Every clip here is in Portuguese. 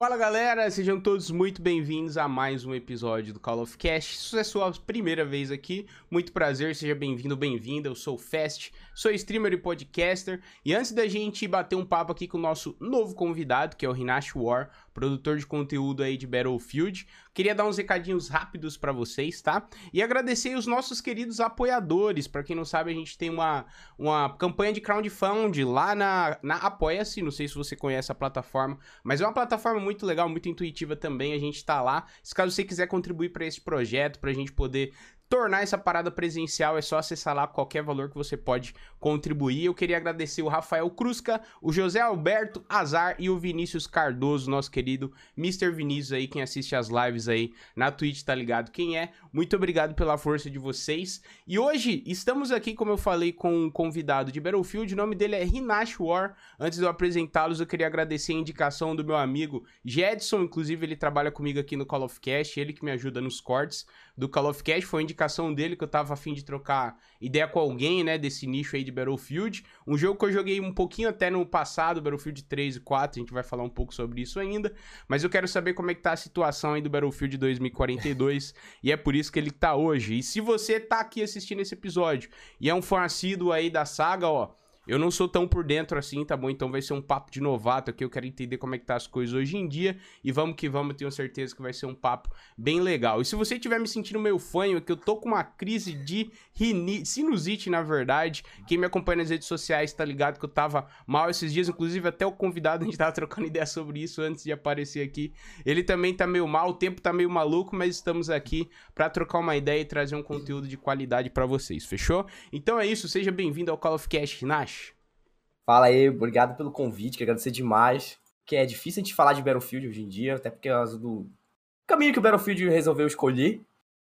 Fala galera, sejam todos muito bem-vindos a mais um episódio do Call of Cast. Se é sua primeira vez aqui, muito prazer, seja bem-vindo, bem-vinda. Eu sou o Fast, sou streamer e podcaster. E antes da gente bater um papo aqui com o nosso novo convidado, que é o Rinash War, produtor de conteúdo aí de Battlefield. Queria dar uns recadinhos rápidos para vocês, tá? E agradecer os nossos queridos apoiadores. Para quem não sabe, a gente tem uma, uma campanha de crowdfunding lá na, na Apoia-se. Não sei se você conhece a plataforma, mas é uma plataforma muito legal, muito intuitiva também. A gente tá lá. Se caso você quiser contribuir para esse projeto, pra gente poder tornar essa parada presencial, é só acessar lá qualquer valor que você pode contribuir. Eu queria agradecer o Rafael Crusca, o José Alberto Azar e o Vinícius Cardoso, nosso querido Mr. Vinícius aí, quem assiste as lives aí na Twitch, tá ligado quem é. Muito obrigado pela força de vocês. E hoje estamos aqui, como eu falei, com um convidado de Battlefield, o nome dele é Rinash War. Antes de eu apresentá-los, eu queria agradecer a indicação do meu amigo Jedson, inclusive ele trabalha comigo aqui no Call of Cast, ele que me ajuda nos cortes do Call of Cast, foi indicação dele que eu tava afim de trocar ideia com alguém, né, desse nicho aí de Battlefield. Um jogo que eu joguei um pouquinho até no passado, Battlefield 3 e 4, a gente vai falar um pouco sobre isso ainda, mas eu quero saber como é que tá a situação aí do Battlefield 2042 e é por isso que ele tá hoje. E se você tá aqui assistindo esse episódio e é um fã assíduo aí da saga, ó, eu não sou tão por dentro assim, tá bom? Então vai ser um papo de novato aqui. Eu quero entender como é que tá as coisas hoje em dia. E vamos que vamos, tenho certeza que vai ser um papo bem legal. E se você estiver me sentindo meio fanho, é que eu tô com uma crise de sinusite, na verdade. Quem me acompanha nas redes sociais tá ligado que eu tava mal esses dias. Inclusive, até o convidado, a gente tava trocando ideia sobre isso antes de aparecer aqui. Ele também tá meio mal, o tempo tá meio maluco, mas estamos aqui para trocar uma ideia e trazer um conteúdo de qualidade para vocês, fechou? Então é isso, seja bem-vindo ao Call of Cash Nash. Fala aí, obrigado pelo convite, quero agradecer demais. Que é difícil a gente falar de Battlefield hoje em dia, até porque é do caminho que o Battlefield resolveu escolher,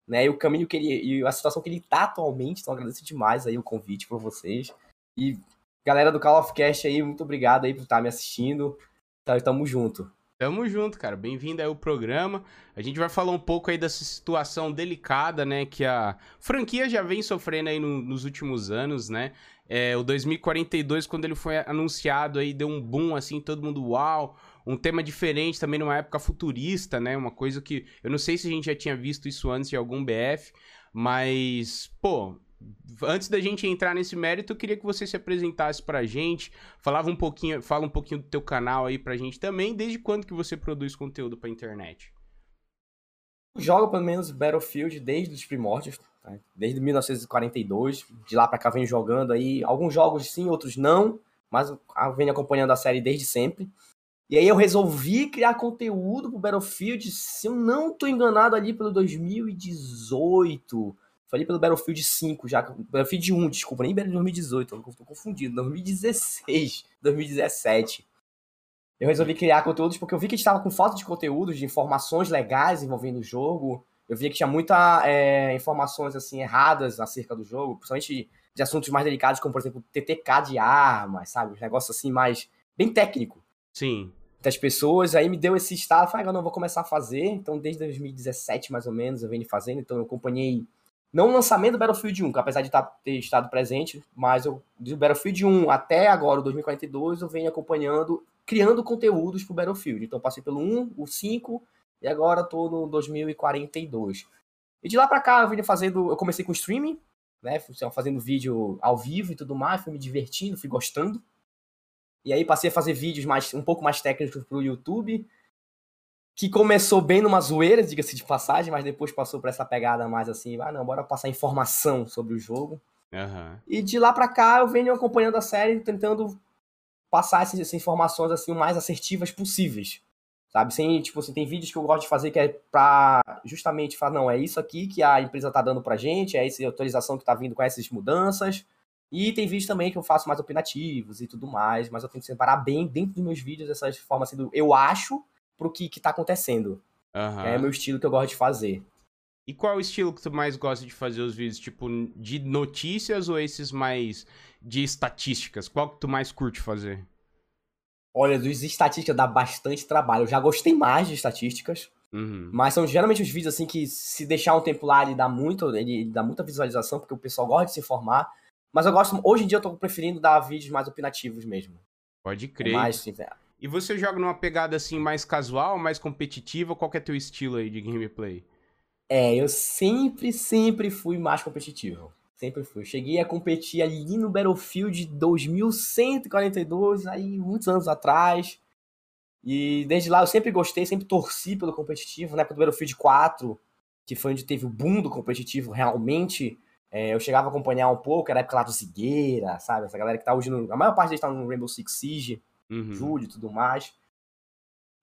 né? E o caminho que ele e a situação que ele tá atualmente. Então agradeço demais aí o convite para vocês. E galera do Call of Cast aí, muito obrigado aí por estar me assistindo. Então, tamo junto. Tamo junto, cara. Bem-vindo aí ao programa. A gente vai falar um pouco aí dessa situação delicada, né, que a franquia já vem sofrendo aí no, nos últimos anos, né? É, o 2042, quando ele foi anunciado aí, deu um boom, assim, todo mundo, uau, um tema diferente também numa época futurista, né? Uma coisa que eu não sei se a gente já tinha visto isso antes de algum BF, mas, pô, antes da gente entrar nesse mérito, eu queria que você se apresentasse pra gente, falava um pouquinho, fala um pouquinho do teu canal aí pra gente também, desde quando que você produz conteúdo pra internet? Jogo pelo menos Battlefield desde os primórdios, tá? desde 1942. De lá para cá venho jogando aí alguns jogos sim, outros não, mas venho acompanhando a série desde sempre. E aí eu resolvi criar conteúdo pro Battlefield, se eu não tô enganado ali pelo 2018. Falei pelo Battlefield 5 já, Battlefield 1, desculpa, nem 2018, eu tô confundido, 2016, 2017. Eu resolvi criar conteúdos porque eu vi que a gente estava com falta de conteúdos, de informações legais envolvendo o jogo. Eu via que tinha muitas é, informações assim erradas acerca do jogo, principalmente de assuntos mais delicados, como por exemplo TTK de armas, sabe? Um negócio assim mais bem técnico. Sim. Das pessoas, aí me deu esse estado, falei, ah, não, vou começar a fazer. Então, desde 2017, mais ou menos, eu venho fazendo. Então, eu acompanhei não o lançamento do Battlefield 1, que apesar de tá, ter estado presente, mas eu, do Battlefield 1 até agora, o 2042, eu venho acompanhando criando conteúdos pro Battlefield. Então passei pelo 1, o 5 e agora tô no 2042. E de lá para cá eu vim fazendo, eu comecei com streaming, né, fazendo vídeo ao vivo e tudo mais, fui me divertindo, fui gostando. E aí passei a fazer vídeos mais um pouco mais técnicos pro YouTube, que começou bem numa zoeira, diga-se de passagem, mas depois passou para essa pegada mais assim, ah não, bora passar informação sobre o jogo. Uhum. E de lá para cá eu venho acompanhando a série, tentando passar essas, essas, informações assim o mais assertivas possíveis. Sabe? Sem, tipo assim, tem vídeos que eu gosto de fazer que é pra justamente falar, não, é isso aqui que a empresa tá dando pra gente, é essa autorização que tá vindo com essas mudanças. E tem vídeos também que eu faço mais opinativos e tudo mais, mas eu tenho que separar bem dentro dos meus vídeos essas formas assim do eu acho pro que, que tá acontecendo. Uhum. É o meu estilo que eu gosto de fazer. E qual é o estilo que tu mais gosta de fazer os vídeos? Tipo, de notícias ou esses mais de estatísticas? Qual que tu mais curte fazer? Olha, dos estatísticas dá bastante trabalho. Eu já gostei mais de estatísticas. Uhum. Mas são geralmente os vídeos assim que se deixar um tempo lá ele dá muito, ele dá muita visualização, porque o pessoal gosta de se informar. Mas eu gosto, hoje em dia eu tô preferindo dar vídeos mais opinativos mesmo. Pode crer. É mais, assim, E você joga numa pegada assim mais casual, mais competitiva? Qual é teu estilo aí de gameplay? É, eu sempre, sempre fui mais competitivo. Sempre fui. Cheguei a competir ali no Battlefield 2142, aí muitos anos atrás. E desde lá eu sempre gostei, sempre torci pelo competitivo. Na época do Battlefield 4, que foi onde teve o boom do competitivo realmente, é, eu chegava a acompanhar um pouco, era a época lá do Zigueira, sabe? Essa galera que tá hoje no. A maior parte deles tá no Rainbow Six Siege uhum. Júlio e tudo mais.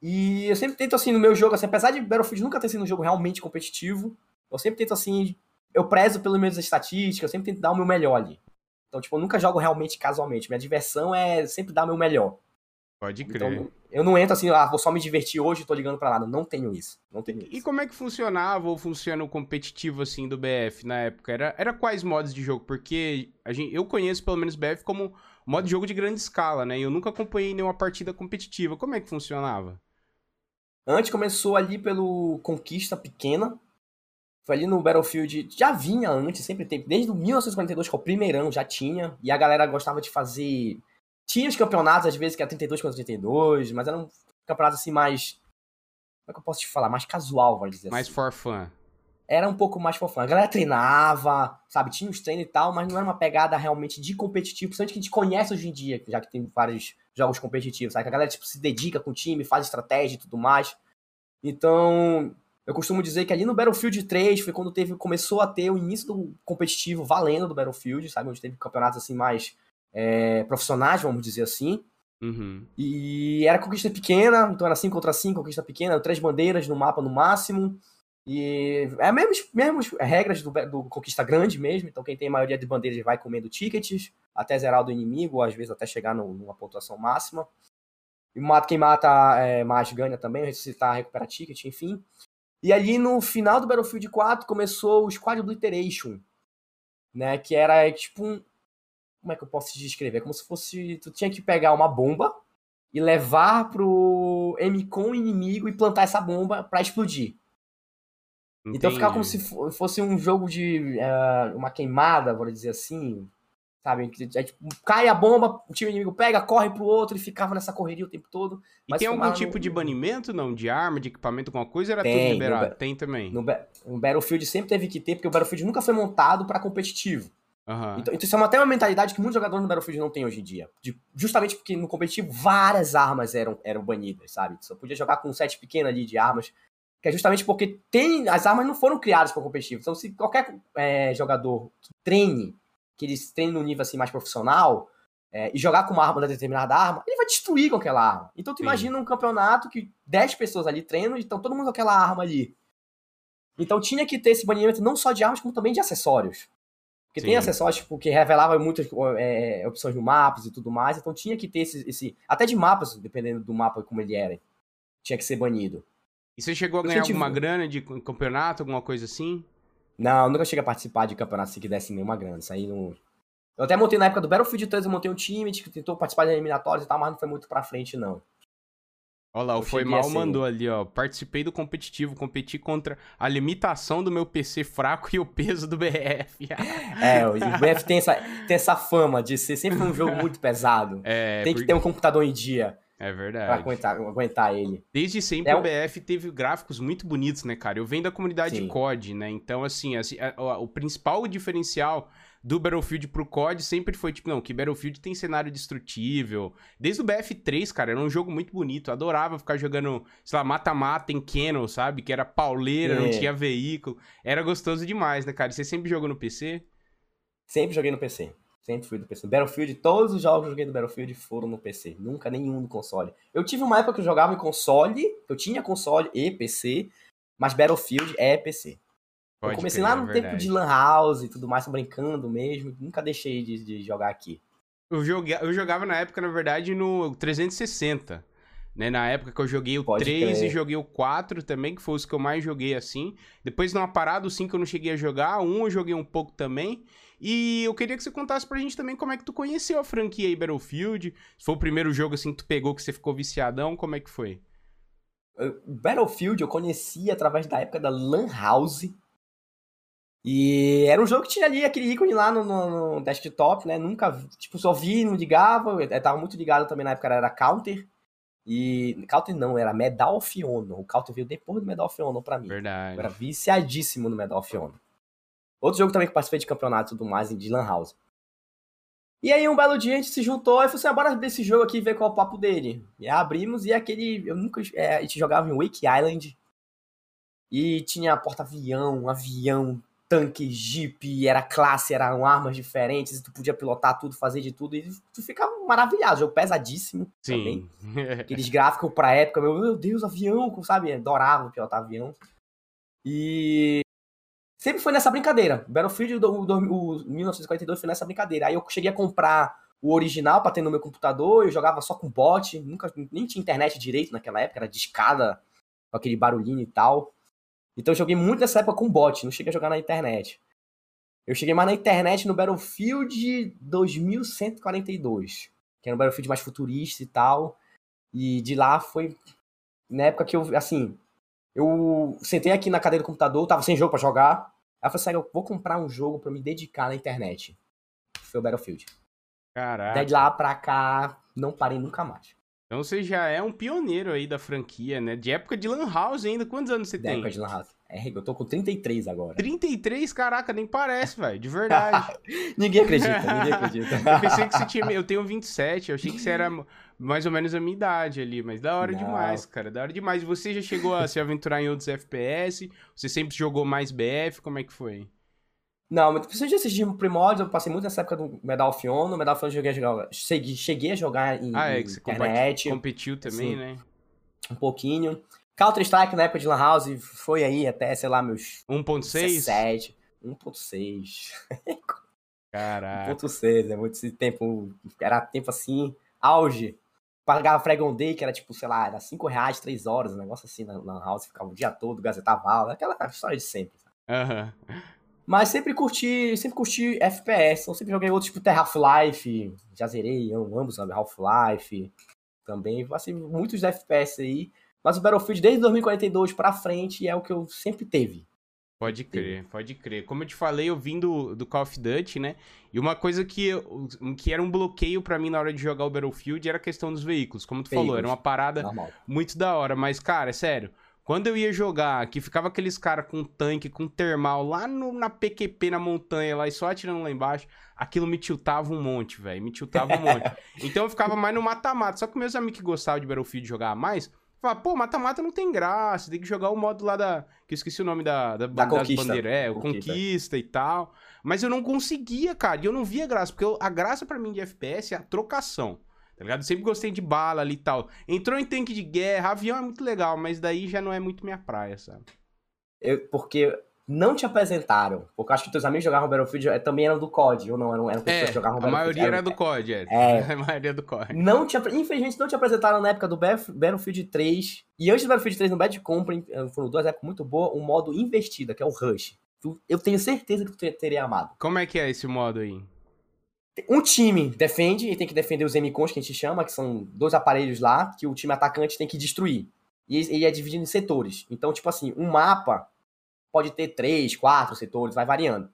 E eu sempre tento, assim, no meu jogo, assim, apesar de Battlefield nunca ter sido um jogo realmente competitivo, eu sempre tento, assim, eu prezo pelo menos as estatísticas, eu sempre tento dar o meu melhor ali. Então, tipo, eu nunca jogo realmente casualmente. Minha diversão é sempre dar o meu melhor. Pode então, crer. Então, eu não entro assim, ah, vou só me divertir hoje e tô ligando pra nada. Não tenho isso. Não tenho e, isso. E como é que funcionava ou funciona o competitivo, assim, do BF na época? Era, era quais modos de jogo? Porque a gente, eu conheço pelo menos BF como modo de jogo de grande escala, né? E eu nunca acompanhei nenhuma partida competitiva. Como é que funcionava? Antes começou ali pelo Conquista Pequena. Foi ali no Battlefield. Já vinha antes, sempre teve. Desde 1942, que é o primeirão, já tinha. E a galera gostava de fazer. Tinha os campeonatos, às vezes, que era 32 contra 32, mas eram campeonatos assim mais. Como é que eu posso te falar? Mais casual, vai dizer mais assim. Mais for fun era um pouco mais fofão. A galera treinava, sabe? Tinha os treinos e tal, mas não era uma pegada realmente de competitivo, principalmente que a gente conhece hoje em dia, já que tem vários jogos competitivos, sabe? Que a galera tipo, se dedica com o time, faz estratégia e tudo mais. Então, eu costumo dizer que ali no Battlefield 3 foi quando teve, começou a ter o início do competitivo valendo do Battlefield, sabe? Onde teve campeonatos assim mais é, profissionais, vamos dizer assim. Uhum. E era conquista pequena, então era 5 contra 5, conquista pequena, três bandeiras no mapa no máximo. E é as mesmas, mesmas regras do, do Conquista Grande mesmo, então quem tem maioria de bandeiras vai comendo tickets até zerar o do inimigo, ou às vezes até chegar no, numa pontuação máxima. E quem mata é, mais ganha também, ressuscitar, recupera ticket, enfim. E ali no final do Battlefield 4 começou o Squad Obliteration, né? Que era tipo um. Como é que eu posso te descrever? Como se fosse. Tu tinha que pegar uma bomba e levar pro MCON inimigo e plantar essa bomba para explodir. Entendi. Então ficava como se fosse um jogo de uh, uma queimada, vou dizer assim, sabe? É, tipo, cai a bomba, o time inimigo pega, corre pro outro e ficava nessa correria o tempo todo. E tem algum tipo no... de banimento, não? De arma, de equipamento, alguma coisa? Era tem, tudo liberado? Tem também. No, no, Battlefield sempre teve que ter, porque o Battlefield nunca foi montado para competitivo. Uhum. Então, então, isso é uma, até uma mentalidade que muitos jogadores no Battlefield não têm hoje em dia. De, justamente porque no competitivo várias armas eram, eram banidas, sabe? Só podia jogar com um set pequeno ali de armas que é justamente porque tem as armas não foram criadas para competitivo. Então, se qualquer é, jogador que treine, que eles treine no nível assim mais profissional, é, e jogar com uma arma, uma determinada arma, ele vai destruir com aquela arma. Então, tu Sim. imagina um campeonato que 10 pessoas ali treinam e estão todo mundo com aquela arma ali. Então, tinha que ter esse banimento não só de armas, como também de acessórios. Porque Sim. tem acessórios tipo, que revelavam muitas é, opções no mapas e tudo mais, então tinha que ter esse, esse. Até de mapas, dependendo do mapa como ele era. Tinha que ser banido. E você chegou a ganhar alguma grana de campeonato, alguma coisa assim? Não, nunca cheguei a participar de campeonato assim que desse nenhuma grana. Isso aí não. Eu até montei na época do Battlefield 3, eu montei um time que tentou participar de eliminatórios e tal, mas não foi muito pra frente, não. Olha lá, o Foi Mal mandou ali, ó. Participei do competitivo, competi contra a limitação do meu PC fraco e o peso do BF. é, o BF tem essa, tem essa fama de ser sempre um jogo muito pesado. É, tem que ter um computador em dia. É verdade. Pra aguentar, aguentar ele. Desde sempre é o BF teve gráficos muito bonitos, né, cara? Eu venho da comunidade Sim. COD, né? Então, assim, assim a, a, o principal diferencial do Battlefield pro COD sempre foi, tipo, não, que Battlefield tem cenário destrutível. Desde o BF3, cara, era um jogo muito bonito. Eu adorava ficar jogando, sei lá, mata-mata em Canon, sabe? Que era pauleira, é. não tinha veículo. Era gostoso demais, né, cara? Você sempre jogou no PC? Sempre joguei no PC. Sempre fui do PC. Battlefield, todos os jogos que eu joguei do Battlefield foram no PC. Nunca nenhum no console. Eu tive uma época que eu jogava em console, eu tinha console e PC, mas Battlefield é PC. Pode eu comecei lá no é tempo de Lan House e tudo mais, brincando mesmo. Nunca deixei de, de jogar aqui. Eu, joguei, eu jogava na época, na verdade, no 360. Né, na época que eu joguei o Pode 3 crer. e joguei o 4 também, que foi os que eu mais joguei assim. Depois, numa parada, o 5 eu não cheguei a jogar. O 1 eu joguei um pouco também. E eu queria que você contasse pra gente também como é que tu conheceu a franquia aí Battlefield. Se foi o primeiro jogo assim que tu pegou que você ficou viciadão, como é que foi? Battlefield eu conheci através da época da Lan House. E era um jogo que tinha ali aquele ícone lá no, no, no desktop, né? Nunca, tipo, só vi, não ligava. Eu tava muito ligado também na época, era Counter. E Counter não, era Medal of Honor. O Counter veio depois do Medal of Honor pra mim. Verdade. Eu era viciadíssimo no Medal of Honor. Outro jogo também que participei de campeonato e tudo mais, de Lan House. E aí, um belo dia, a gente se juntou e falou assim: ah, bora abrir esse jogo aqui e ver qual é o papo dele. E abrimos, e aquele. Eu nunca. É, a gente jogava em Wake Island. E tinha porta-avião, avião, tanque, jeep, era classe, eram armas diferentes, e tu podia pilotar tudo, fazer de tudo, e tu ficava maravilhado. Jogo pesadíssimo Sim. também. Aqueles gráficos pra época, meu, meu Deus, avião, sabe? Adorava pilotar avião. E sempre foi nessa brincadeira. Battlefield do, do, o 1942 foi nessa brincadeira. Aí eu cheguei a comprar o original pra ter no meu computador, eu jogava só com bot, nunca nem tinha internet direito naquela época, era discada, com aquele barulhinho e tal. Então eu joguei muito nessa época com bot, não cheguei a jogar na internet. Eu cheguei mais na internet no Battlefield 2142, que era um Battlefield mais futurista e tal. E de lá foi na época que eu, assim, eu sentei aqui na cadeira do computador, tava sem jogo para jogar. Eu falei assim, eu vou comprar um jogo para me dedicar na internet. Foi o Battlefield. Caraca. Daí de lá pra cá, não parei nunca mais. Então você já é um pioneiro aí da franquia, né? De época de Lan House ainda. Quantos anos você Da tem? época de Lan House. É, eu tô com 33 agora. 33, caraca, nem parece, velho. De verdade. ninguém acredita, ninguém acredita. eu pensei que você tinha. Eu tenho 27, eu achei que você era mais ou menos a minha idade ali, mas da hora Não. demais, cara. Da hora demais. E você já chegou a se aventurar em outros FPS? Você sempre jogou mais BF? Como é que foi? Não, mas você já assistiu Primórdios, eu passei muito nessa época do Medal of Honor. Medal of Honor eu cheguei a jogar, cheguei, cheguei a jogar em, Ah, é que você internet, competiu também, Sim. né? um pouquinho. Counter-Strike na época de Lan House foi aí até, sei lá, meus 1.6? 17, 1.6. Caraca. 1.6, é muito esse tempo, era tempo assim, auge. Pagava Fragon Day, que era tipo, sei lá, era 5 reais, 3 horas, um negócio assim na Lan House, ficava o dia todo, gazetava aula, aquela história de sempre. Aham. Mas sempre curti, sempre curti FPS, então sempre joguei outros tipo Half-Life, já zerei ambos, sabe, Half-Life, também, assim, muitos FPS aí, mas o Battlefield desde 2042 pra frente é o que eu sempre teve. Pode crer, pode crer. Como eu te falei, eu vim do, do Call of Duty, né? E uma coisa que, eu- que era um bloqueio pra mim na hora de jogar o Battlefield era a questão dos veículos. Como tu falou, Veículos. era uma parada Normal. muito da hora. Mas, cara, é sério. Quando eu ia jogar, que ficava aqueles caras com tanque, com termal, lá no- na PQP, na montanha, lá e só atirando lá embaixo, aquilo me tiltava um monte, velho. Me tiltava um monte. Então eu ficava mais no mata-mata. Só que meus amigos que gostavam de Battlefield jogar mais, falavam, pô, mata-mata não tem graça, tem que jogar o modo lá da. Que eu esqueci o nome da, da, Da conquista. bandeiras. É, o Conquista. Conquista e tal. Mas eu não conseguia, cara. E eu não via graça, porque eu- a graça pra mim de FPS é a trocação. Tá ligado? Eu sempre gostei de bala ali e tal. Entrou em tanque de guerra, avião é muito legal, mas daí já não é muito minha praia, sabe? Eu- porque não te apresentaram, porque eu acho que teus amigos jogavam Battlefield é, também eram do COD, ou não, eram, eram pessoas É, que jogavam a Battlefield. maioria era Eram- do COD, é. É. A maioria do COD. Não te, infelizmente não te apresentaram na época do Battle- Battlefield 3. E antes do Battlefield 3 no Bad Company, eh, foram duas épocas muito boas, um modo investida, que é o Rush. Eu tenho certeza que tu te- teria amado. Como é que é esse modo aí? Um time defende e tem que defender os MCONs, que a gente chama, que são dois aparelhos lá, que o time atacante tem que destruir. E ele é dividido em setores. Então, tipo assim, um mapa pode ter três, quatro setores, vai variando.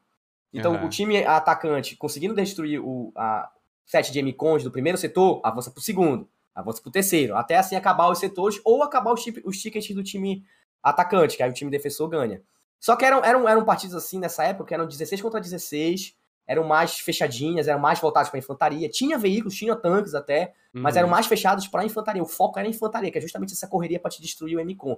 Então, Aham. o time atacante conseguindo destruir o a set de MCONs do primeiro setor, avança pro segundo, avança pro terceiro, até assim acabar os setores ou acabar os, os tickets do time atacante, que aí o time defensor ganha. Só que eram, eram, eram partidas assim nessa época, que eram 16 contra 16, eram mais fechadinhas, eram mais voltadas para infantaria. Tinha veículos, tinha tanques até, mas Uhum. eram mais fechados para infantaria. O foco era infantaria, que é justamente essa correria para te destruir o MCON.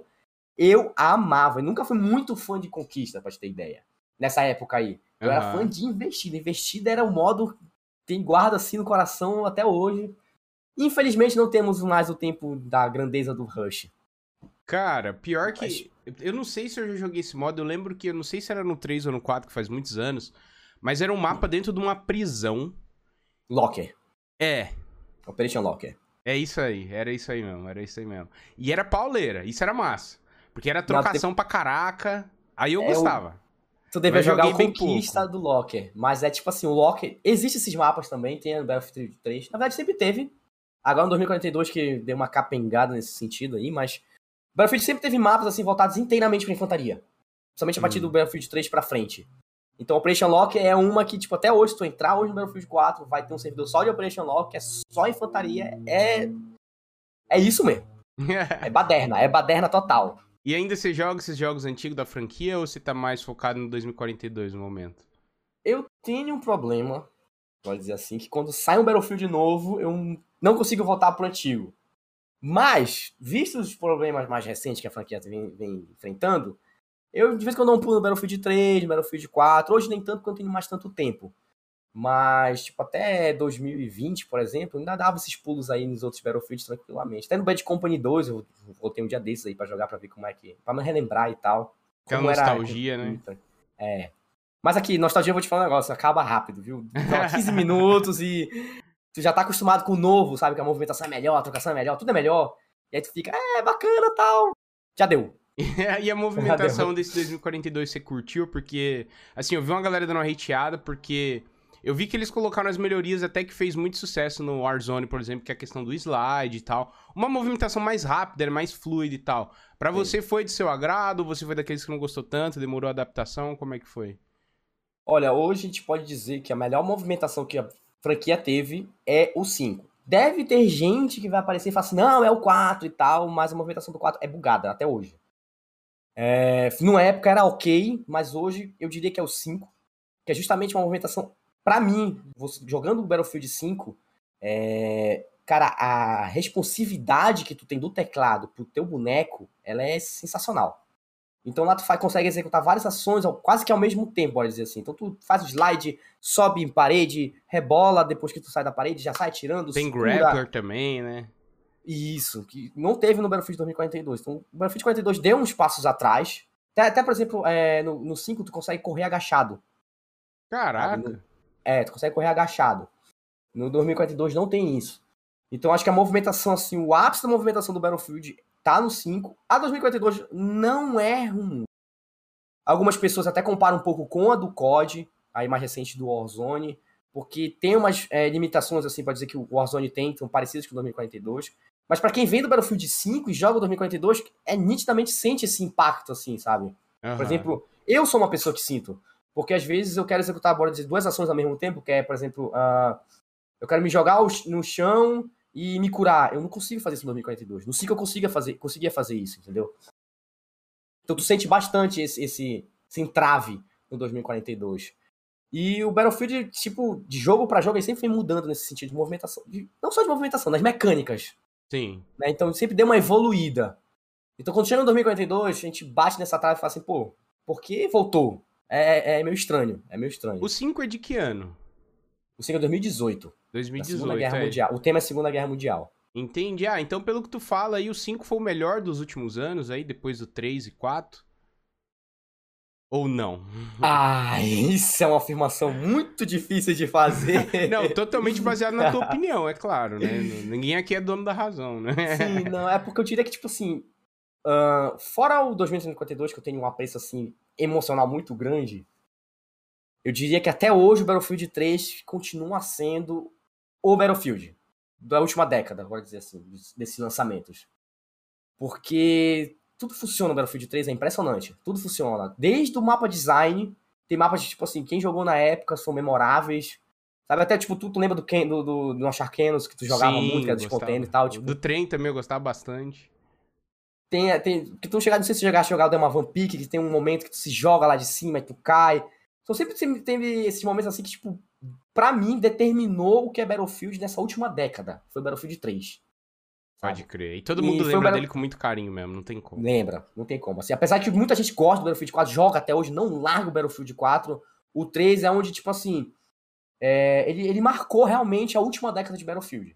Eu amava, eu nunca fui muito fã de conquista, pra te ter ideia. Nessa época aí. Eu era Aham. fã de investida. Investida era o modo que guarda assim no coração até hoje. Infelizmente não temos mais o tempo da grandeza do Rush. Cara, pior que. Mas- Eu não sei se eu já joguei esse modo. Eu lembro que. Eu não sei se era no 3 ou no 4, que faz muitos anos. Mas era um mapa dentro de uma prisão. Locker. É. Operation Locker. É isso aí. Era isso aí mesmo. Era isso aí mesmo. E era pauleira. Isso era massa. Porque era trocação pra caraca. Aí eu É, o- gostava. Tu devia jogar o Conquista do Locker. Mas é tipo assim, o Locker. Existem esses mapas também, tem no Battlefield 3. Na verdade, sempre teve. Agora no 2042 que deu uma capengada nesse sentido aí, mas. Battlefield sempre teve mapas assim voltados inteiramente pra infantaria. Principalmente a partir Hum. do Battlefield 3 pra frente. Então, Operation Locker é uma que, tipo, até hoje, se tu entrar hoje no Battlefield 4, vai ter um servidor só de Operation Locker, é só infantaria. É. é isso mesmo. é baderna, é baderna total. E ainda você joga esses jogos antigos da franquia ou você tá mais focado no 2042 no momento? Eu tenho um problema, pode dizer assim, que quando sai um Battlefield novo, eu não consigo voltar pro antigo. Mas, vistos os problemas mais recentes que a franquia vem, vem enfrentando, eu de vez em quando dou pulo no Battlefield 3, no Battlefield 4, hoje nem tanto porque eu não tenho mais tanto tempo. Mas, tipo, até 2020, por exemplo, ainda dava esses pulos aí nos outros Battlefields tranquilamente. Até no Bad Company 2, eu voltei um dia desses aí pra jogar pra ver como é que. pra me relembrar e tal. Aquela como nostalgia, era... né? É. Mas aqui, nostalgia, eu vou te falar um negócio, acaba rápido, viu? 15 minutos e tu já tá acostumado com o novo, sabe? Que a movimentação é melhor, a trocação é melhor, tudo é melhor. E aí tu fica, é, bacana tal. Já deu. e a movimentação desse 2042 você curtiu? Porque, assim, eu vi uma galera dando uma hateada, porque eu vi que eles colocaram as melhorias até que fez muito sucesso no Warzone, por exemplo, que é a questão do slide e tal. Uma movimentação mais rápida, mais fluida e tal. Para você foi de seu agrado? Você foi daqueles que não gostou tanto, demorou a adaptação? Como é que foi? Olha, hoje a gente pode dizer que a melhor movimentação que a franquia teve é o 5. Deve ter gente que vai aparecer e falar assim, não, é o 4 e tal, mas a movimentação do 4 é bugada até hoje. É, numa época era ok, mas hoje eu diria que é o 5, que é justamente uma movimentação para mim, jogando o Battlefield 5, é, cara, a responsividade que tu tem do teclado pro teu boneco, ela é sensacional. Então lá tu faz, consegue executar várias ações quase que ao mesmo tempo, pode dizer assim. Então tu faz o slide, sobe em parede, rebola depois que tu sai da parede, já sai tirando. Tem segura. grappler também, né? Isso, que não teve no Battlefield 2042. Então o Battlefield 42 deu uns passos atrás. Até, até por exemplo, é, no, no 5 tu consegue correr agachado. Caraca. É, tu consegue correr agachado. No 2042 não tem isso. Então acho que a movimentação, assim, o ápice da movimentação do Battlefield tá no 5. A 2042 não é ruim. Algumas pessoas até comparam um pouco com a do COD, a mais recente do Warzone, porque tem umas é, limitações, assim, pode dizer que o Warzone tem, são parecidas com o 2042. Mas para quem vem do Battlefield 5 e joga o 2042, é nitidamente sente esse impacto, assim, sabe? Uhum. Por exemplo, eu sou uma pessoa que sinto. Porque às vezes eu quero executar bora de duas ações ao mesmo tempo, que é, por exemplo, uh, eu quero me jogar no chão e me curar. Eu não consigo fazer isso no 2042. No 5 eu consiga fazer, conseguia fazer isso, entendeu? Então tu sente bastante esse, esse, esse entrave no 2042. E o Battlefield, tipo, de jogo para jogo, ele sempre vem mudando nesse sentido de movimentação. De, não só de movimentação, das mecânicas. Sim. Né? Então sempre deu uma evoluída. Então quando chega no 2042, a gente bate nessa trave e fala assim, pô, por que voltou? É, é meio estranho. É meio estranho. O 5 é de que ano? O 5 é 2018. 2018. Segunda Guerra é. Mundial. O tema é Segunda Guerra Mundial. Entendi. Ah, então pelo que tu fala aí, o 5 foi o melhor dos últimos anos aí, depois do 3 e 4? Ou não? Ah, isso é uma afirmação muito difícil de fazer. não, totalmente baseado na tua opinião, é claro, né? Ninguém aqui é dono da razão, né? Sim, não, é porque eu diria que, tipo assim, uh, fora o 2052, que eu tenho um apreço, assim, emocional muito grande, eu diria que até hoje o Battlefield 3 continua sendo o Battlefield da última década, pode dizer assim, desses lançamentos. Porque tudo funciona no Battlefield 3, é impressionante. Tudo funciona. Desde o mapa design, tem mapas de, tipo assim, quem jogou na época são memoráveis. Sabe, até, tipo, tu, tu lembra do, Ken, do, do, do que tu jogava Sim, muito, que era descontendo e tal. Tipo... Do trem também eu gostava bastante. Tem, tem, que tu chegar, não sei se jogar jogar o uma Vampire, que tem um momento que tu se joga lá de cima e tu cai. Então sempre, sempre teve esses momentos assim que, tipo, pra mim, determinou o que é Battlefield nessa última década. Foi Battlefield 3. Pode crer. E todo mundo e lembra dele com muito carinho mesmo, não tem como. Lembra, não tem como. Assim, apesar que muita gente gosta do Battlefield 4, joga até hoje, não larga o Battlefield 4. O 3 é onde, tipo assim, é, ele, ele marcou realmente a última década de Battlefield.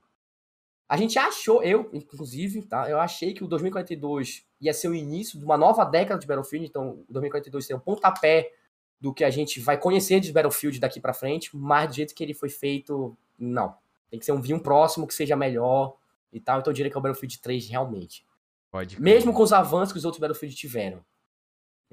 A gente achou, eu, inclusive, tá? Eu achei que o 2042 ia ser o início de uma nova década de Battlefield, então o 2042 seria o pontapé do que a gente vai conhecer de Battlefield daqui para frente, mas do jeito que ele foi feito, não. Tem que ser um vinho próximo que seja melhor e tal, então eu diria que é o Battlefield 3 realmente. Pode. Mesmo com os avanços que os outros Battlefield tiveram.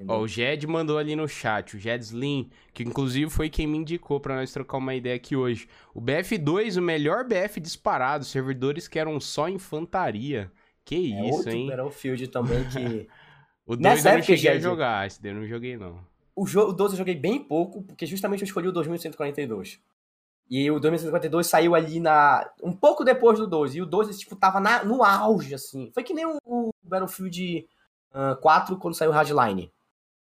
Ó, o Jed mandou ali no chat, o Jed Slim, que inclusive foi quem me indicou para nós trocar uma ideia aqui hoje. O BF2, o melhor BF disparado, servidores que eram só infantaria. Que é isso, hein? Battlefield também que... o 2 eu não cheguei a jogar, esse daí eu não joguei não. O, jogo, o 12 eu joguei bem pouco, porque justamente eu escolhi o 2142. E o 2052 saiu ali na. um pouco depois do 2. E o 2, tipo, tava na, no auge, assim. Foi que nem o, o Battlefield uh, 4 quando saiu o Hardline.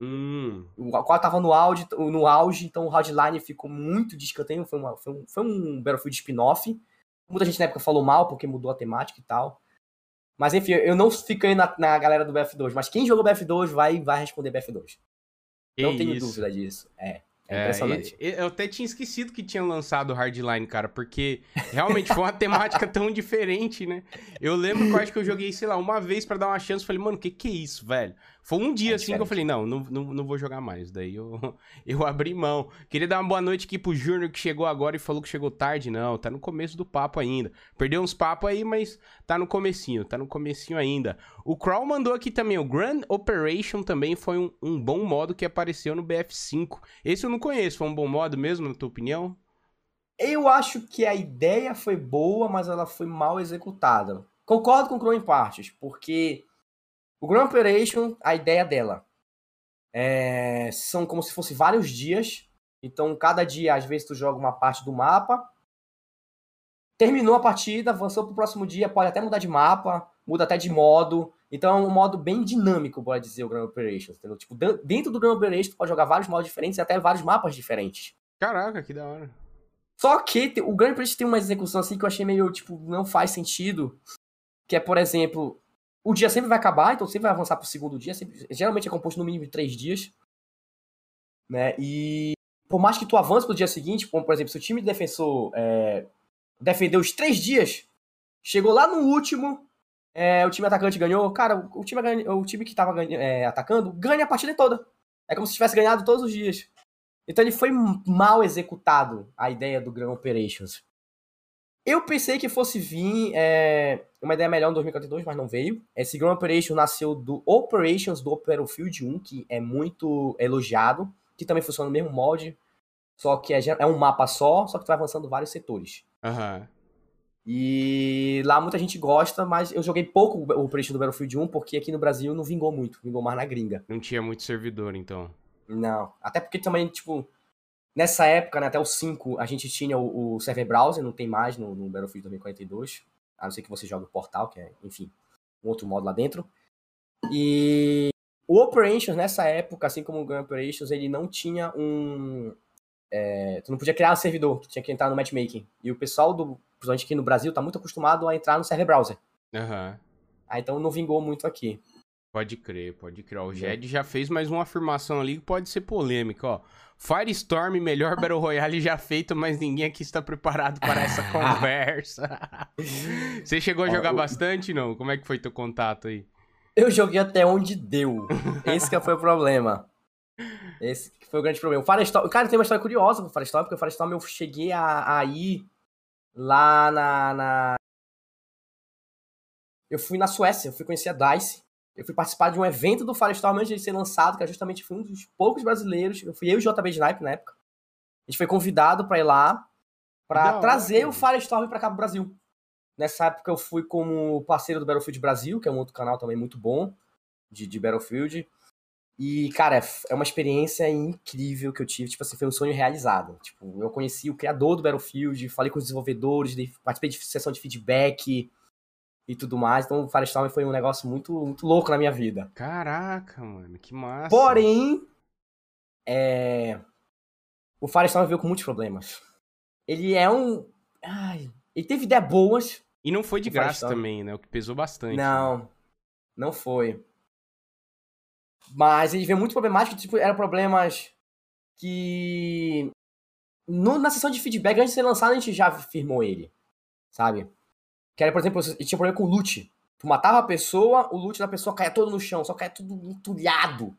Hum. O 4 tava no auge, no auge, então o Hardline ficou muito de escanteio. Foi, uma, foi, um, foi um Battlefield spin-off. Muita gente na época falou mal porque mudou a temática e tal. Mas enfim, eu não fiquei na, na galera do BF2, mas quem jogou BF2 vai, vai responder BF2. Que não tenho isso. dúvida disso. É. É É, impressionante. e- eu até tinha esquecido que tinha lançado o Hardline, cara, porque realmente foi uma temática tão diferente, né? Eu lembro que eu acho que eu joguei, sei lá, uma vez pra dar uma chance, falei, mano, que que é isso, velho? Foi um dia É assim que eu falei, não, não, não, não vou jogar mais. Daí eu, eu abri mão. Queria dar uma boa noite aqui pro Júnior que chegou agora e falou que chegou tarde. Não, tá no começo do papo ainda. Perdeu uns papos aí, mas tá no comecinho, tá no comecinho ainda. O Crawl mandou aqui também, o Grand Operation também foi um, um bom modo que apareceu no BF5. Esse eu não conheço, foi um bom modo mesmo, na tua opinião? Eu acho que a ideia foi boa, mas ela foi mal executada. Concordo com o Crow em partes, porque o Grand Operation, a ideia dela é, são como se fosse vários dias. Então, cada dia, às vezes, tu joga uma parte do mapa. Terminou a partida, avançou pro próximo dia, pode até mudar de mapa, muda até de modo. Então, é um modo bem dinâmico, pode dizer, o Grand Operation. Entendeu? Tipo, dentro do Grand Operation, tu pode jogar vários modos diferentes e até vários mapas diferentes. Caraca, que da hora. Só que o Grand Prix tem uma execução assim que eu achei meio, tipo, não faz sentido. Que é, por exemplo, o dia sempre vai acabar, então sempre vai avançar pro segundo dia. sempre- geralmente é composto no mínimo de três dias. Né? E por mais que tu avance pro dia seguinte, como por exemplo, se o time de defensor é, defendeu os três dias, chegou lá no último, é, o time atacante ganhou, cara, o time, o time que tava ganha- é, atacando ganha a partida toda. É como se tivesse ganhado todos os dias. Então ele foi mal executado, a ideia do Grand Operations. Eu pensei que fosse vir é, uma ideia melhor em 2042, mas não veio. Esse Grand Operation nasceu do Operations do Battlefield 1, que é muito elogiado, que também funciona no mesmo molde, só que é, é um mapa só, só que tu vai avançando vários setores. Aham. E lá muita gente gosta, mas eu joguei pouco o Operation do Battlefield 1, porque aqui no Brasil não vingou muito, vingou mais na gringa. Não tinha muito servidor, então. Não. Até porque também, tipo, nessa época, né, até o 5, a gente tinha o, o server browser, não tem mais no, no Battlefield 2042. A não ser que você jogue o portal, que é, enfim, um outro modo lá dentro. E o Operations, nessa época, assim como o Gun Operations, ele não tinha um. é, tu não podia criar um servidor, tu tinha que entrar no matchmaking. E o pessoal, do, principalmente aqui no Brasil, tá muito acostumado a entrar no server browser. Aham. Ah, então não vingou muito aqui. Pode crer, pode crer. O É. Jed já fez mais uma afirmação ali que pode ser polêmica, ó. Firestorm, melhor Battle Royale já feito, mas ninguém aqui está preparado para essa conversa. Você chegou a jogar bastante, não? Como é que foi teu contato aí? Eu joguei até onde deu. Esse que foi o problema. Esse que foi o grande problema. O Firestorm, cara, tem uma história curiosa com o Firestorm, porque o Firestorm eu cheguei a, a ir lá na, na- Eu fui na Suécia, eu fui conhecer a DICE. Eu fui participar de um evento do Firestorm antes de ser lançado, que é justamente fui um dos poucos brasileiros. Eu fui eu e o JB Snipe na época. A gente foi convidado pra ir lá hora, trazer o. Firestorm pra cá pro Brasil. Nessa época eu fui como parceiro do Battlefield Brasil, que é um outro canal também muito bom de, de Battlefield. E, cara, é uma experiência incrível que eu tive. Tipo assim, foi um sonho realizado. Tipo, eu conheci o criador do Battlefield, falei com os desenvolvedores, participei de sessão de feedback e tudo mais. Então, o Firestorm foi um negócio muito, muito louco na minha vida. Caraca, mano, que massa. Porém, é... o Firestorm veio com muitos problemas. Ele é um. Ai, ele teve ideias boas. E não foi de graça Firestorm. também, né? O que pesou bastante. né? Não, não foi. Mas ele veio muito problemático, tipo, eram problemas que. no- na sessão de feedback, antes de ser lançado, a gente já firmou ele. Sabe? Que era, por exemplo, ele tinha problema com loot. Tu matava a pessoa, o loot da pessoa caía todo no chão, só caía tudo entulhado.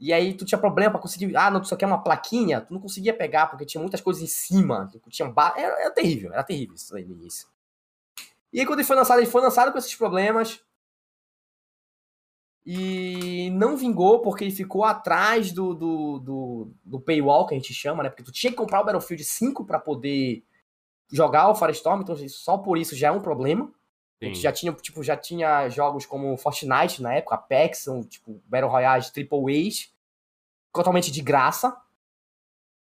E aí tu tinha problema pra conseguir. Ah, não, tu só quer uma plaquinha, tu não conseguia pegar, porque tinha muitas coisas em cima. Tinha ba... era, era terrível, era terrível isso aí no início. E aí quando ele foi lançado, ele foi lançado com esses problemas. E não vingou porque ele ficou atrás do, do, do, do paywall, que a gente chama, né? Porque tu tinha que comprar o Battlefield 5 pra poder jogar o Firestorm, então só por isso já é um problema. A gente Sim. já tinha, tipo, já tinha jogos como Fortnite na época, Apex, são, tipo, Battle Royale Triple A's, totalmente de graça.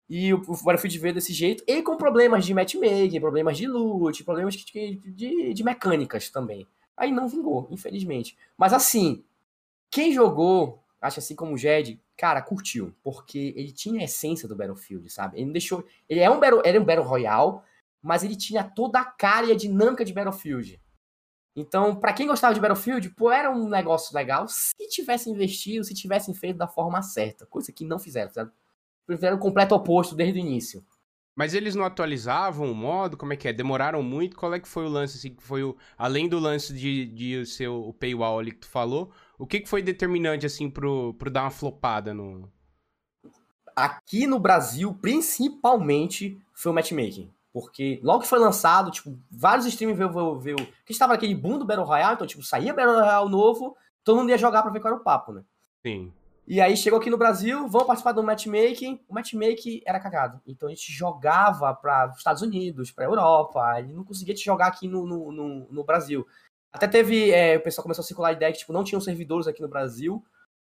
E o, o Battlefield veio desse jeito, e com problemas de matchmaking, problemas de loot, problemas de, de, de mecânicas também. Aí não vingou, infelizmente. Mas assim, quem jogou, acho assim como o Jed, cara, curtiu. Porque ele tinha a essência do Battlefield, sabe? Ele não deixou. Ele é um Battle, ele é um Battle Royale, mas ele tinha toda a cara e a dinâmica de Battlefield. Então, para quem gostava de Battlefield, pô, era um negócio legal se tivessem investido, se tivessem feito da forma certa. Coisa que não fizeram, sabe? Fizeram o completo oposto desde o início. Mas eles não atualizavam o modo? Como é que é? Demoraram muito? Qual é que foi o lance, assim, que foi o... Além do lance de, de ser o paywall ali que tu falou, o que, que foi determinante, assim, pro, pro dar uma flopada no... Aqui no Brasil, principalmente, foi o matchmaking. Porque logo que foi lançado, tipo, vários streamers veio, veio, veio que estava aquele boom do Battle Royale, então, tipo, saía Battle Royale novo, todo mundo ia jogar pra ver qual era o papo, né? Sim. E aí chegou aqui no Brasil, vão participar do matchmaking. O matchmaking era cagado. Então a gente jogava para Estados Unidos, para Europa. Ele não conseguia te jogar aqui no, no, no, no Brasil. Até teve. É, o pessoal começou a circular a ideia que tipo, não tinham servidores aqui no Brasil.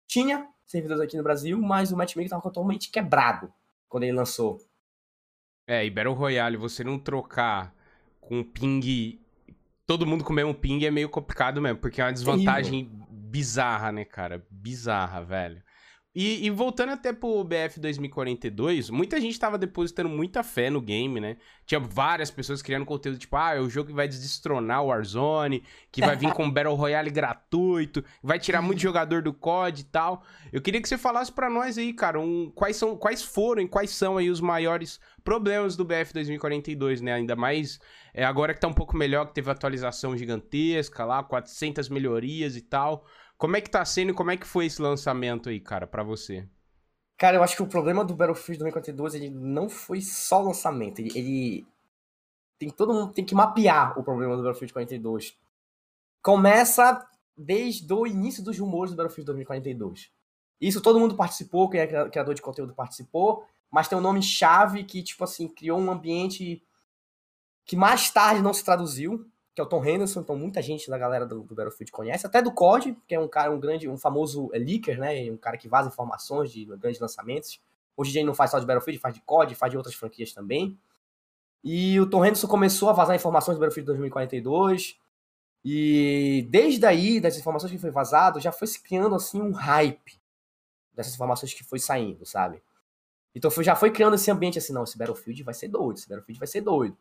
Tinha servidores aqui no Brasil, mas o matchmaking estava totalmente quebrado quando ele lançou. É, e Battle Royale, você não trocar com ping. Todo mundo com o mesmo ping é meio complicado mesmo, porque é uma desvantagem bizarra, né, cara? Bizarra, velho. E, e, voltando até pro BF 2042, muita gente tava depositando muita fé no game, né? Tinha várias pessoas criando conteúdo tipo, ah, é o jogo que vai destronar o Warzone, que vai vir com Battle Royale gratuito, vai tirar muito jogador do COD e tal. Eu queria que você falasse para nós aí, cara, um, quais, são, quais foram e quais são aí os maiores problemas do BF 2042, né? Ainda mais é, agora que tá um pouco melhor, que teve atualização gigantesca lá, 400 melhorias e tal. Como é que tá sendo e como é que foi esse lançamento aí, cara, para você? Cara, eu acho que o problema do Battlefield 2042 ele não foi só o lançamento, ele, ele, tem todo mundo tem que mapear o problema do Battlefield 42. Começa desde o início dos rumores do Battlefield 2042. Isso todo mundo participou, quem é criador de conteúdo participou, mas tem um nome chave que tipo assim criou um ambiente que mais tarde não se traduziu, que é o Tom Henderson, então muita gente da galera do, do Battlefield conhece, até do COD, que é um cara, um grande, um famoso é, leaker, né, um cara que vaza informações de grandes lançamentos. Hoje em dia ele não faz só de Battlefield, faz de COD, faz de outras franquias também. E o Tom Henderson começou a vazar informações do Battlefield 2042, e desde aí, das informações que foi vazado, já foi se criando assim um hype dessas informações que foi saindo, sabe? Então foi, já foi criando esse ambiente assim, não, esse Battlefield vai ser doido, esse Battlefield vai ser doido.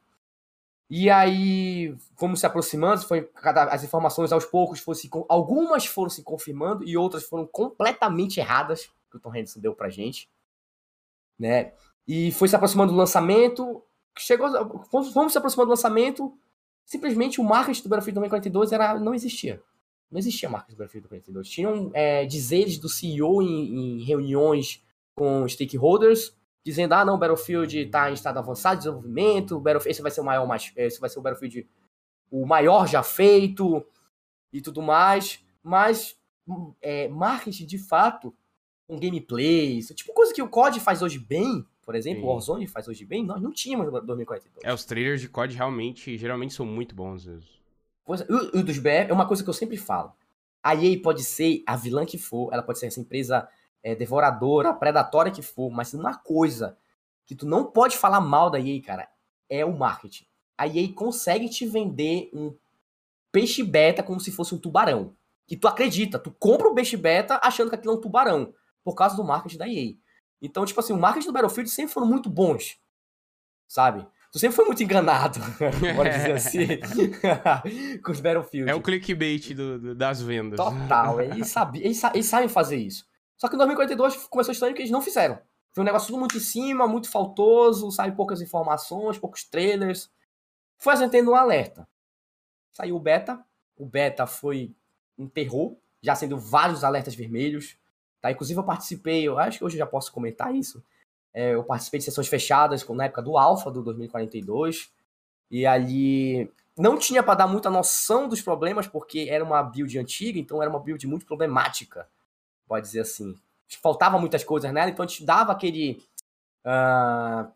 E aí, como se aproximando, foi as informações aos poucos fosse algumas foram se confirmando e outras foram completamente erradas que o Tom Henderson deu pra gente, né? E foi se aproximando do lançamento, chegou, fomos se aproximando do lançamento, simplesmente o marketing do Battlefield 2042 era não existia. Não existia marketing do Battlefield 2042. Tinham é, dizeres do CEO em, em reuniões com stakeholders dizendo, ah, não, o Battlefield está em estado avançado de desenvolvimento, Battlefield, esse vai ser o maior, esse vai ser o Battlefield o maior já feito e tudo mais, mas é, marketing de fato, com gameplays, tipo coisa que o COD faz hoje bem, por exemplo, Sim. o Warzone faz hoje bem, nós não tínhamos em 2042. É, os trailers de COD realmente, geralmente são muito bons. Coisa, o, o dos BF é uma coisa que eu sempre falo. A EA pode ser a vilã que for, ela pode ser essa empresa é, devoradora, predatória que for, mas uma coisa que tu não pode falar mal da EA, cara, é o marketing. A EA consegue te vender um peixe beta como se fosse um tubarão. Que tu acredita, tu compra o peixe beta achando que aquilo é um tubarão, por causa do marketing da EA. Então, tipo assim, o marketing do Battlefield sempre foram muito bons, sabe? Tu sempre foi muito enganado, pode dizer assim, com os Battlefield. É o clickbait do, do, das vendas. Total, eles, sabi, eles, eles sabem fazer isso. Só que em 2042 começou estranho que eles não fizeram. Foi um negócio tudo muito em cima, muito faltoso, sabe, poucas informações, poucos trailers. Foi acendendo um alerta. Saiu o beta. O beta foi um terror, já sendo vários alertas vermelhos. Tá? Inclusive eu participei, eu acho que hoje eu já posso comentar isso. É, eu participei de sessões fechadas na época do Alpha do 2042. E ali não tinha para dar muita noção dos problemas, porque era uma build antiga, então era uma build muito problemática pode dizer assim. Faltava muitas coisas nela, então a gente dava aquele. Uh,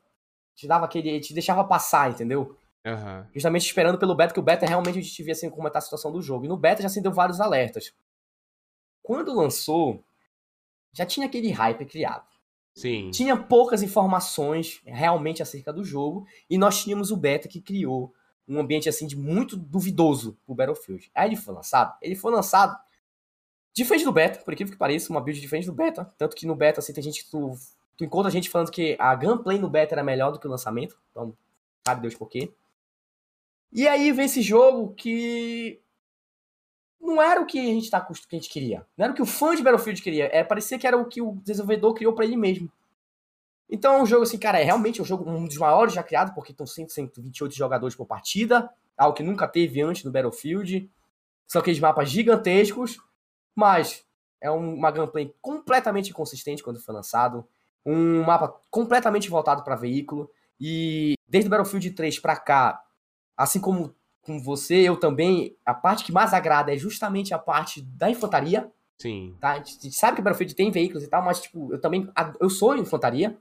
te dava aquele. te deixava passar, entendeu? Uhum. Justamente esperando pelo beta, que o beta realmente a gente via assim como está a situação do jogo. E no beta já se deu vários alertas. Quando lançou, já tinha aquele hype criado. Sim. Tinha poucas informações realmente acerca do jogo, e nós tínhamos o beta que criou um ambiente assim de muito duvidoso pro Battlefield. Aí ele foi lançado, ele foi lançado diferente do beta, por incrível que pareça, uma build diferente do beta, tanto que no beta assim tem gente que tu, tu encontra gente falando que a gameplay no beta era melhor do que o lançamento, então sabe Deus por quê. E aí vem esse jogo que não era o que a gente tá que a gente queria. Não era o que o fã de Battlefield queria. É, parecia que era o que o desenvolvedor criou para ele mesmo. Então é um jogo assim, cara, é realmente um jogo um dos maiores já criado, porque estão 128 jogadores por partida, algo que nunca teve antes no Battlefield. São aqueles mapas gigantescos, mas é uma gameplay completamente inconsistente quando foi lançado, um mapa completamente voltado para veículo e desde o Battlefield 3 para cá, assim como com você, eu também, a parte que mais agrada é justamente a parte da infantaria. Sim. Tá? A gente sabe que o Battlefield tem veículos e tal, mas tipo, eu também eu sou infantaria.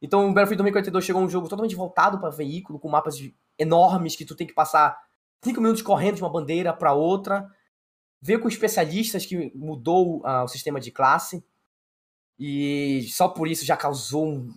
Então, o Battlefield 2042 chegou um jogo totalmente voltado para veículo, com mapas enormes que tu tem que passar cinco minutos correndo de uma bandeira para outra. Veio com especialistas que mudou uh, o sistema de classe. E só por isso já causou um,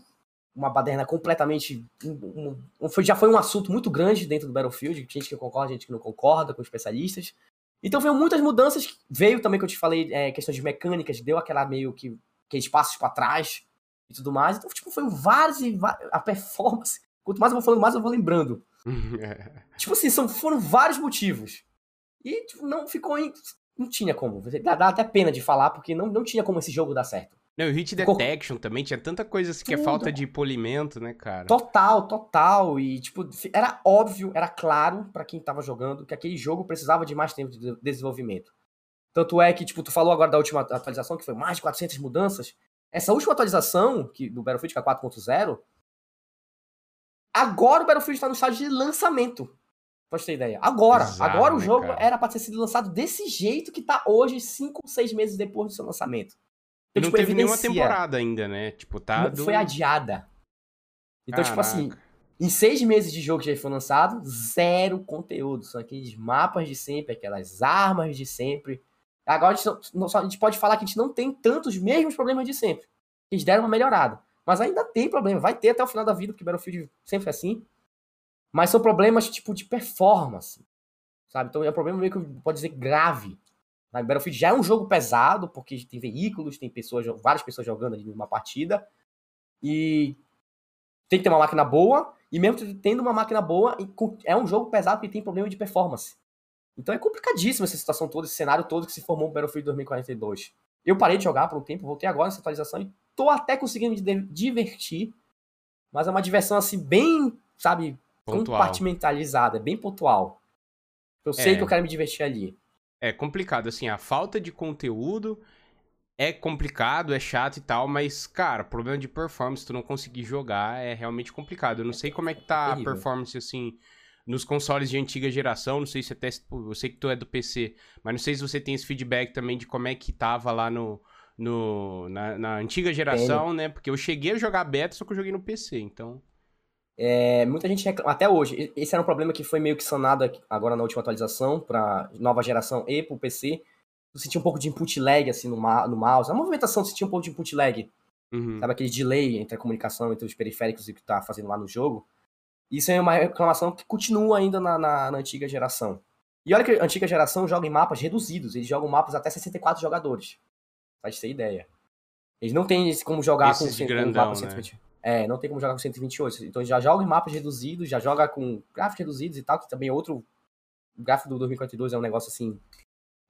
uma baderna completamente. Um, um, foi, já foi um assunto muito grande dentro do Battlefield. Gente que concorda, gente que não concorda com especialistas. Então veio muitas mudanças. Veio também que eu te falei, é, questões de mecânicas, deu aquela meio que aqueles passos para trás e tudo mais. Então, tipo, foi vários e vários, a performance. Quanto mais eu vou falando, mais eu vou lembrando. tipo assim, são, foram vários motivos. E tipo, não ficou em. Não tinha como. Dá, dá, até pena de falar, porque não, não tinha como esse jogo dar certo. Não, o hit detection também tinha tanta coisa assim que é falta de polimento, né, cara? Total, total. E, tipo, era óbvio, era claro para quem tava jogando que aquele jogo precisava de mais tempo de desenvolvimento. Tanto é que, tipo, tu falou agora da última atualização, que foi mais de 400 mudanças. Essa última atualização que, do Battlefield, que é 4.0, agora o Battlefield está no estágio de lançamento. Pode ter ideia. Agora. Bizarro, agora o né, jogo né, era para ter sido lançado desse jeito que tá hoje, 5 ou 6 meses depois do seu lançamento. Então, não tipo, teve nenhuma temporada ainda, né? Tipo, tá. Do... Foi adiada. Então, Caraca. tipo assim, em seis meses de jogo que já foi lançado, zero conteúdo. São aqueles mapas de sempre, aquelas armas de sempre. Agora a gente, não, a gente pode falar que a gente não tem tantos mesmos problemas de sempre. Eles deram uma melhorada. Mas ainda tem problema. Vai ter até o final da vida, porque Battlefield sempre é assim. Mas são problemas tipo de performance. Sabe? Então é um problema meio que pode dizer grave. Sabe? Battlefield já é um jogo pesado, porque tem veículos, tem pessoas, várias pessoas jogando ali numa partida. E tem que ter uma máquina boa. E mesmo tendo uma máquina boa, é um jogo pesado que tem problema de performance. Então é complicadíssima essa situação toda, esse cenário todo que se formou no Battlefield 2042. Eu parei de jogar por um tempo, voltei agora nessa atualização e tô até conseguindo me divertir. Mas é uma diversão assim, bem, sabe, pontual. compartimentalizada, bem pontual. Eu sei é. que eu quero me divertir ali. É complicado, assim, a falta de conteúdo é complicado, é chato e tal, mas, cara, problema de performance, tu não conseguir jogar é realmente complicado. Eu não sei como é que tá é a performance, assim, nos consoles de antiga geração, não sei se até. Eu sei que tu é do PC, mas não sei se você tem esse feedback também de como é que tava lá no. no na, na antiga geração, né? Porque eu cheguei a jogar beta, só que eu joguei no PC, então. É, muita gente reclama, até hoje, esse era um problema que foi meio que sanado agora na última atualização para nova geração e para o PC. Tu sentia um pouco de input lag assim no, no mouse, a movimentação sentia um pouco de input lag, uhum. sabe aquele delay entre a comunicação entre os periféricos e o que tá fazendo lá no jogo. Isso é uma reclamação que continua ainda na, na, na, antiga geração. E olha que a antiga geração joga em mapas reduzidos, eles jogam mapas até 64 jogadores. Pra gente ter ideia. Eles não têm como jogar Esses com, grandão, com mapa 128. Né? É, não tem como jogar com 128. Então já joga em mapas reduzidos, já joga com gráficos reduzidos e tal, que também é outro. O gráfico do 2042 é um negócio assim.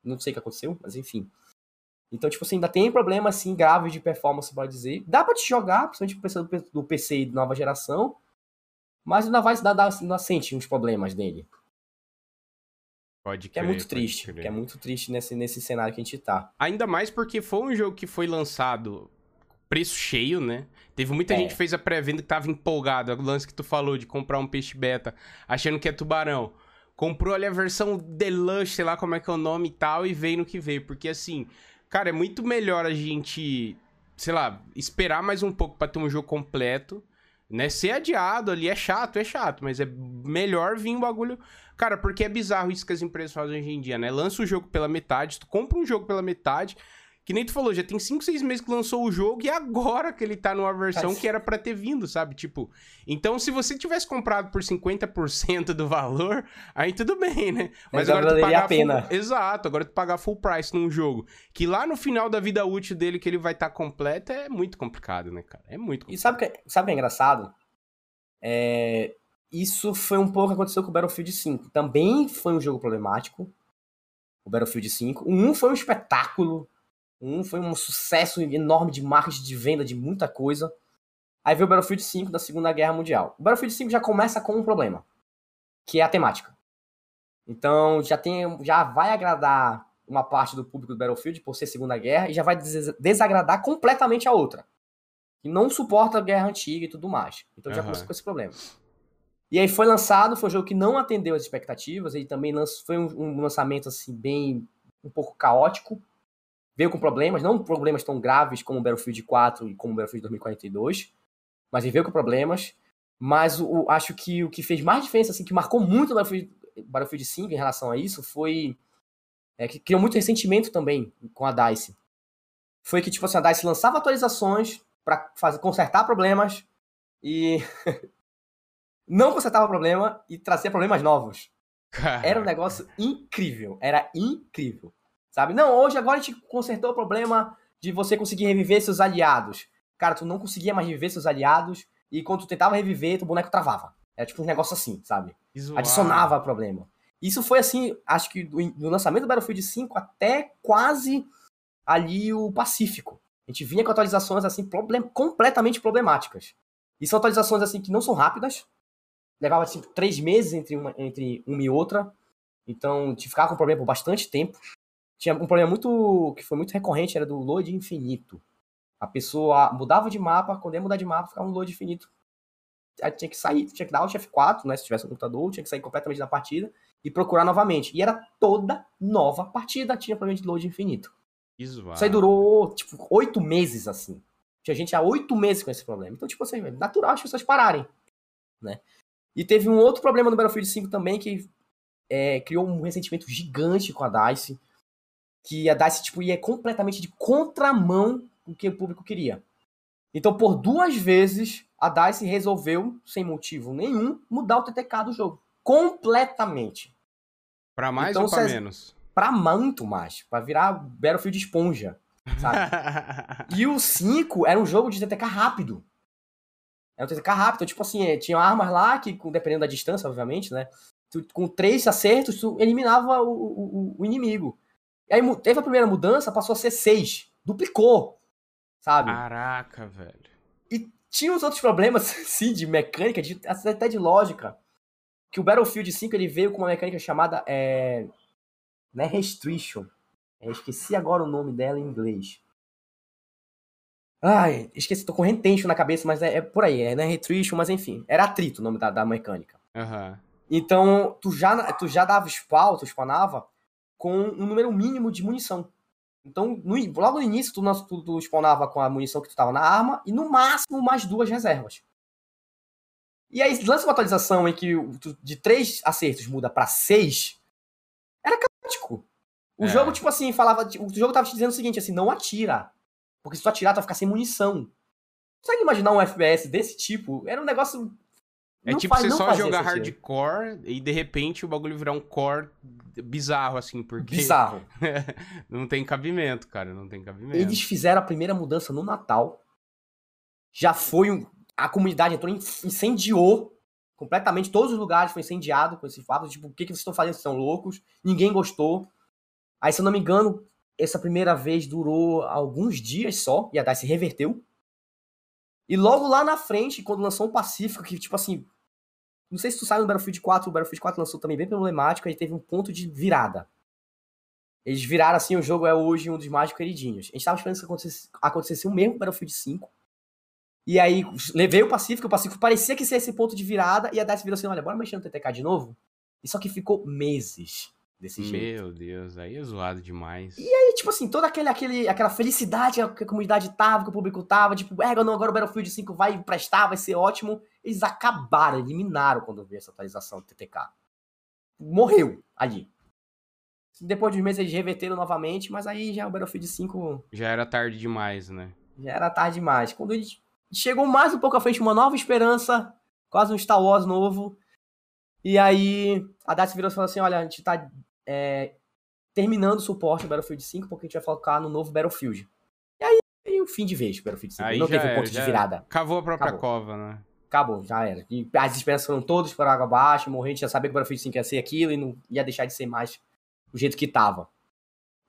Não sei o que aconteceu, mas enfim. Então, tipo assim, ainda tem problema assim grave de performance, pode dizer. Dá pra te jogar, principalmente do PC e nova geração, mas ainda vai dar, ainda sente uns problemas dele. Pode que é muito triste, que é muito triste nesse, nesse cenário que a gente tá. Ainda mais porque foi um jogo que foi lançado preço cheio, né? Teve muita é. gente que fez a pré-venda que tava empolgado, o lance que tu falou de comprar um peixe beta, achando que é tubarão. Comprou ali a versão deluxe, sei lá como é que é o nome e tal, e veio no que veio. Porque assim, cara, é muito melhor a gente, sei lá, esperar mais um pouco para ter um jogo completo né? Ser adiado ali é chato, é chato, mas é melhor vir um bagulho. Cara, porque é bizarro isso que as empresas fazem hoje em dia, né? Lança o jogo pela metade, tu compra um jogo pela metade, que nem tu falou, já tem 5, 6 meses que lançou o jogo e agora que ele tá numa versão que era para ter vindo, sabe? Tipo, então se você tivesse comprado por 50% do valor, aí tudo bem, né? Mas, Mas agora tu pagar a pena. Full... Exato, agora tu pagar full price num jogo, que lá no final da vida útil dele que ele vai estar tá completo é muito complicado, né, cara? É muito complicado. E sabe que sabe que é engraçado? É, isso foi um pouco que aconteceu com o Battlefield 5. Também foi um jogo problemático, o Battlefield 5. O 1 foi um espetáculo um foi um sucesso enorme de marketing, de venda, de muita coisa. Aí veio o Battlefield 5 da Segunda Guerra Mundial. O Battlefield 5 já começa com um problema, que é a temática. Então já tem, já vai agradar uma parte do público do Battlefield por ser Segunda Guerra e já vai desagradar completamente a outra, que não suporta a guerra antiga e tudo mais. Então já uhum. começa com esse problema. E aí foi lançado, foi um jogo que não atendeu as expectativas, ele também foi um, um lançamento assim bem um pouco caótico veio com problemas, não problemas tão graves como o Battlefield 4 e como o Battlefield 2042, mas ele veio com problemas. Mas o, acho que o que fez mais diferença, assim, que marcou muito o Battlefield, Battlefield 5 em relação a isso, foi é, que criou muito ressentimento também com a DICE. Foi que, tipo assim, a DICE lançava atualizações para fazer consertar problemas e não consertava problema e trazia problemas novos. Era um negócio incrível, era incrível. Sabe? Não, hoje agora a gente consertou o problema de você conseguir reviver seus aliados. Cara, tu não conseguia mais reviver seus aliados e quando tu tentava reviver, o boneco travava. Era tipo um negócio assim, sabe? Isolado. Adicionava problema. Isso foi assim, acho que do, do lançamento do Battlefield 5 até quase ali o Pacífico. A gente vinha com atualizações assim problem completamente problemáticas. E são atualizações assim que não são rápidas. Levava assim, três meses entre uma, entre uma e outra. Então, te ficava com problema por bastante tempo. Tinha um problema muito. que foi muito recorrente, era do load infinito. A pessoa mudava de mapa, quando ia mudar de mapa, ficava um load infinito. Aí tinha que sair, tinha que dar o F4, né? Se tivesse um computador, tinha que sair completamente da partida e procurar novamente. E era toda nova partida, tinha problema de load infinito. Isso, Isso aí durou, tipo, oito meses, assim. Tinha gente há oito meses com esse problema. Então, tipo assim, é natural as pessoas pararem, né? E teve um outro problema no Battlefield 5 também que é, criou um ressentimento gigante com a DICE que a DICE tipo, ia completamente de contramão com o que o público queria. Então, por duas vezes, a DICE resolveu, sem motivo nenhum, mudar o TTK do jogo. Completamente. Para mais então, ou para menos? Para muito mais. Para virar Battlefield esponja. Sabe? e o 5 era um jogo de TTK rápido. Era um TTK rápido. Então, tipo assim, é, tinha armas lá que, dependendo da distância, obviamente, né? Tu, com três acertos, tu eliminava o, o, o inimigo. E aí teve a primeira mudança, passou a ser 6. Duplicou. Sabe? Caraca, velho. E tinha uns outros problemas, sim, de mecânica, de, até de lógica. Que o Battlefield 5 ele veio com uma mecânica chamada. É, não é Restriction. É, esqueci agora o nome dela em inglês. Ai, esqueci, tô com retention na cabeça, mas é, é por aí, é, não é Restriction, mas enfim. Era atrito o nome da, da mecânica. Uhum. Então, tu já, tu já dava spawn, tu spawnava com um número mínimo de munição. Então, no, logo no início, tu, tu, tu spawnava com a munição que tu tava na arma e no máximo mais duas reservas. E aí lança uma atualização em que tu, de três acertos muda para seis. Era caótico. O é. jogo, tipo assim, falava. O jogo tava te dizendo o seguinte, assim, não atira. Porque se tu atirar, tu vai ficar sem munição. Consegue imaginar um FPS desse tipo? Era um negócio é não tipo faz, você só jogar hardcore e de repente o bagulho virar um core bizarro, assim, porque. Bizarro. não tem cabimento, cara, não tem cabimento. Eles fizeram a primeira mudança no Natal. Já foi um. A comunidade entrou, incendiou completamente. Todos os lugares foi incendiado com esse fato. Tipo, o que, que vocês estão fazendo? Vocês são loucos. Ninguém gostou. Aí, se eu não me engano, essa primeira vez durou alguns dias só. E a DICE reverteu. E logo lá na frente, quando lançou o Pacífico, que, tipo assim, não sei se tu sabe no Battlefield 4, o Battlefield 4 lançou também bem problemático, aí teve um ponto de virada. Eles viraram assim, o jogo é hoje um dos mais queridinhos. A gente tava esperando que acontecesse, acontecesse o mesmo com Battlefield 5. E aí, levei o Pacífico, o Pacífico parecia que ia ser esse ponto de virada, e a DICE virou assim, olha, bora mexer no TTK de novo? E só que ficou meses desse Meu jeito. Meu Deus, aí é zoado demais. E aí, tipo assim, toda aquele, aquele, aquela felicidade que a comunidade tava, que o público tava, tipo, é, não, agora o Battlefield 5 vai prestar, vai ser ótimo. Eles acabaram, eliminaram quando veio essa atualização do TTK. Morreu ali. Depois de meses eles reverteram novamente, mas aí já o Battlefield 5. Já era tarde demais, né? Já era tarde demais. Quando ele chegou mais um pouco à frente, uma nova esperança, quase um Star Wars novo. E aí a DICE virou e falou assim: olha, a gente tá é, terminando o suporte do Battlefield 5, porque a gente vai focar no novo Battlefield. E aí, aí o fim de vez do Battlefield 5. Aí Não teve um ponto de virada. era. Cavou a própria Acabou. cova, né? Acabou, já era. E as esperanças foram todas para água abaixo, morrer, a gente já sabia que o Battlefield 5 ia ser aquilo e não ia deixar de ser mais do jeito que tava.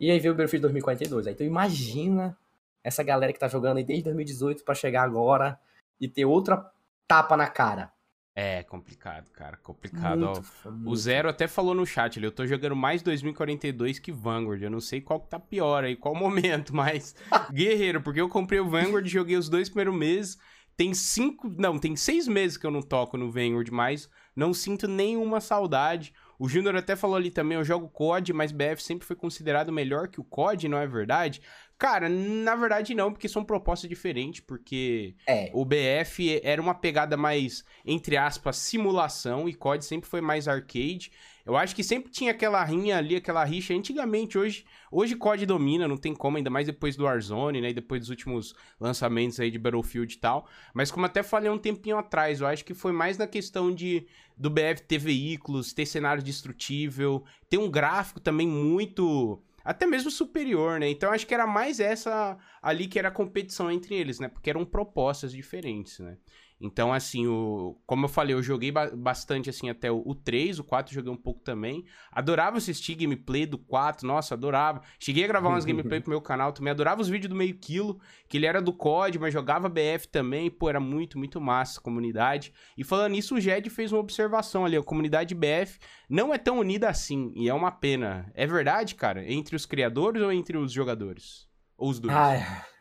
E aí veio o Battlefield 2042. Aí, então imagina essa galera que tá jogando aí desde 2018 pra chegar agora e ter outra tapa na cara. É complicado, cara. Complicado. O. Zero até falou no chat ali, eu tô jogando mais 2042 que Vanguard. Eu não sei qual que tá pior aí, qual momento, mas. Guerreiro, porque eu comprei o Vanguard, joguei os dois primeiros meses. Tem cinco. Não, tem seis meses que eu não toco no Vanguard mais. Não sinto nenhuma saudade. O Júnior até falou ali também, eu jogo COD, mas BF sempre foi considerado melhor que o COD, não é verdade? Cara, na verdade não, porque são propostas diferentes, porque É, o BF era uma pegada mais, entre aspas, simulação, e COD sempre foi mais arcade. Eu acho que sempre tinha aquela rinha ali, aquela rixa. Antigamente, hoje, hoje COD domina, não tem como, ainda mais depois do Warzone, né? E depois dos últimos lançamentos aí de Battlefield e tal. Mas como até falei um tempinho atrás, eu acho que foi mais na questão de do BF ter veículos, ter cenário destrutível, ter um gráfico também muito até mesmo superior, né? Então acho que era mais essa ali que era a competição entre eles, né? Porque eram propostas diferentes, né? Então, assim, o, como eu falei, eu joguei ba- bastante, assim, até o, o 3, o 4 eu joguei um pouco também. Adorava assistir gameplay do 4, nossa, adorava. Cheguei a gravar umas gameplay pro meu canal também, adorava os vídeos do meio quilo, que ele era do COD, mas jogava BF também, pô, era muito, muito massa a comunidade. E falando nisso, o Jed fez uma observação ali, a comunidade BF não é tão unida assim, e é uma pena. É verdade, cara? Entre os criadores ou entre os jogadores? Ou os dois?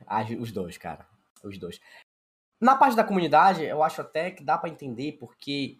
Ai, os dois, cara. Os dois. Na parte da comunidade, eu acho até que dá pra entender, porque.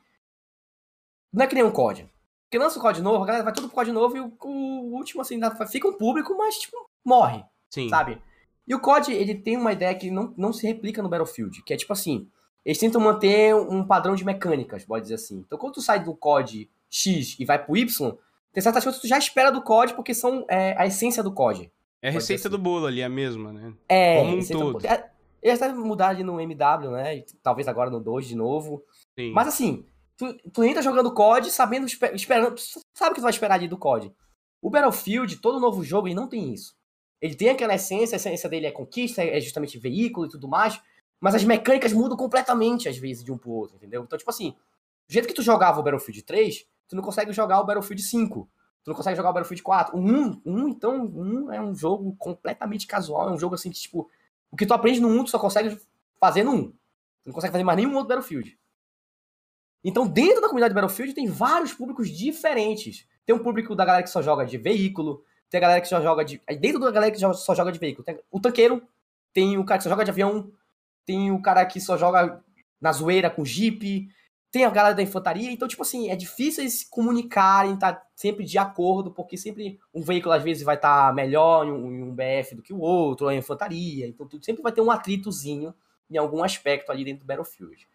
Não é que nem um COD. Porque lança o COD novo, a galera vai tudo pro COD novo e o, o último, assim, fica um público, mas, tipo, morre, Sim. sabe? E o COD, ele tem uma ideia que não, não se replica no Battlefield, que é tipo assim: eles tentam manter um padrão de mecânicas, pode dizer assim. Então, quando tu sai do COD X e vai pro Y, tem certas coisas que tu já espera do COD, porque são é, a essência do COD. É a receita ser do bolo ali, a mesma, né? É, Como um todo. do- é, Eles até mudaram ali no MW, né? E talvez agora no 2 de novo. Sim. Mas assim, tu, tu entra jogando COD sabendo, espe- esperando. Sabe o que tu vai esperar ali do COD. O Battlefield, todo novo jogo, ele não tem isso. Ele tem aquela essência, a essência dele é conquista, é justamente veículo e tudo mais. Mas as mecânicas mudam completamente, às vezes, de um pro outro, entendeu? Então, tipo assim, do jeito que tu jogava o Battlefield 3, tu não consegue jogar o Battlefield 5. Tu não consegue jogar o Battlefield 4. O 1, o 1 então, o 1 é um jogo completamente casual. É um jogo assim que, tipo, o que tu aprende no 1, tu só consegue fazer no 1. Tu não consegue fazer mais nenhum outro Battlefield. Então, dentro da comunidade Battlefield, tem vários públicos diferentes. Tem um público da galera que só joga de veículo, tem a galera que só joga de. Dentro da galera que só joga de veículo, tem o tanqueiro, tem o cara que só joga de avião, tem o cara que só joga na zoeira com jeep, tem a galera da infantaria. Então, tipo assim, é difícil eles se comunicarem, tá sempre de acordo, porque sempre um veículo às vezes vai estar melhor em um, em um BF do que o outro, ou em infantaria. Então, sempre vai ter um atritozinho em algum aspecto ali dentro do Battlefield.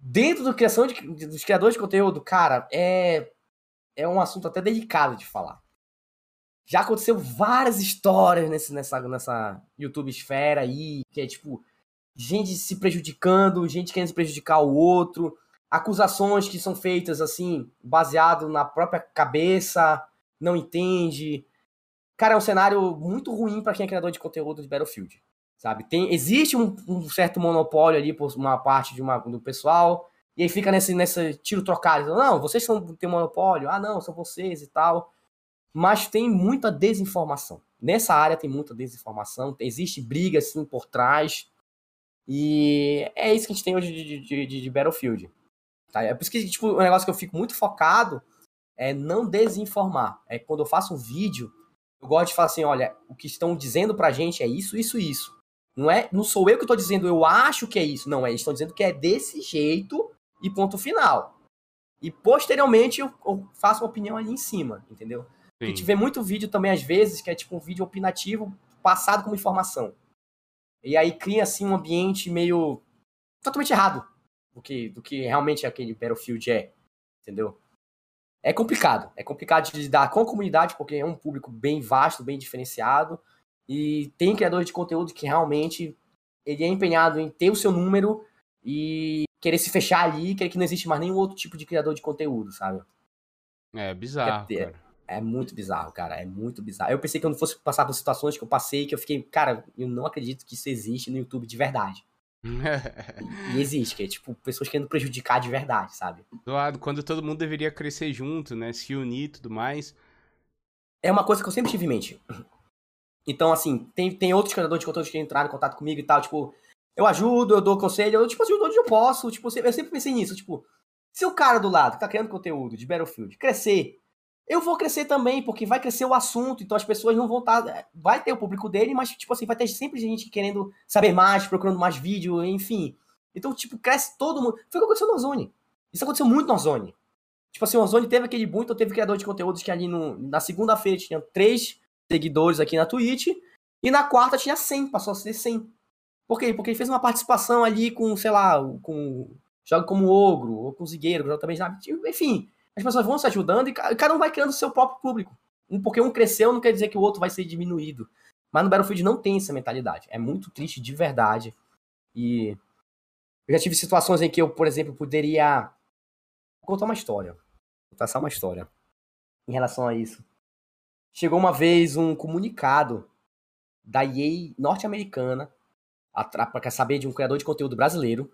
Dentro do criação de, dos criadores de conteúdo, cara, é, é um assunto até delicado de falar. Já aconteceu várias histórias nesse, nessa, nessa YouTube esfera aí, que é tipo, gente se prejudicando, gente querendo se prejudicar o outro, acusações que são feitas assim, baseado na própria cabeça, não entende. Cara, é um cenário muito ruim para quem é criador de conteúdo de Battlefield sabe? Tem, existe um, um certo monopólio ali por uma parte de uma, do pessoal, e aí fica nesse, nesse tiro trocado. Não, vocês são, têm monopólio, ah, não, são vocês e tal. Mas tem muita desinformação. Nessa área tem muita desinformação, existe briga assim por trás, e é isso que a gente tem hoje de, de, de, de Battlefield. Tá? É por isso que tipo, um negócio que eu fico muito focado é não desinformar. É quando eu faço um vídeo, eu gosto de falar assim, olha, o que estão dizendo pra gente é isso, isso, isso. Não é, não sou eu que estou dizendo, eu acho que é isso. Não, eles estão dizendo que é desse jeito e ponto final. E posteriormente eu, eu faço uma opinião ali em cima, entendeu? A gente vê muito vídeo também, às vezes, que é tipo um vídeo opinativo passado como informação. E aí cria, assim, um ambiente meio totalmente errado do que, do que realmente aquele Battlefield é, entendeu? é complicado. É complicado de lidar com a comunidade, porque é um público bem vasto, bem diferenciado. E tem criadores de conteúdo que realmente ele é empenhado em ter o seu número e querer se fechar ali, querer que não existe mais nenhum outro tipo de criador de conteúdo, sabe? É bizarro, é, é, muito bizarro, cara. É muito bizarro. Eu pensei que eu não fosse passar por situações que eu passei, que eu fiquei, cara, eu não acredito que isso existe no YouTube de verdade. E, existe, que é tipo, pessoas querendo prejudicar de verdade, sabe? Do lado, quando todo mundo deveria crescer junto, né? Se unir e tudo mais. É uma coisa que eu sempre tive em mente. Então, assim, tem, tem outros criadores de conteúdo que entraram em contato comigo e tal, tipo, eu ajudo, eu dou conselho, eu, tipo, ajudo onde eu posso, tipo, eu sempre pensei nisso, tipo, se o cara do lado que tá criando conteúdo de Battlefield crescer, eu vou crescer também, porque vai crescer o assunto, então as pessoas não vão estar. Tá, vai ter o público dele, mas, tipo assim, vai ter sempre gente querendo saber mais, procurando mais vídeo, enfim. Então, tipo, cresce todo mundo. Foi o que aconteceu no Ozone. Isso aconteceu muito no Ozone. Tipo assim, o Ozone teve aquele boom, então teve criador de conteúdos que ali no, na segunda-feira tinha três seguidores aqui na Twitch, e na quarta tinha 100, passou a ser 100. Por quê? Porque ele fez uma participação ali com, sei lá, com joga como ogro, ou com zigueiro, também, enfim, as pessoas vão se ajudando e cada um vai criando o seu próprio público. Porque um cresceu não quer dizer que o outro vai ser diminuído. Mas no Battlefield não tem essa mentalidade. É muito triste de verdade. E eu já tive situações em que eu, por exemplo, poderia contar uma história. Vou passar uma história em relação a isso. Chegou uma vez um comunicado da EA norte-americana para saber de um criador de conteúdo brasileiro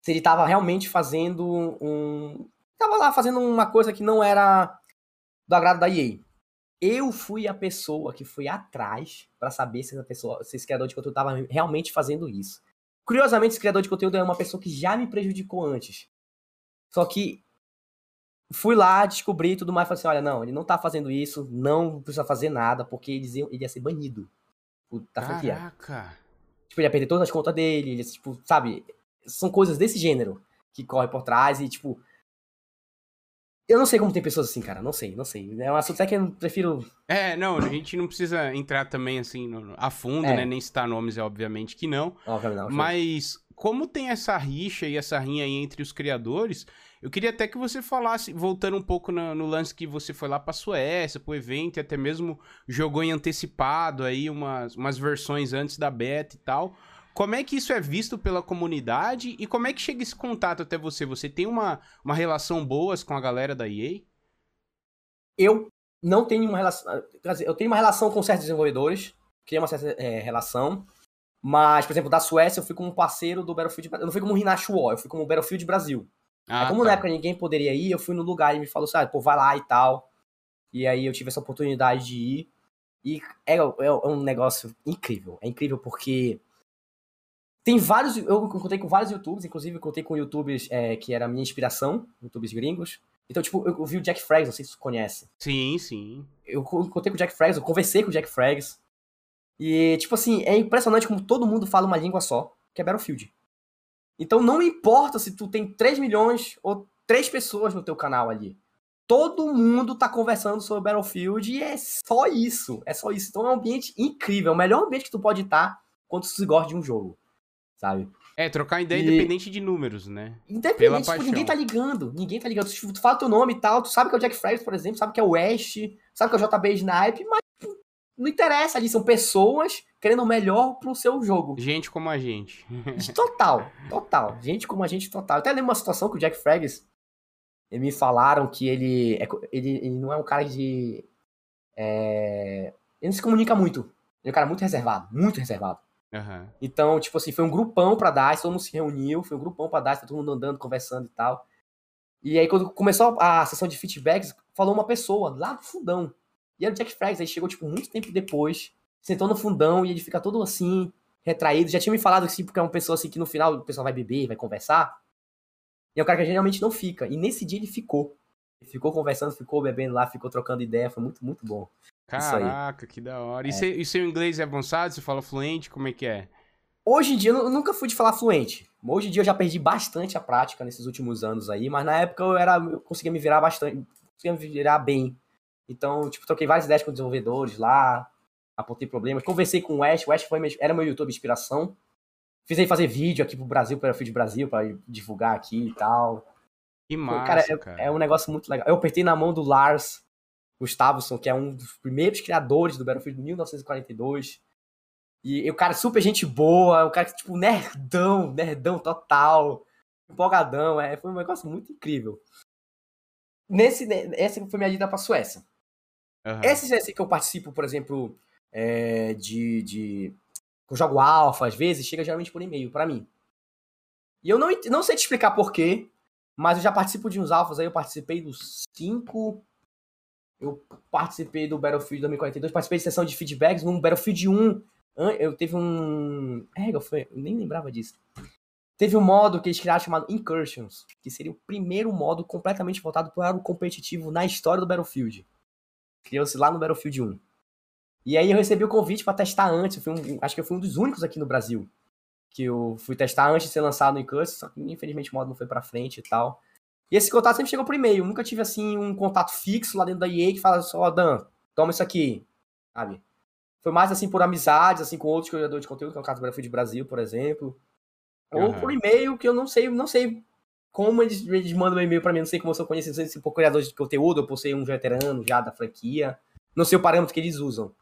se ele estava realmente fazendo um tava lá fazendo uma coisa que não era do agrado da EA. Eu fui a pessoa que foi atrás para saber se essa pessoa, se esse criador de conteúdo estava realmente fazendo isso. Curiosamente, esse criador de conteúdo é uma pessoa que já me prejudicou antes. Só que fui lá, descobri tudo mais, falei assim, olha, não, ele não tá fazendo isso, não precisa fazer nada, porque ele ia, ele ia ser banido da franquia. Caraca! Tipo, ele ia perder todas as contas dele, ele, tipo, sabe? São coisas desse gênero que corre por trás e, tipo, eu não sei como tem pessoas assim, cara. Não sei, não sei. É um assunto até que eu prefiro. É, não, a gente não precisa entrar também assim no, a fundo, é. né? Nem citar nomes, é obviamente que não. Não. Mas como tem essa rixa e essa rinha aí entre os criadores, eu queria até que você falasse, voltando um pouco no, no lance que você foi lá pra Suécia, pro evento, e até mesmo jogou em antecipado aí umas, umas versões antes da beta e tal. Como é que isso é visto pela comunidade e como é que chega esse contato até você? Você tem uma, uma relação boa com a galera da EA? Eu não tenho uma relação. Eu tenho uma relação com certos desenvolvedores, criei uma certa é, relação. Mas, por exemplo, da Suécia eu fui como parceiro do Battlefield. Eu não fui como Hinacho War, eu fui como Battlefield Brasil. Ah, como tá. na época ninguém poderia ir, eu fui no lugar e me falou, sabe, pô, vai lá e tal. E aí eu tive essa oportunidade de ir. E é, é, é um negócio incrível. É incrível porque tem vários. Eu contei com vários youtubers, inclusive eu contei com youtubers é, que era a minha inspiração, youtubers gringos. Então, tipo, eu, eu vi o Jack Frags, não sei se você conhece. Sim, sim. Eu contei com o Jack Frags, eu conversei com o Jack Frags. E, tipo assim, é impressionante como todo mundo fala uma língua só, que é Battlefield. Então não importa se tu tem 3 milhões ou 3 pessoas no teu canal ali. Todo mundo tá conversando sobre Battlefield e é só isso. É só isso. Então é um ambiente incrível. É o melhor ambiente que tu pode estar quando tu se gosta de um jogo sabe? É, trocar ideia e... independente de números, né? Independente, tipo, ninguém tá ligando. Ninguém tá ligando. Tu, tu fala teu nome e tal, tu sabe que é o Jack Frags, por exemplo, sabe que é o West, sabe que é o JB Snipe, mas não interessa ali, são pessoas querendo o melhor pro seu jogo. Gente como a gente. total, total. Gente como a gente, total. Eu até lembro uma situação que o Jack Frags, me falaram que ele, é, ele, ele não é um cara de... É, ele não se comunica muito. Ele é um cara muito reservado, muito reservado. Uhum. Então, tipo assim, foi um grupão pra dar, todo mundo se reuniu, foi um grupão pra dar, todo mundo andando, conversando e tal. E aí, quando começou a sessão de feedbacks, falou uma pessoa lá do fundão. E era o Jack Frags, aí chegou, tipo, muito tempo depois, sentou no fundão e ele fica todo assim, retraído. Já tinha me falado assim, porque é uma pessoa assim que no final o pessoal vai beber, vai conversar. E é um cara que geralmente não fica. E nesse dia ele ficou. Ficou conversando, ficou bebendo lá, ficou trocando ideia, foi muito, muito bom. Caraca, que da hora. E, é. e seu inglês é avançado? Você fala fluente? Como é que é? Hoje em dia, eu nunca fui de falar fluente. Hoje em dia eu já perdi bastante a prática nesses últimos anos aí, mas na época eu era, eu conseguia me virar bastante, conseguia me virar bem. Então, tipo, troquei várias ideias com desenvolvedores lá, apontei problemas, conversei com o West, o West foi, era meu YouTube inspiração. Fiz aí fazer vídeo aqui pro Brasil, para o Feed Brasil, para divulgar aqui e tal. Que massa, cara, é, cara. é um negócio muito legal. Eu apertei na mão do Lars Gustafsson, que é um dos primeiros criadores do Battlefield de 1942. E o cara super gente boa, o cara tipo nerdão, nerdão total, empolgadão, é, foi um negócio muito incrível. Nesse, essa foi minha ida pra Suécia. Aham. Esses assim que eu participo, por exemplo, é, de, de. Eu jogo alfa, às vezes, chega geralmente por e-mail pra mim. E eu não, não sei te explicar porquê, mas eu já participo de uns alfas aí, eu participei dos 5. Eu participei do Battlefield 2042, participei de sessão de feedbacks no Battlefield 1. an- Eu teve um. É, eu, foi, eu nem lembrava disso. Teve um modo que eles criaram chamado Incursions, que seria o primeiro modo completamente voltado para o competitivo na história do Battlefield. Criou-se lá no Battlefield 1. E aí eu recebi o convite para testar antes. Um- acho que eu fui um dos únicos aqui no Brasil que eu fui testar antes de ser lançado no Incursions, só que infelizmente o modo não foi pra frente e tal. E esse contato sempre chegou por e-mail. Nunca tive assim um contato fixo lá dentro da EA que fala só, ó, Dan, toma isso aqui, sabe? Foi mais assim por amizades, assim, com outros criadores de conteúdo, que é o caso do Battlefield Brasil, por exemplo. Ou Aham. por e-mail, que eu não sei, não sei como eles, eles mandam um e-mail pra mim, não sei como eu sou conhecido, não sei se por criadores de conteúdo, ou por ser um veterano já da franquia. Não sei o parâmetro que eles usam.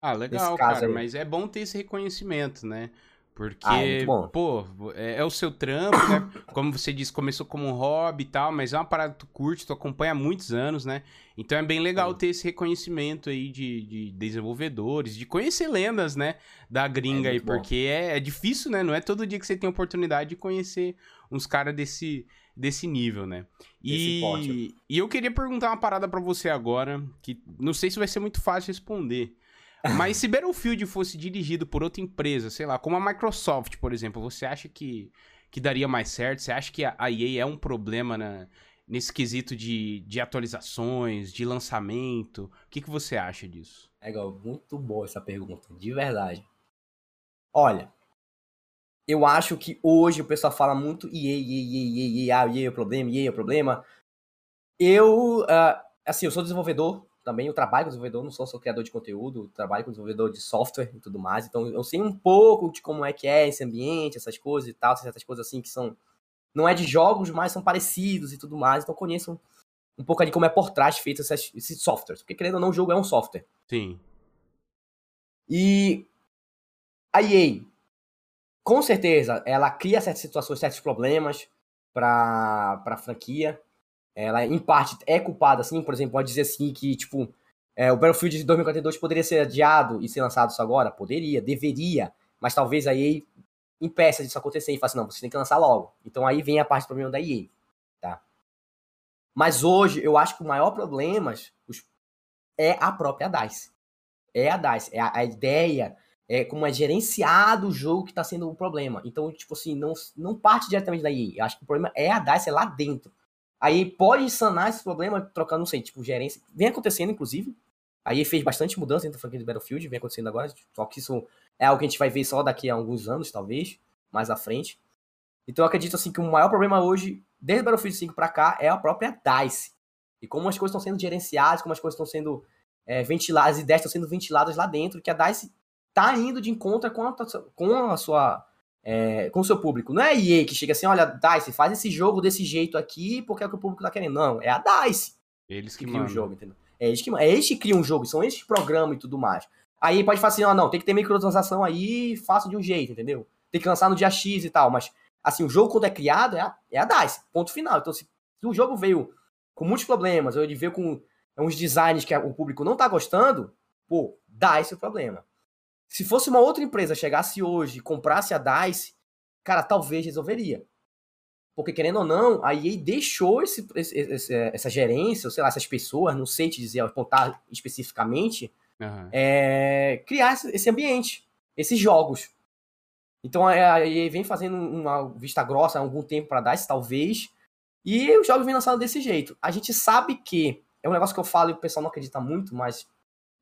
Ah, legal, cara, aí. mas é bom ter esse reconhecimento, né? Porque, Ah, é muito bom. pô, é, é o seu trampo, né? Como você disse, começou como um hobby e tal, mas é uma parada que tu curte, tu acompanha há muitos anos, né? Então é bem legal Sim. ter esse reconhecimento aí de, de desenvolvedores, de conhecer lendas, né? Da gringa É aí, bom. porque é, é difícil, né? Não é todo dia que você tem oportunidade de conhecer uns caras desse, desse nível, né? E, e eu queria perguntar uma parada pra você agora, que não sei se vai ser muito fácil responder. Mas se Battlefield fosse dirigido por outra empresa, sei lá, como a Microsoft, por exemplo, você acha que, que daria mais certo? Você acha que a EA é um problema na- nesse quesito de, de atualizações, de lançamento? O que, que você acha disso? É, igual, muito boa essa pergunta, de verdade. Olha, eu acho que hoje o pessoal fala muito EA, EA, EA, EA, EA, ah, EA é o problema, EA é o problema. Eu, ah, assim, eu sou desenvolvedor também, eu trabalho com desenvolvedor, não sou só criador de conteúdo, trabalho com desenvolvedor de software e tudo mais, então eu sei um pouco de como é que é esse ambiente, essas coisas e tal, certas coisas assim que são, não é de jogos, mas são parecidos e tudo mais, então conheço um, um pouco ali como é por trás feito esses, esses softwares, porque querendo ou não, o jogo é um software. Sim. E a EA, com certeza, ela cria certas situações, certos problemas para a franquia. Ela, em parte, é culpada, assim, por exemplo, pode dizer assim que, tipo, é, o Battlefield de 2042 poderia ser adiado e ser lançado só agora? Poderia, deveria, mas talvez a EA impeça disso acontecer e fale assim, não, você tem que lançar logo. Então aí vem a parte do problema da EA, tá? Mas hoje, eu acho que o maior problema é a própria DICE. É a DICE, é a, a ideia, é como é gerenciado o jogo que tá sendo o problema. Então, tipo assim, não, não parte diretamente da EA. Eu acho que o problema é a DICE, é lá dentro. A EA pode sanar esse problema trocando, não sei, tipo, gerência. Vem acontecendo, inclusive. A EA fez bastante mudança dentro da franquia do Battlefield, vem acontecendo agora. Só que isso é algo que a gente vai ver só daqui a alguns anos, talvez, mais à frente. Então eu acredito assim que o maior problema hoje, desde Battlefield 5 pra cá, é a própria DICE. E como as coisas estão sendo gerenciadas, como as coisas estão sendo é, ventiladas, as ideias estão sendo ventiladas lá dentro, que a DICE tá indo de encontro com a, com a sua. É, com o seu público. Não é a EA que chega assim, olha, DICE, faz esse jogo desse jeito aqui porque é o que o público tá querendo. Não, é a DICE Eles que que cria o jogo, entendeu? É eles que, é eles que criam o jogo, são eles que programam e tudo mais. Aí pode falar assim, ó, não, tem que ter microtransação aí, faça de um jeito, entendeu? Tem que lançar no dia X e tal, mas assim, o jogo quando é criado é a, é a DICE, ponto final. Então se, se o jogo veio com muitos problemas, ou ele veio com uns designs que o público não tá gostando, pô, DICE é o problema. Se fosse uma outra empresa chegasse hoje e comprasse a DICE, cara, talvez resolveria. Porque, querendo ou não, a EA deixou esse, esse- esse- essa gerência, ou sei lá, essas pessoas, não sei te dizer, apontar especificamente, Aham. é, criar esse, ambiente, esses jogos. Então a EA vem fazendo uma vista grossa há algum tempo para DICE, talvez, e os jogos vêm lançando desse jeito. A gente sabe que, é um negócio que eu falo e o pessoal não acredita muito, mas,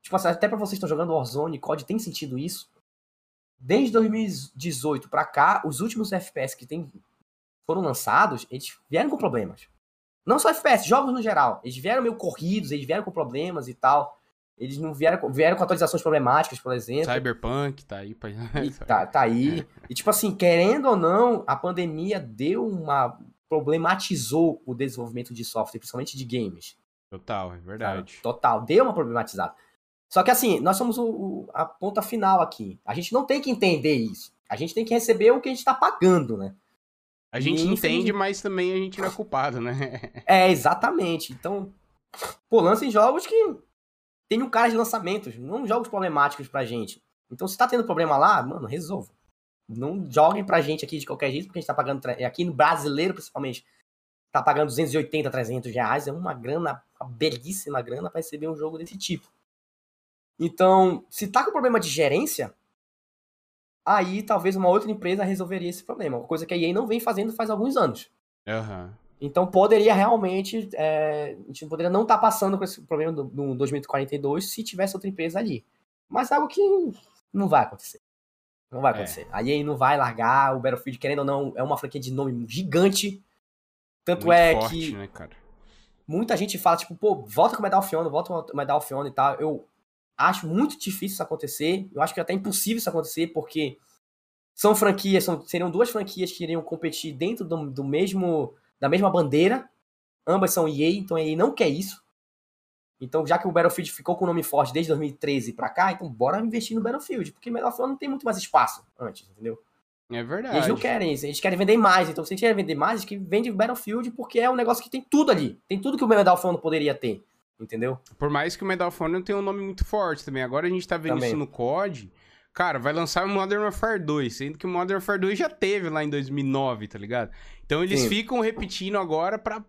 tipo assim, até para vocês que estão jogando Warzone, COD tem sentido isso. Desde 2018 para cá, os últimos FPS que tem, foram lançados, eles vieram com problemas. Não só FPS, jogos no geral. Eles vieram meio corridos, eles vieram com problemas e tal. Eles não vieram, com- vieram com atualizações problemáticas, por exemplo. Cyberpunk tá aí pra. Tá, tá aí. E tipo assim, querendo ou não, a pandemia deu uma, problematizou o desenvolvimento de software, principalmente de games. Total, é verdade. Sabe? Total, deu uma problematizada. Só que assim, nós somos o, o, a ponta final aqui. A gente não tem que entender isso. A gente tem que receber o que a gente está pagando, né? A gente e, entende, mas também a gente não é culpado, né? é, exatamente. Então, pô, lancem jogos que tem um cara de lançamentos, não jogos problemáticos pra gente. Então, se tá tendo problema lá, mano, resolva. Não joguem pra gente aqui de qualquer jeito, porque a gente tá pagando, aqui no brasileiro principalmente, tá pagando 280, 300 reais, é uma grana, uma belíssima grana para receber um jogo desse tipo. Então, se tá com problema de gerência, aí talvez uma outra empresa resolveria esse problema. Uma coisa que a EA não vem fazendo faz alguns anos. Uhum. Então poderia realmente. É, a gente poderia não estar tá passando com esse problema no, no 2042 se tivesse outra empresa ali. Mas é algo que não vai acontecer. Não vai é. acontecer. É. A EA não vai largar o Battlefield, querendo ou não, é uma franquia de nome gigante. Tanto Muito é forte, que. Né, muita gente fala, tipo, pô, volta com o Medal of Honor, volta com o Medal of Honor e tal. Eu Acho muito difícil isso acontecer. Eu acho que é até impossível isso acontecer, porque são franquias, são, seriam duas franquias que iriam competir dentro do, do mesmo da mesma bandeira. Ambas são EA, então a EA não quer isso. Então, já que o Battlefield ficou com o nome forte desde 2013 para cá, então bora investir no Battlefield, porque Medal of Honor não tem muito mais espaço antes, entendeu? É verdade. eles não querem isso, eles querem vender mais. Então, se eles querem vender mais, eles que vende Battlefield porque é um negócio que tem tudo ali. Tem tudo que o Medal of Honor poderia ter. Entendeu? Por mais que o Medal of Honor tenha um nome muito forte também. Agora a gente tá vendo também. isso no COD. Cara, vai lançar o Modern Warfare 2, sendo que o Modern Warfare 2 já teve lá em 2009, tá ligado? Então eles Sim. ficam repetindo agora pra,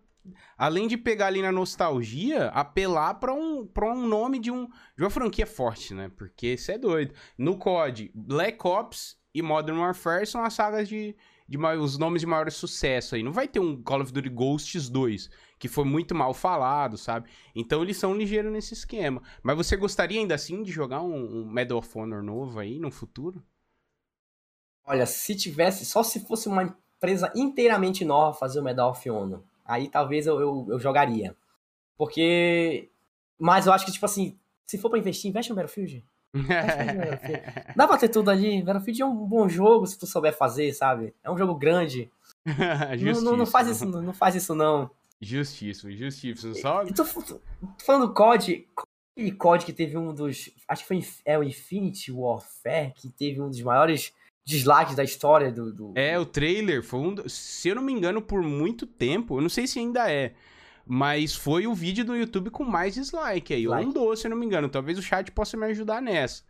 além de pegar ali na nostalgia, apelar pra um, pra um nome de, um, de uma franquia forte, né? Porque isso é doido. No COD, Black Ops e Modern Warfare são as sagas de, de os nomes de maior sucesso aí. Não vai ter um Call of Duty Ghosts 2 que foi muito mal falado, sabe? Então eles são ligeiros nesse esquema. Mas você gostaria ainda assim de jogar um, um Medal of Honor novo aí no futuro? Olha, se tivesse, só se fosse uma empresa inteiramente nova fazer o Medal of Honor, aí talvez eu, eu, eu jogaria. Porque. Mas eu acho que, tipo assim, se for pra investir, investe no Battlefield. Dá pra ter tudo ali. Battlefield é um bom jogo se tu souber fazer, sabe? É um jogo grande. não, não, não, faz isso, não faz isso, não. Justíssimo, justíssimo. Só... Eu tô, tô falando COD. Aquele COD que teve um dos. Acho que foi é o Infinity Warfare, que teve um dos maiores dislikes da história do. do... É, o trailer foi um. Se eu não me engano, por muito tempo, eu não sei se ainda é. Mas foi o vídeo do YouTube com mais dislike aí. Like. Um doce, se eu não me engano. Talvez o chat possa me ajudar nessa.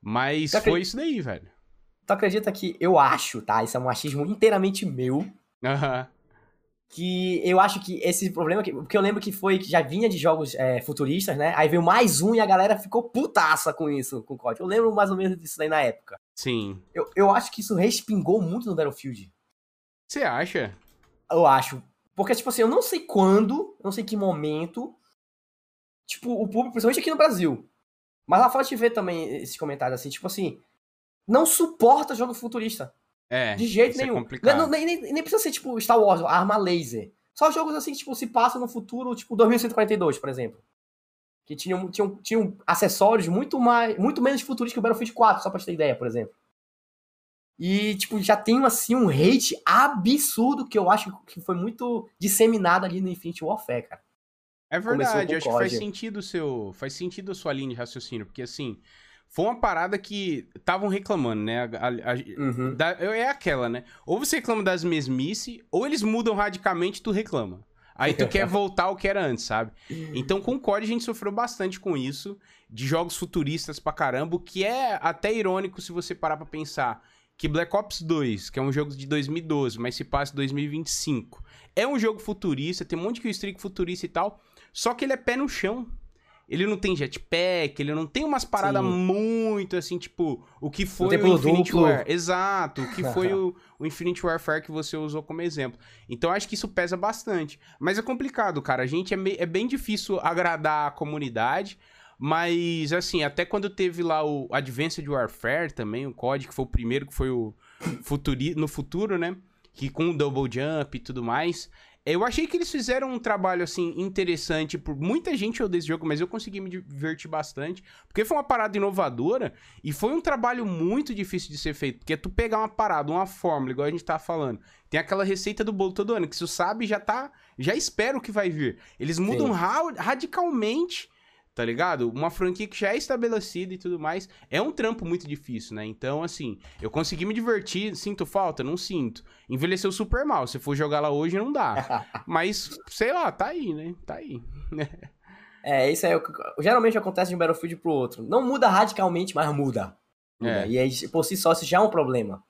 Mas foi acredita... isso daí, velho. Tu acredita que eu acho, tá? Isso é um machismo inteiramente meu. Aham que eu acho que esse problema, que, porque eu lembro que foi que já vinha de jogos é, futuristas, né? Aí veio mais um e a galera ficou putaça com isso, com o COD. Eu lembro mais ou menos disso daí na época. Sim. Eu, eu acho que isso respingou muito no Battlefield. Você acha? Eu acho. Porque, tipo assim, eu não sei quando, eu não sei que momento, tipo, o público, principalmente aqui no Brasil, mas lá fora te ver também esses comentários assim, tipo assim, não suporta jogo futurista. É. De jeito é nenhum. É não, nem, nem, nem, precisa ser tipo Star Wars, arma laser. Só jogos assim que tipo, se passam no futuro, tipo 2142, por exemplo. Que tinham, tinham, tinham acessórios muito, mais, muito menos futuristas que o Battlefield 4, só pra te ter ideia, por exemplo. E, tipo, já tem, assim, um hate absurdo que eu acho que foi muito disseminado ali no Infinity Warfare, cara. É verdade, acho que faz sentido seu. Faz sentido a sua linha de raciocínio, porque assim, foi uma parada que estavam reclamando, né? A, a, uhum. da, é aquela, né? Ou você reclama das mesmice, ou eles mudam radicalmente e tu reclama. Aí tu quer voltar ao que era antes, sabe? Então com o COD a gente sofreu bastante com isso, de jogos futuristas pra caramba, o que é até irônico se você parar pra pensar que Black Ops 2, que é um jogo de 2012, mas se passa em 2025, é um jogo futurista, tem um monte de streak futurista e tal, só que ele é pé no chão, ele não tem jetpack, ele não tem umas paradas muito assim, tipo, o que foi o Infinite duplo. War. Exato, o que foi o, o Infinite Warfare que você usou como exemplo. Então acho que isso pesa bastante. Mas é complicado, cara. A gente é, é bem difícil agradar a comunidade. Mas, assim, até quando teve lá o Advanced Warfare também, o COD, que foi o primeiro que foi o futuri no futuro, né? Que com o Double Jump e tudo mais Eu achei que eles fizeram um trabalho, assim, interessante. Por muita gente odeia esse jogo, mas eu consegui me divertir bastante. Porque foi uma parada inovadora e foi um trabalho muito difícil de ser feito. Porque tu pegar uma parada, uma fórmula, igual a gente tá falando. Tem aquela receita do bolo todo ano, que se tu sabe, já tá. Já espera o que vai vir. Eles mudam ra radicalmente tá ligado? Uma franquia que já é estabelecida e tudo mais, é um trampo muito difícil, né? Então, assim, eu consegui me divertir, sinto falta? Não sinto. Envelheceu super mal, se for jogar lá hoje não dá. Mas, sei lá, tá aí, né? Tá aí. é, isso aí, geralmente acontece de um Battlefield pro outro. Não muda radicalmente, mas muda. É. E aí, por si só, isso já é um problema.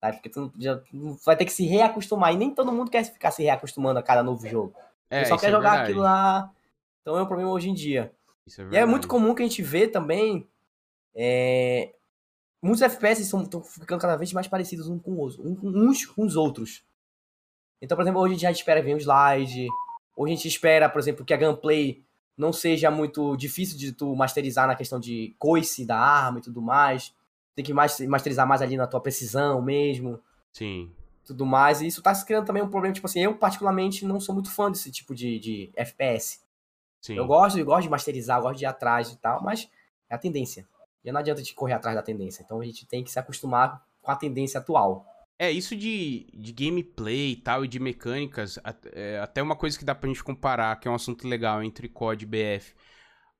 Tá? Porque tu já vai ter que se reacostumar. E nem todo mundo quer ficar se reacostumando a cada novo jogo. É, só quer é jogar verdade. aquilo lá. Então é um problema hoje em dia. É e é muito comum que a gente vê também. É, muitos FPS estão ficando cada vez mais parecidos uns com, os, uns com os outros. Então, por exemplo, hoje a gente espera ver um slide. Hoje a gente espera, por exemplo, que a gameplay não seja muito difícil de tu masterizar na questão de coice da arma e tudo mais. Tem que masterizar mais ali na tua precisão mesmo. Sim. Tudo mais. E isso tá se criando também um problema, tipo assim, eu particularmente não sou muito fã desse tipo de, de FPS. Sim. Eu gosto, eu gosto de masterizar, eu gosto de ir atrás e tal, mas é a tendência. E não adianta te correr atrás da tendência. Então a gente tem que se acostumar com a tendência atual. É, isso de, de gameplay e tal, e de mecânicas, é, até uma coisa que dá pra gente comparar, que é um assunto legal entre COD e BF.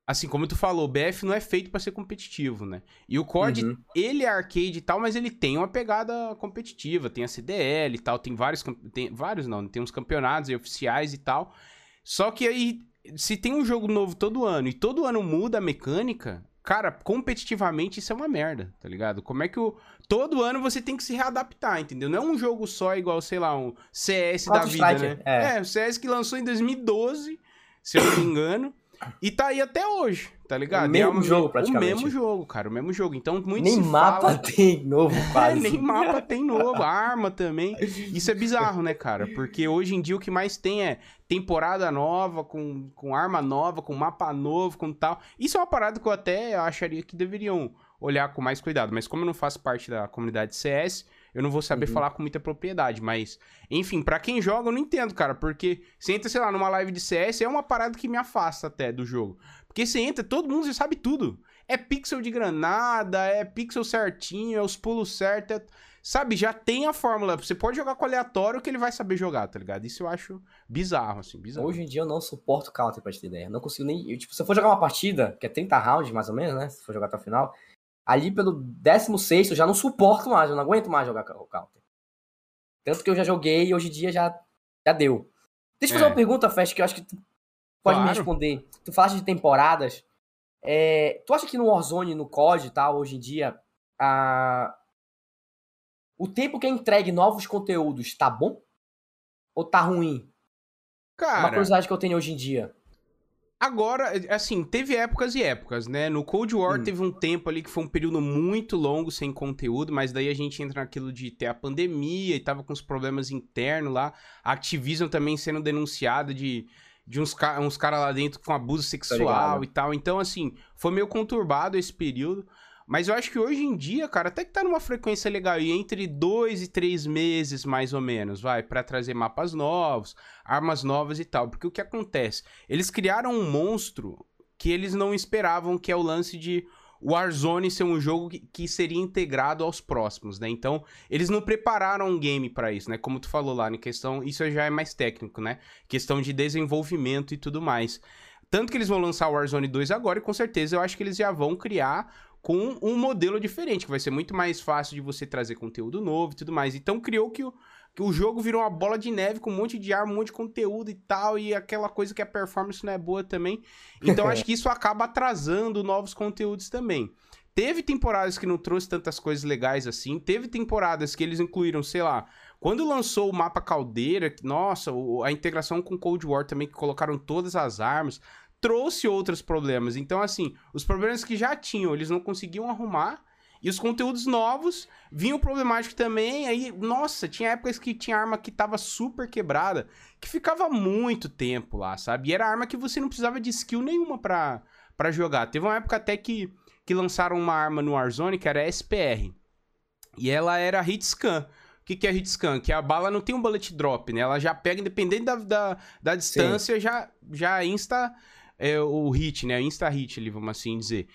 Assim, como tu falou, o BF não é feito para ser competitivo, né? E o COD, uhum. ele é arcade e tal, mas ele tem uma pegada competitiva, tem a CDL e tal, tem vários, tem vários não, tem uns campeonatos oficiais e tal. Só que aí se tem um jogo novo todo ano e todo ano muda a mecânica, cara, competitivamente isso é uma merda, tá ligado? Como é que o. Todo ano você tem que se readaptar, entendeu? Não é um jogo só igual, sei lá, um CS da vida, né? É. é, o CS que lançou em 2012, se eu não me engano. E tá aí até hoje, tá ligado? O mesmo é jogo, praticamente. O mesmo jogo, cara, o mesmo jogo. Então, muito Nem mapa fala... tem novo, quase. É, nem mapa tem novo, arma também. Isso é bizarro, né, cara? Porque hoje em dia o que mais tem é temporada nova, com, com arma nova, com mapa novo, com tal. Isso é uma parada que eu até acharia que deveriam olhar com mais cuidado. Mas como eu não faço parte da comunidade CS, eu não vou saber uhum. falar com muita propriedade, mas, enfim, para quem joga eu não entendo, cara, porque você entra, sei lá, numa live de CS, é uma parada que me afasta até do jogo. Porque você entra, todo mundo já sabe tudo. É pixel de granada, é pixel certinho, é os pulos certos, é... sabe? Já tem a fórmula. Você pode jogar com aleatório que ele vai saber jogar, tá ligado? Isso eu acho bizarro, assim, bizarro. Hoje em dia eu não suporto counter, pra te ter ideia. Não consigo nem. Eu, tipo, se eu for jogar uma partida, que é 30 rounds mais ou menos, né? Se for jogar até o final, ali pelo 16 eu já não suporto mais, eu não aguento mais jogar o counter. Tanto que eu já joguei e hoje em dia já, já deu. Deixa eu fazer é. uma pergunta, Fest, que eu acho que pode claro. me responder. Tu falaste de temporadas. É, tu acha que no Warzone, no COD e tal, hoje em dia, a... o tempo que é entregue novos conteúdos tá bom? Ou tá ruim? Cara... É uma curiosidade que eu tenho hoje em dia. Agora, assim, teve épocas e épocas, né? No Cold War hum. teve um tempo ali que foi um período muito longo sem conteúdo, mas daí a gente entra naquilo de ter a pandemia e tava com os problemas internos lá. A Activision também sendo denunciada de, de uns, uns caras lá dentro com abuso sexual tá e tal. Então, assim, foi meio conturbado esse período. Mas eu acho que hoje em dia, cara, até que tá numa frequência legal e entre dois e três meses, mais ou menos, vai, para trazer mapas novos, armas novas e tal. Porque o que acontece? Eles criaram um monstro que eles não esperavam, que é o lance de Warzone ser um jogo que, seria integrado aos próximos, né? Então, eles não prepararam um game para isso, né? Como tu falou lá, em questão, isso já é mais técnico, né? Questão de desenvolvimento e tudo mais. Tanto que eles vão lançar o Warzone 2 agora e com certeza eu acho que eles já vão criar com um modelo diferente, que vai ser muito mais fácil de você trazer conteúdo novo e tudo mais. Então criou que o, que o jogo virou uma bola de neve com um monte de arma, um monte de conteúdo e tal, e aquela coisa que a performance não é boa também. Então acho que isso acaba atrasando novos conteúdos também. Teve temporadas que não trouxe tantas coisas legais assim, teve temporadas que eles incluíram, sei lá, quando lançou o mapa Caldeira, nossa, a integração com Cold War também, que colocaram todas as armas, trouxe outros problemas. Então, assim, os problemas que já tinham, eles não conseguiam arrumar. E os conteúdos novos vinham problemático também. Aí, nossa, tinha épocas que tinha arma que tava super quebrada, que ficava muito tempo lá, sabe? E era arma que você não precisava de skill nenhuma pra, pra jogar. Teve uma época até que, que lançaram uma arma no Warzone que era SPR. E ela era hit scan. o que, que é hitscan? Que a bala não tem um bullet drop, né? Ela já pega, independente da, da, da distância, já, já insta é, o hit, né? Insta hit vamos assim dizer.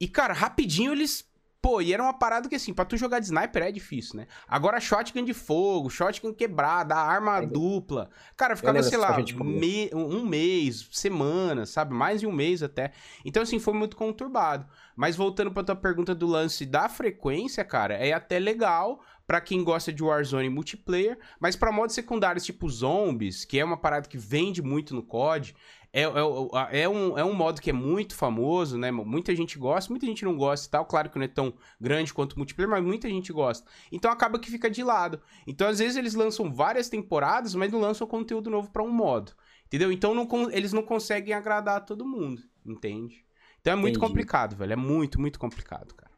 E, cara, rapidinho eles Pô, e era uma parada que, assim, pra tu jogar de sniper é difícil, né? Agora, shotgun de fogo, shotgun quebrada, arma é. dupla. Cara, ficava, sei lá, me... um mês, semana, sabe? Mais de um mês até. Então, assim, foi muito conturbado. Mas voltando pra tua pergunta do lance da frequência, cara, é até legal para quem gosta de Warzone multiplayer, mas para modos secundários tipo zombies, que é uma parada que vende muito no COD, é, é, é, um, é um modo que é muito famoso, né? Muita gente gosta, muita gente não gosta e tal. Claro que não é tão grande quanto o multiplayer, mas muita gente gosta. Então acaba que fica de lado. Então, às vezes, eles lançam várias temporadas, mas não lançam conteúdo novo para um modo. Entendeu? Então não, eles não conseguem agradar todo mundo, entende? Então é muito Entendi. complicado, velho. É muito, muito complicado, cara.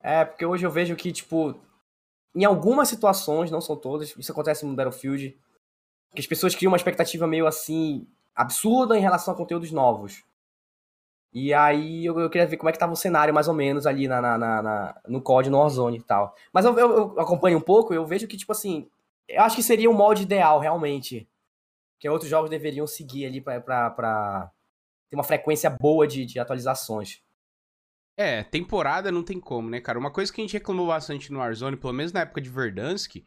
É, porque hoje eu vejo que, tipo, em algumas situações, não são todas, isso acontece no Battlefield, que as pessoas criam uma expectativa meio assim absurda em relação a conteúdos novos. E aí eu, eu queria ver como é que tava o cenário, mais ou menos, ali na, na, na, na no COD, no Warzone e tal. Mas eu, eu, eu, acompanho um pouco, eu vejo que, tipo assim, eu acho que seria o molde ideal, realmente. Que outros jogos deveriam seguir ali pra, pra, pra ter uma frequência boa de, de atualizações. É, temporada não tem como, né, cara? Uma coisa que a gente reclamou bastante no Warzone, pelo menos na época de Verdansk,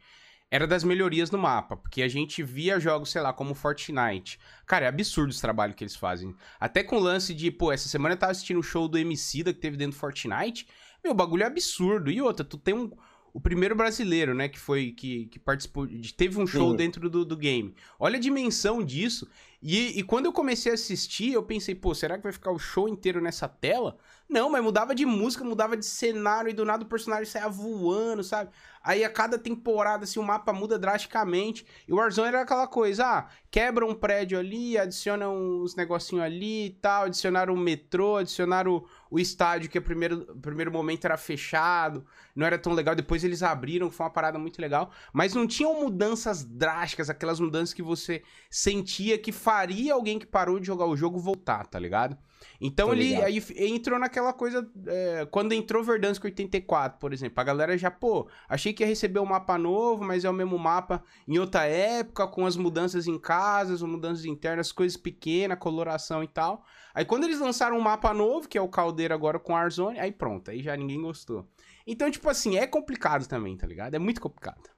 era das melhorias no mapa, porque a gente via jogos, sei lá, como Fortnite. Cara, é absurdo esse trabalho que eles fazem. Até com o lance de, pô, essa semana eu tava assistindo o show do MC da que teve dentro do Fortnite. Meu, o bagulho é absurdo. E outra, tu tem um, o primeiro brasileiro, né, que foi que, que participou, de, teve um show Sim. dentro do, do game. Olha a dimensão disso. E, e quando eu comecei a assistir, eu pensei, pô, será que vai ficar o show inteiro nessa tela? Não, mas mudava de música, mudava de cenário e do nada o personagem saia voando, sabe? Aí a cada temporada, assim, o mapa muda drasticamente. E o Warzone era aquela coisa, ah, quebra um prédio ali, adiciona uns negocinho ali e tal, adicionaram um metrô, adicionaram o, o estádio que o primeiro, primeiro momento era fechado, não era tão legal. Depois eles abriram, foi uma parada muito legal. Mas não tinham mudanças drásticas, aquelas mudanças que você sentia que faria alguém que parou de jogar o jogo voltar, tá ligado? Então Tô ele aí entrou naquela coisa. É, quando entrou Verdansk 84, por exemplo, a galera já, pô, achei que ia receber um mapa novo, mas é o mesmo mapa em outra época, com as mudanças em casas, mudanças internas, coisas pequenas, coloração e tal. Aí quando eles lançaram um mapa novo, que é o Caldeira agora com Arzoni, aí pronto, aí já ninguém gostou. Então, tipo assim, é complicado também, tá ligado? É muito complicado.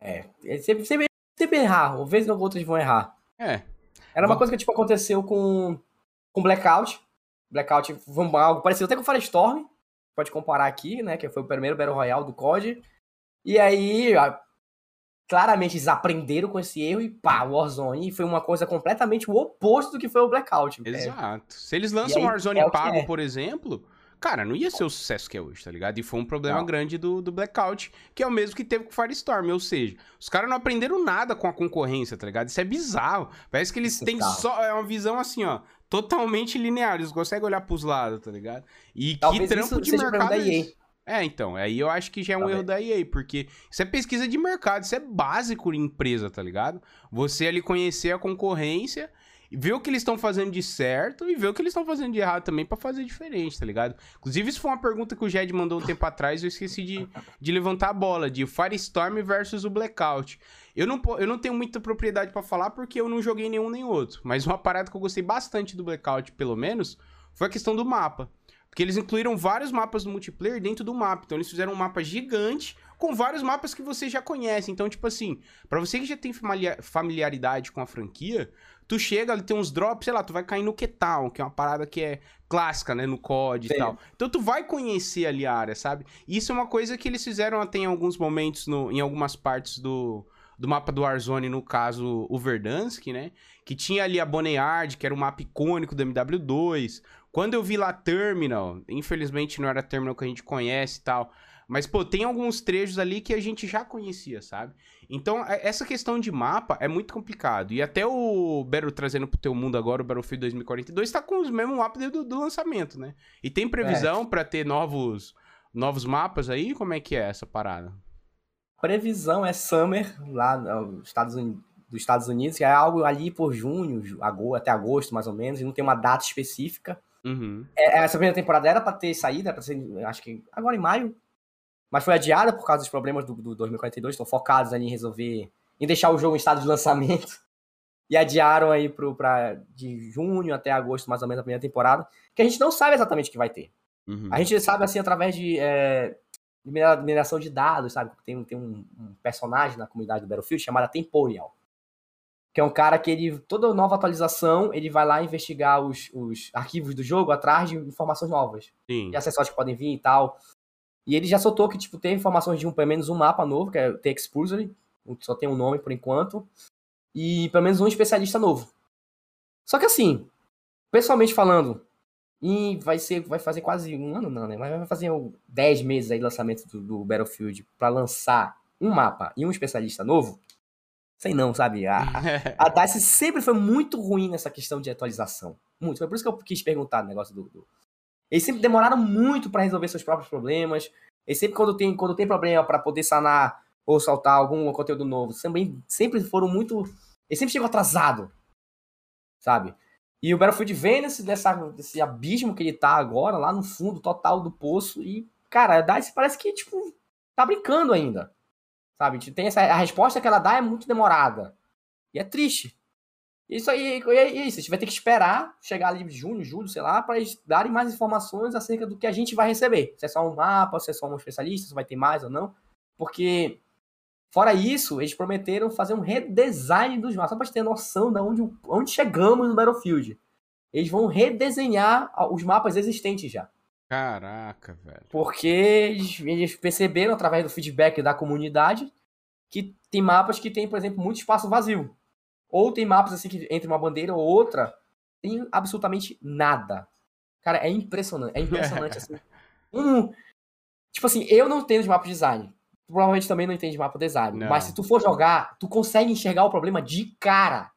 É, sempre, sempre, sempre errar, ou vez ou outra eles vão errar. É. Era uma coisa que, tipo, aconteceu com com Blackout. Blackout foi algo parecido até com Firestorm. Pode comparar aqui, né? Que foi o primeiro Battle Royale do COD. E aí, claramente eles aprenderam com esse erro e pá, Warzone foi uma coisa completamente o oposto do que foi o Blackout. Exato. Se eles lançam o Warzone é pago, é. por exemplo, cara, não ia ser o sucesso que é hoje, tá ligado? E foi um problema não. grande do, do Blackout, que é o mesmo que teve com o Firestorm, ou seja, os caras não aprenderam nada com a concorrência, tá ligado? Isso é bizarro. Parece que eles Isso têm só é uma visão assim, ó, totalmente linear, eles conseguem olhar pros lados, tá ligado? E Talvez que trampo de mercado é? É, então, aí eu acho que já é um erro da EA, porque isso é pesquisa de mercado, isso é básico em empresa, tá ligado? Você ali conhecer a concorrência, ver o que eles estão fazendo de certo e ver o que eles estão fazendo de errado também para fazer diferente, tá ligado? Inclusive, isso foi uma pergunta que o Jed mandou um tempo atrás e eu esqueci de, de levantar a bola, de Firestorm versus o Blackout. Eu não, eu não tenho muita propriedade para falar porque eu não joguei nenhum nem outro, mas uma parada que eu gostei bastante do Blackout, pelo menos, foi a questão do mapa. Porque eles incluíram vários mapas do multiplayer dentro do mapa. Então eles fizeram um mapa gigante com vários mapas que você já conhece. Então, tipo assim, para você que já tem familiaridade com a franquia, tu chega, ali tem uns drops, sei lá, tu vai cair no Quetal, que é uma parada que é clássica, né, no COD Sim. e tal. Então tu vai conhecer ali a área, sabe? Isso é uma coisa que eles fizeram até em alguns momentos, no, em algumas partes do, do mapa do Warzone, no caso, o Verdansk, né? Que tinha ali a Boneyard, que era um mapa icônico do MW2. Quando eu vi lá Terminal, infelizmente não era Terminal que a gente conhece e tal, mas, pô, tem alguns trechos ali que a gente já conhecia, sabe? Então, é, essa questão de mapa é muito complicado. E até o Battle trazendo pro teu mundo agora, o Battlefield 2042, tá com os mesmos mapas do, do lançamento, né? E tem previsão é. para ter novos, novos mapas aí? Como é que é essa parada? Previsão é Summer, lá nos Estados Unidos, dos Estados Unidos, que é algo ali por junho, até agosto, mais ou menos, e não tem uma data específica. Uhum. É, essa primeira temporada era para ter saído, era pra ser, acho que agora em maio, mas foi adiada por causa dos problemas do, do 2042, estão focados ali em resolver, em deixar o jogo em estado de lançamento. E adiaram aí pro, pra, de junho até agosto, mais ou menos, a primeira temporada, que a gente não sabe exatamente o que vai ter. Uhum. A gente sabe, assim, através de, é, de mineração de dados, sabe? Tem, tem um, um, personagem na comunidade do Battlefield chamado Temporial, que é um cara que ele, toda nova atualização, ele vai lá investigar os, os arquivos do jogo atrás de informações novas. Sim. De acessórios que podem vir e tal. E ele já soltou que, tipo, tem informações de um, pelo menos um mapa novo, que é o The Exposury, só tem um nome por enquanto, e pelo menos um especialista novo. Só que assim, pessoalmente falando, e vai ser, vai fazer quase um ano, não, né? Mas vai fazer 10 meses aí de lançamento do, do Battlefield para lançar um mapa e um especialista novo. Sei não, sabe? A, a, a DICE sempre foi muito ruim nessa questão de atualização. Muito. Foi por isso que eu quis perguntar o negócio do, do eles sempre demoraram muito para resolver seus próprios problemas. Eles sempre, quando tem, quando tem problema para poder sanar ou saltar algum conteúdo novo, sempre, sempre foram muito. Eles sempre chegam atrasado. Sabe? E o Battlefield vem nesse, dessa, desse abismo que ele tá agora, lá no fundo total do poço. E, cara, a DICE parece que, tipo, tá brincando ainda. Sabe? Tem essa, a resposta que ela dá é muito demorada. E é triste. Isso aí, é isso. A gente vai ter que esperar chegar ali de junho, julho, sei lá, para eles darem mais informações acerca do que a gente vai receber. Se é só um mapa, se é só um especialista, se vai ter mais ou não. Porque, fora isso, eles prometeram fazer um redesign dos mapas, só para ter noção de onde, onde chegamos no Battlefield. Eles vão redesenhar os mapas existentes já. Caraca, velho. Porque eles, eles perceberam, através do feedback da comunidade, que tem mapas que tem, por exemplo, muito espaço vazio. Ou tem mapas assim que entre uma bandeira ou outra, tem absolutamente nada. Cara, é impressionante. É impressionante assim. Um, tipo assim, eu não entendo de mapa design. Tu provavelmente também não entende de mapa design. Não. Mas se tu for jogar, tu consegue enxergar o problema de cara.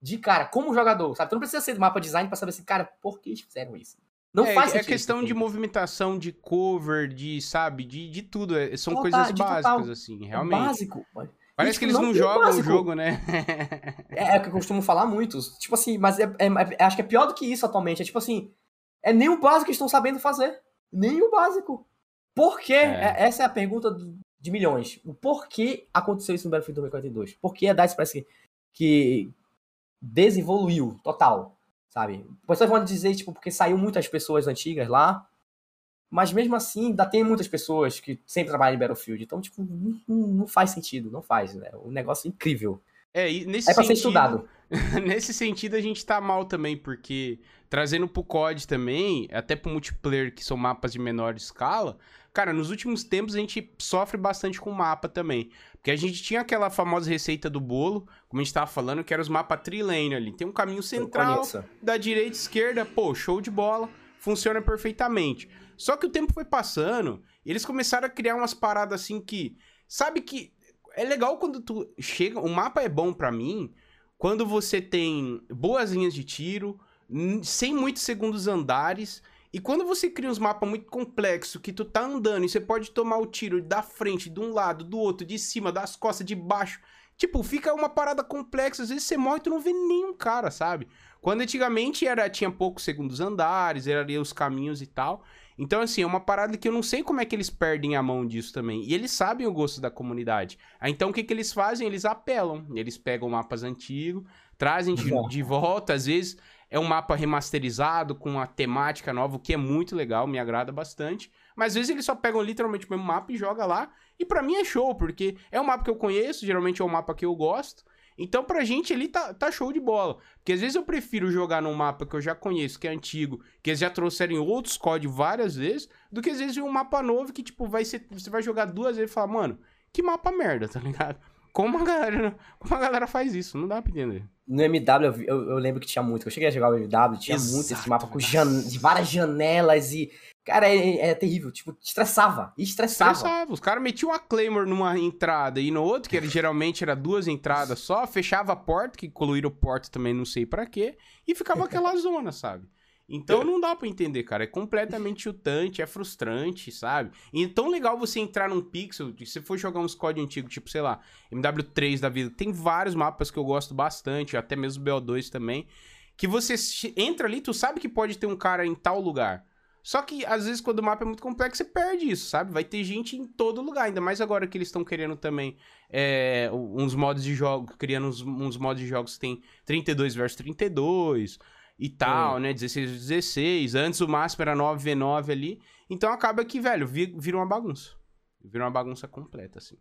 De cara, como jogador, sabe? Tu não precisa ser de mapa design para saber assim, cara, por que eles fizeram isso? Não é, faz é sentido. É questão de movimentação, de cover, de, sabe, de, de tudo. É, são total, coisas básicas, total. assim, realmente. Básico. Parece que eles não, não jogam o jogo, né? é, é o que eu costumo falar muito. Tipo assim, mas é, é, é, acho que é pior do que isso atualmente. É tipo assim, é nem o básico que estão sabendo fazer. Nem o básico. Por quê? É. é essa é a pergunta de milhões. O porquê aconteceu isso no Battlefield 2042? Por que a DICE parece que, que desenvoluiu total, sabe? Pessoas vão dizer, tipo, porque saiu muitas pessoas antigas lá, mas mesmo assim, ainda tem muitas pessoas que sempre trabalham em Battlefield. Então, tipo, não, não faz sentido, não faz, né? Um negócio incrível. É, e nesse é pra sentido, ser estudado. nesse sentido, a gente tá mal também, porque trazendo pro COD também, até pro multiplayer, que são mapas de menor escala, cara, nos últimos tempos a gente sofre bastante com mapa também. Porque a gente tinha aquela famosa receita do bolo, como a gente tava falando, que era os mapas trilane ali. Tem um caminho central, da direita e esquerda, pô, show de bola, funciona perfeitamente. Só que o tempo foi passando e eles começaram a criar umas paradas assim que. Sabe que. É legal quando tu chega. O mapa é bom para mim quando você tem boas linhas de tiro, sem muitos segundos andares. E quando você cria uns mapas muito complexos, que tu tá andando e você pode tomar o tiro da frente, de um lado, do outro, de cima, das costas, de baixo. Tipo, fica uma parada complexa. Às vezes você morre e tu não vê nenhum cara, sabe? Quando antigamente era tinha poucos segundos andares, era ali os caminhos e tal. Então, assim, é uma parada que eu não sei como é que eles perdem a mão disso também. E eles sabem o gosto da comunidade. Então, o que, que eles fazem? Eles apelam. Eles pegam mapas antigos, trazem de, de volta. Às vezes é um mapa remasterizado com uma temática nova, o que é muito legal, me agrada bastante. Mas às vezes eles só pegam literalmente o mesmo mapa e joga lá. E para mim é show, porque é um mapa que eu conheço, geralmente é um mapa que eu gosto. Então, pra gente ali tá, tá show de bola. Porque às vezes eu prefiro jogar num mapa que eu já conheço, que é antigo, que eles já trouxeram outros códigos várias vezes, do que às vezes um mapa novo que, tipo, vai ser. Você vai jogar duas vezes e falar, mano, que mapa merda, tá ligado? Como a galera, como a galera faz isso? Não dá pra entender. No MW, eu, eu lembro que tinha muito. Eu cheguei a jogar o MW, tinha Exato, muito esse mapa com jan de várias janelas e Cara, é, é, terrível. Tipo, estressava. Estressava. Estressava. Os caras metiam a Claymore numa entrada e no outro, que era, geralmente era duas entradas só, fechava a porta, que coluíram porta também não sei para quê, e ficava aquela zona, sabe? Então não dá para entender, cara. É completamente chutante, é frustrante, sabe? E é tão legal você entrar num pixel, se você for jogar uns códigos antigos, tipo, sei lá, MW3 da vida, tem vários mapas que eu gosto bastante, até mesmo BO2 também, que você entra ali, tu sabe que pode ter um cara em tal lugar. Só que, às vezes, quando o mapa é muito complexo, você perde isso, sabe? Vai ter gente em todo lugar. Ainda mais agora que eles estão querendo também é, uns modos de jogo, criando uns, uns, modos de jogos que tem 32 versus 32 e tal, né? 16 versus 16. Antes o máximo era 9v9 ali. Então acaba que, velho, vira uma bagunça. Vira uma bagunça completa, assim.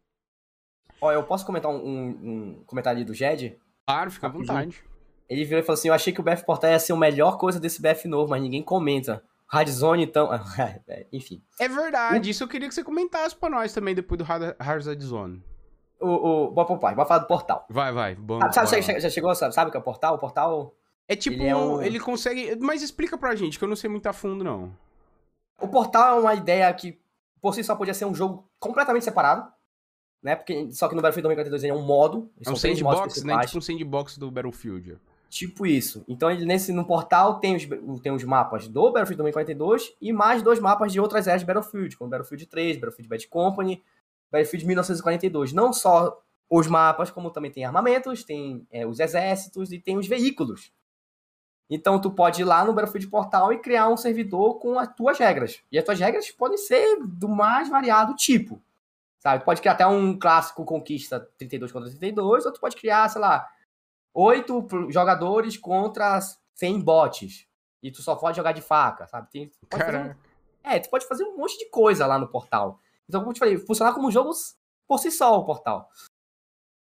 Ó, eu posso comentar um, um, um comentário ali do Jed? Claro, fica à vontade. Ele virou e falou assim: Eu achei que o BF Portal ia ser a melhor coisa desse BF novo, mas ninguém comenta. Hardzone, então. É, enfim. É verdade, isso eu queria que você comentasse pra nós também depois do Hardzone. O, o, bom, papai, vai falar do portal. Vai, vai. Bom, ah, sabe, já, já, chegou, sabe, sabe o que é o portal? O portal. É tipo, ele, é um... ele consegue. Mas explica pra gente, que eu não sei muito a fundo, não. O portal é uma ideia que, por si só, podia ser um jogo completamente separado. Né? Porque, só que no Battlefield 2042 ele é um modo. É um sandbox, né? Tipo um sandbox do Battlefield. Tipo isso. Então, ele, nesse, no portal tem os, tem os mapas do Battlefield 2042 e mais dois mapas de outras eras de Battlefield, como Battlefield 3, Battlefield Bad Company, Battlefield 1942. Não só os mapas, como também tem armamentos, tem é, os exércitos e tem os veículos. Então, tu pode ir lá no Battlefield Portal e criar um servidor com as tuas regras. E as tuas regras podem ser do mais variado tipo. Sabe? Tu pode criar até um clássico conquista 32 contra 32, ou tu pode criar, sei lá, oito jogadores contra 100 bots. E tu só pode jogar de faca, sabe? Tem, um... É, tu pode fazer um monte de coisa lá no portal. Então, como eu te falei, funcionar como jogos por si só o portal.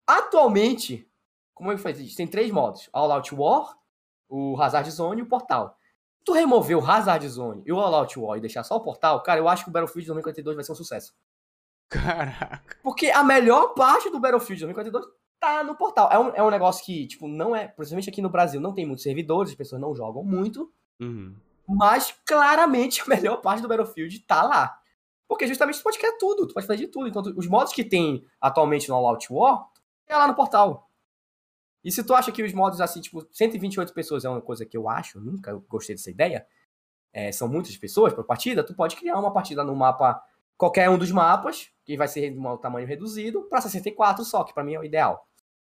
Atualmente, como eu falei, tem três modos: All Out War, o Hazard Zone e o portal. Se tu remover o Hazard Zone e o All Out War e deixar só o portal, cara, eu acho que o Battlefield 2042 vai ser um sucesso. Caraca. Porque a melhor parte do Battlefield 2042 tá no portal. É um, é um negócio que, tipo, não é. Principalmente aqui no Brasil, não tem muitos servidores, as pessoas não jogam muito. Uhum. Mas claramente a melhor parte do Battlefield tá lá. Porque justamente tu pode criar tudo, tu pode fazer de tudo. Então, os modos que tem atualmente no All Out War, é lá no portal. E se tu acha que os modos, assim, tipo, 128 pessoas é uma coisa que eu acho, nunca gostei dessa ideia, é, são muitas pessoas por partida, tu pode criar uma partida no mapa, qualquer um dos mapas, que vai ser de um tamanho reduzido, para 64 só, que para mim é o ideal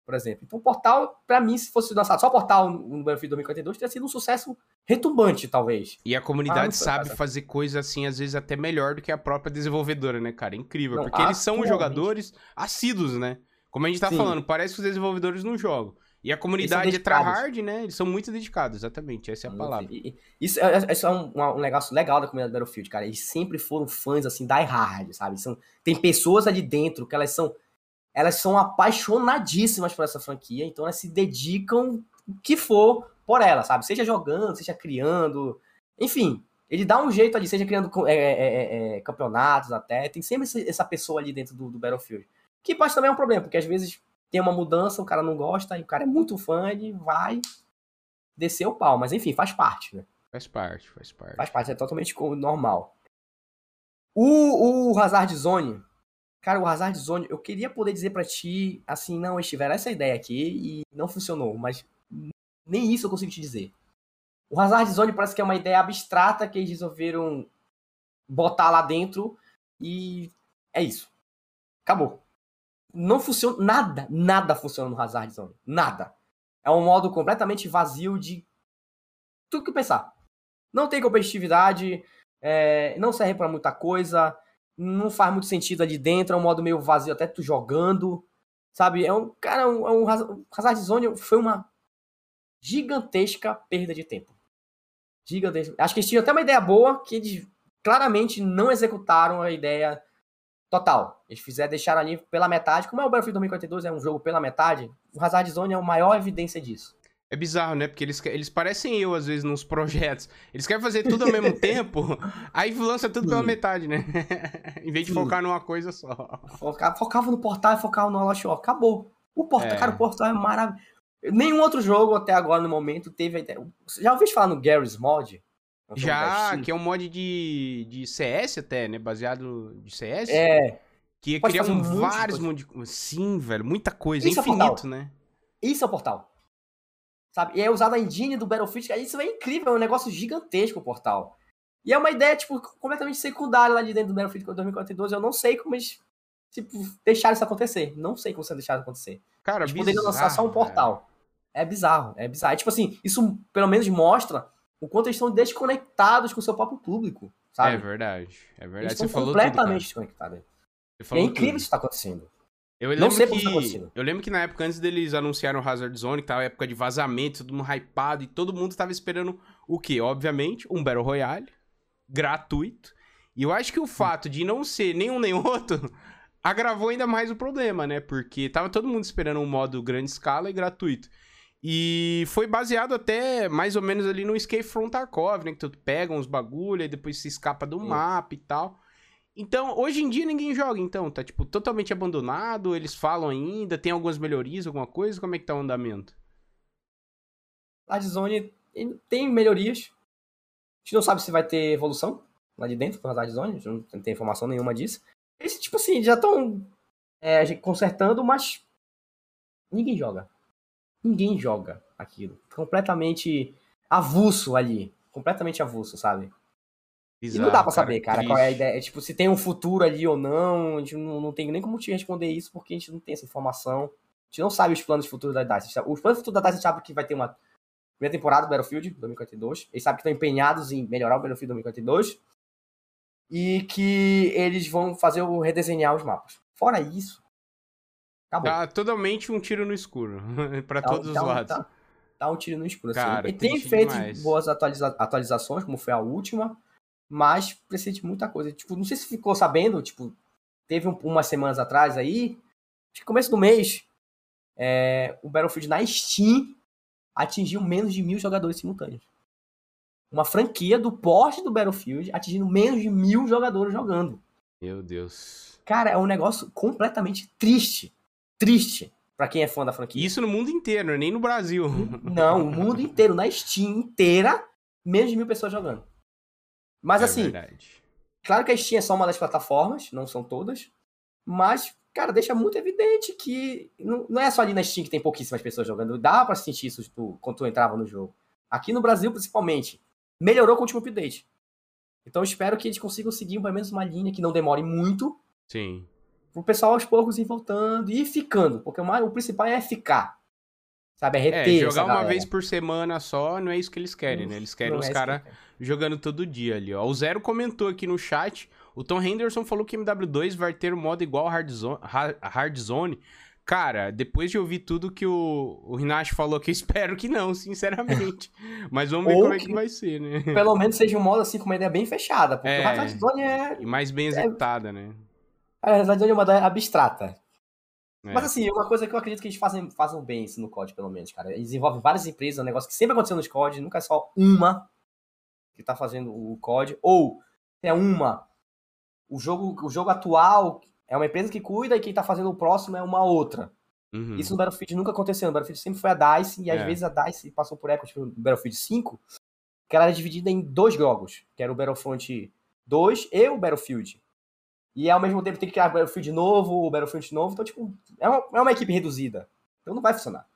por exemplo. Então, o portal, para mim, se fosse lançado só o portal no Battlefield 2042, teria sido um sucesso retumbante, talvez. E a comunidade ah, sabe fazer coisa assim, às vezes até melhor do que a própria desenvolvedora, né, cara? É incrível. Não, porque eles são jogadores assíduos, né? Como a gente tá Sim. falando, parece que os desenvolvedores não jogam. E a comunidade é tryhard, né? Eles são muito dedicados, exatamente. Essa é a palavra. Isso, é, isso é um, um, negócio legal da comunidade Battlefield, cara. Eles sempre foram fãs, assim, die hard, sabe? São, tem pessoas ali dentro que elas são elas são apaixonadíssimas por essa franquia, então elas se dedicam o que for por ela, sabe? Seja jogando, seja criando, enfim, ele dá um jeito ali, seja criando é, é, é, é campeonatos até, tem sempre essa pessoa ali dentro do, do, Battlefield. Que pode também é um problema, porque às vezes tem uma mudança, o cara não gosta, e o cara é muito fã, ele vai descer o pau, mas enfim, faz parte, né? Faz parte, faz parte. Faz parte, é totalmente normal. O, o Hazard Zone, Cara, o Hazard Zone, eu queria poder dizer para ti, assim, não, eles tiveram essa ideia aqui e não funcionou, mas nem isso eu consigo te dizer. O Hazard Zone parece que é uma ideia abstrata que eles resolveram botar lá dentro e é isso. Acabou. Não funciona, nada, nada funciona no Hazard Zone. Nada. É um modo completamente vazio de tudo que pensar. Não tem competitividade, é, não serve para muita coisa, não faz muito sentido ali dentro, é um modo meio vazio, até tu jogando, sabe? É um, cara, é um, é um Hazard Zone foi uma gigantesca perda de tempo. Gigantesca. Acho que eles tinham até uma ideia boa, que eles claramente não executaram a ideia total. Eles fizeram, deixaram ali pela metade, como é o Battlefield 2042, é um jogo pela metade, o Hazard Zone é a maior evidência disso. É bizarro, né? Porque eles, eles parecem eu, às vezes, nos projetos. Eles querem fazer tudo ao mesmo tempo, aí lança tudo pela metade, né? em vez de Sim. focar numa coisa só. Focava, focava no portal e focava no All Acabou. O portal, é. cara, o portal é maravilhoso. Nenhum outro jogo até agora, no momento, teve a ideia. Já ouviu falar no Garry's Mod? Já, que é um mod de, de CS até, né? Baseado de CS. É. Que criar um vários mod... Sim, velho, muita coisa. Isso é infinito, é né? Isso é o portal. Sabe? E é usado a engine do Battlefield, isso é incrível, é um negócio gigantesco o portal. E é uma ideia, tipo, completamente secundária lá de dentro do Battlefield 2042. Eu não sei como eles, tipo, deixaram isso acontecer. Não sei como você deixaram acontecer. Cara, eles poderiam lançar só um portal. É bizarro, é bizarro. É, tipo assim, isso pelo menos mostra o quanto eles estão desconectados com o seu próprio público, sabe? É verdade, é verdade. Eles estão completamente tudo, desconectados. É incrível tudo. isso que está acontecendo. Eu Não lembro, sei isso tá que, acontecendo. eu lembro que na época, antes deles anunciarem o Hazard Zone, que tava a época de vazamento, todo mundo hypado, e todo mundo tava esperando o quê? Obviamente, um Battle Royale, gratuito. E eu acho que o fato de não ser nenhum nem outro agravou ainda mais o problema, né? Porque tava todo mundo esperando um modo grande escala e gratuito. E foi baseado até mais ou menos ali no Escape from Tarkov, né? Que tu pega uns bagulho e depois se escapa do Sim. mapa e tal. Então, hoje em dia ninguém joga, então. Tá, tipo, totalmente abandonado. Eles falam ainda, tem algumas melhorias, alguma coisa? Como é que tá o andamento? A Zone tem melhorias. A gente não sabe se vai ter evolução lá de dentro da Zone, a gente não tem informação nenhuma disso. Eles, tipo assim, já estão consertando, mas ninguém joga. Ninguém joga aquilo. Completamente avulso ali. Completamente avulso, sabe? E não dá pra saber, cara, qual é a ideia. Tipo, se tem um futuro ali ou não. A gente não, não tem nem como te responder isso, porque a gente não tem essa informação. A gente não sabe os planos futuros da DICE. Os planos futuros da DICE sabe que vai ter uma primeira temporada do Battlefield 2042. Eles sabem que estão empenhados em melhorar o Battlefield 2042. E que eles vão fazer o redesenhar os mapas. Fora isso, acabou. Tá totalmente um tiro no escuro. pra Dá- todos os dá um- lados. Dá, dá um tiro no escuro. assim. Cara, Ele tem triste feito demais. boas atualiza- atualizações, como foi a última, mas precisa de muita coisa. Tipo, não sei se ficou sabendo, tipo, teve um- umas semanas atrás aí, acho que começo do mês, é, o Battlefield na Steam atingiu menos de mil jogadores simultâneos. Uma franquia do porte do Battlefield atingindo menos de mil jogadores jogando. Meu Deus. Cara, é um negócio completamente triste. Triste pra quem é fã da franquia. Isso no mundo inteiro, não é nem no Brasil. Não, o mundo inteiro, na Steam inteira, menos de mil pessoas jogando. Mas É assim, verdade. claro que a Steam é só uma das plataformas, não são todas. Mas, cara, deixa muito evidente que não, não é só ali na Steam que tem pouquíssimas pessoas jogando. Dá pra sentir isso tu, quando tu entrava no jogo. Aqui no Brasil, principalmente, melhorou com o último update. Então eu espero que eles consigam seguir pelo menos uma linha que não demore muito, Sim. Pro pessoal aos poucos ir voltando e ir ficando. Porque o, mais, o principal é ficar. Sabe? É É, reter. essa jogar uma vez por semana só não é isso que eles querem, né? Eles querem Não os é isso que caras quero. jogando todo dia ali, ó. O Zero comentou aqui no chat. O Tom Henderson falou que MW2 vai ter um modo igual Hard Zone. Ha- Hard Zone. Cara, depois de ouvir tudo que o, o Rinashi falou aqui, eu espero que não, sinceramente. Mas vamos ver Ou como é que que- vai ser, né? pelo menos seja um modo assim com uma ideia bem fechada. Porque É. o Hard Zone é. E mais bem executada, né? A Zone é uma ideia abstrata. É. Mas assim, uma coisa que eu acredito que eles fazem, fazem bem isso no COD, pelo menos, cara. Eles desenvolvem várias empresas, é um negócio que sempre aconteceu nos COD, nunca é só uma que tá fazendo o COD. Ou é uma. O jogo, o jogo atual é uma empresa que cuida e quem tá fazendo o próximo é uma outra. Uhum. Isso no Battlefield nunca aconteceu. No Battlefield sempre foi a DICE, e às É. vezes a DICE passou por época, tipo, no Battlefield 5, que ela era dividida em dois jogos, que era o Battlefront 2 e o Battlefield. E ao mesmo tempo tem que criar o Battlefield novo, o Battlefield novo, então, tipo, é uma, é uma equipe reduzida. Então não vai funcionar.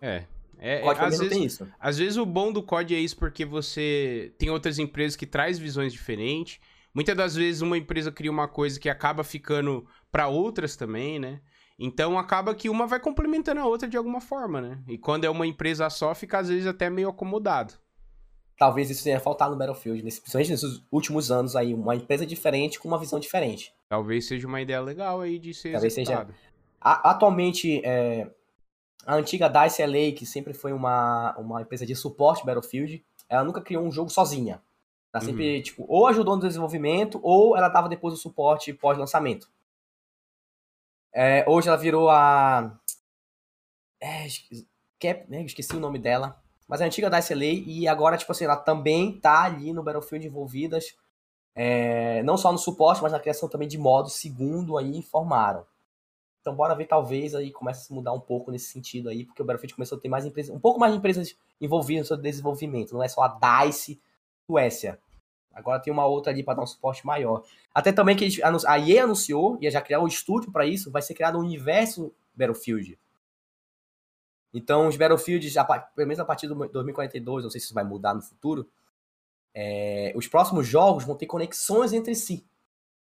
É. É, O COD é, às, vezes, tem isso. às vezes o bom do COD é isso porque você tem outras empresas que traz visões diferentes. Muitas das vezes uma empresa cria uma coisa que acaba ficando para outras também, né? Então acaba que uma vai complementando a outra de alguma forma, né? E quando é uma empresa só, fica às vezes até meio acomodado. Talvez isso tenha faltado no Battlefield, nesse, principalmente nesses últimos anos aí, uma empresa diferente com uma visão diferente. Talvez seja uma ideia legal aí de ser Talvez seja-. A- atualmente, é, a antiga DICE LA, que sempre foi uma, uma empresa de suporte Battlefield, ela nunca criou um jogo sozinha. Ela sempre, tipo, ou ajudou no desenvolvimento, ou ela dava depois o suporte pós-lançamento. É, hoje ela virou a. É, esque- Cap, né, esqueci o nome dela. Mas é a antiga DICE LA, e agora, tipo assim, ela também tá ali no Battlefield envolvidas. é, não só no suporte, mas na criação também de modos, segundo aí informaram. Então bora ver, talvez aí comece a se mudar um pouco nesse sentido aí, porque o Battlefield começou a ter mais empresas, um pouco mais de empresas envolvidas no seu desenvolvimento, não é só a DICE Suécia. Agora tem uma outra ali para dar um suporte maior. Até também que a EA anunciou, ia já criar um estúdio para isso, vai ser criado um universo Battlefield. Então os Battlefields, a pelo menos a partir do 2042, não sei se isso vai mudar no futuro, é, os próximos jogos vão ter conexões entre si.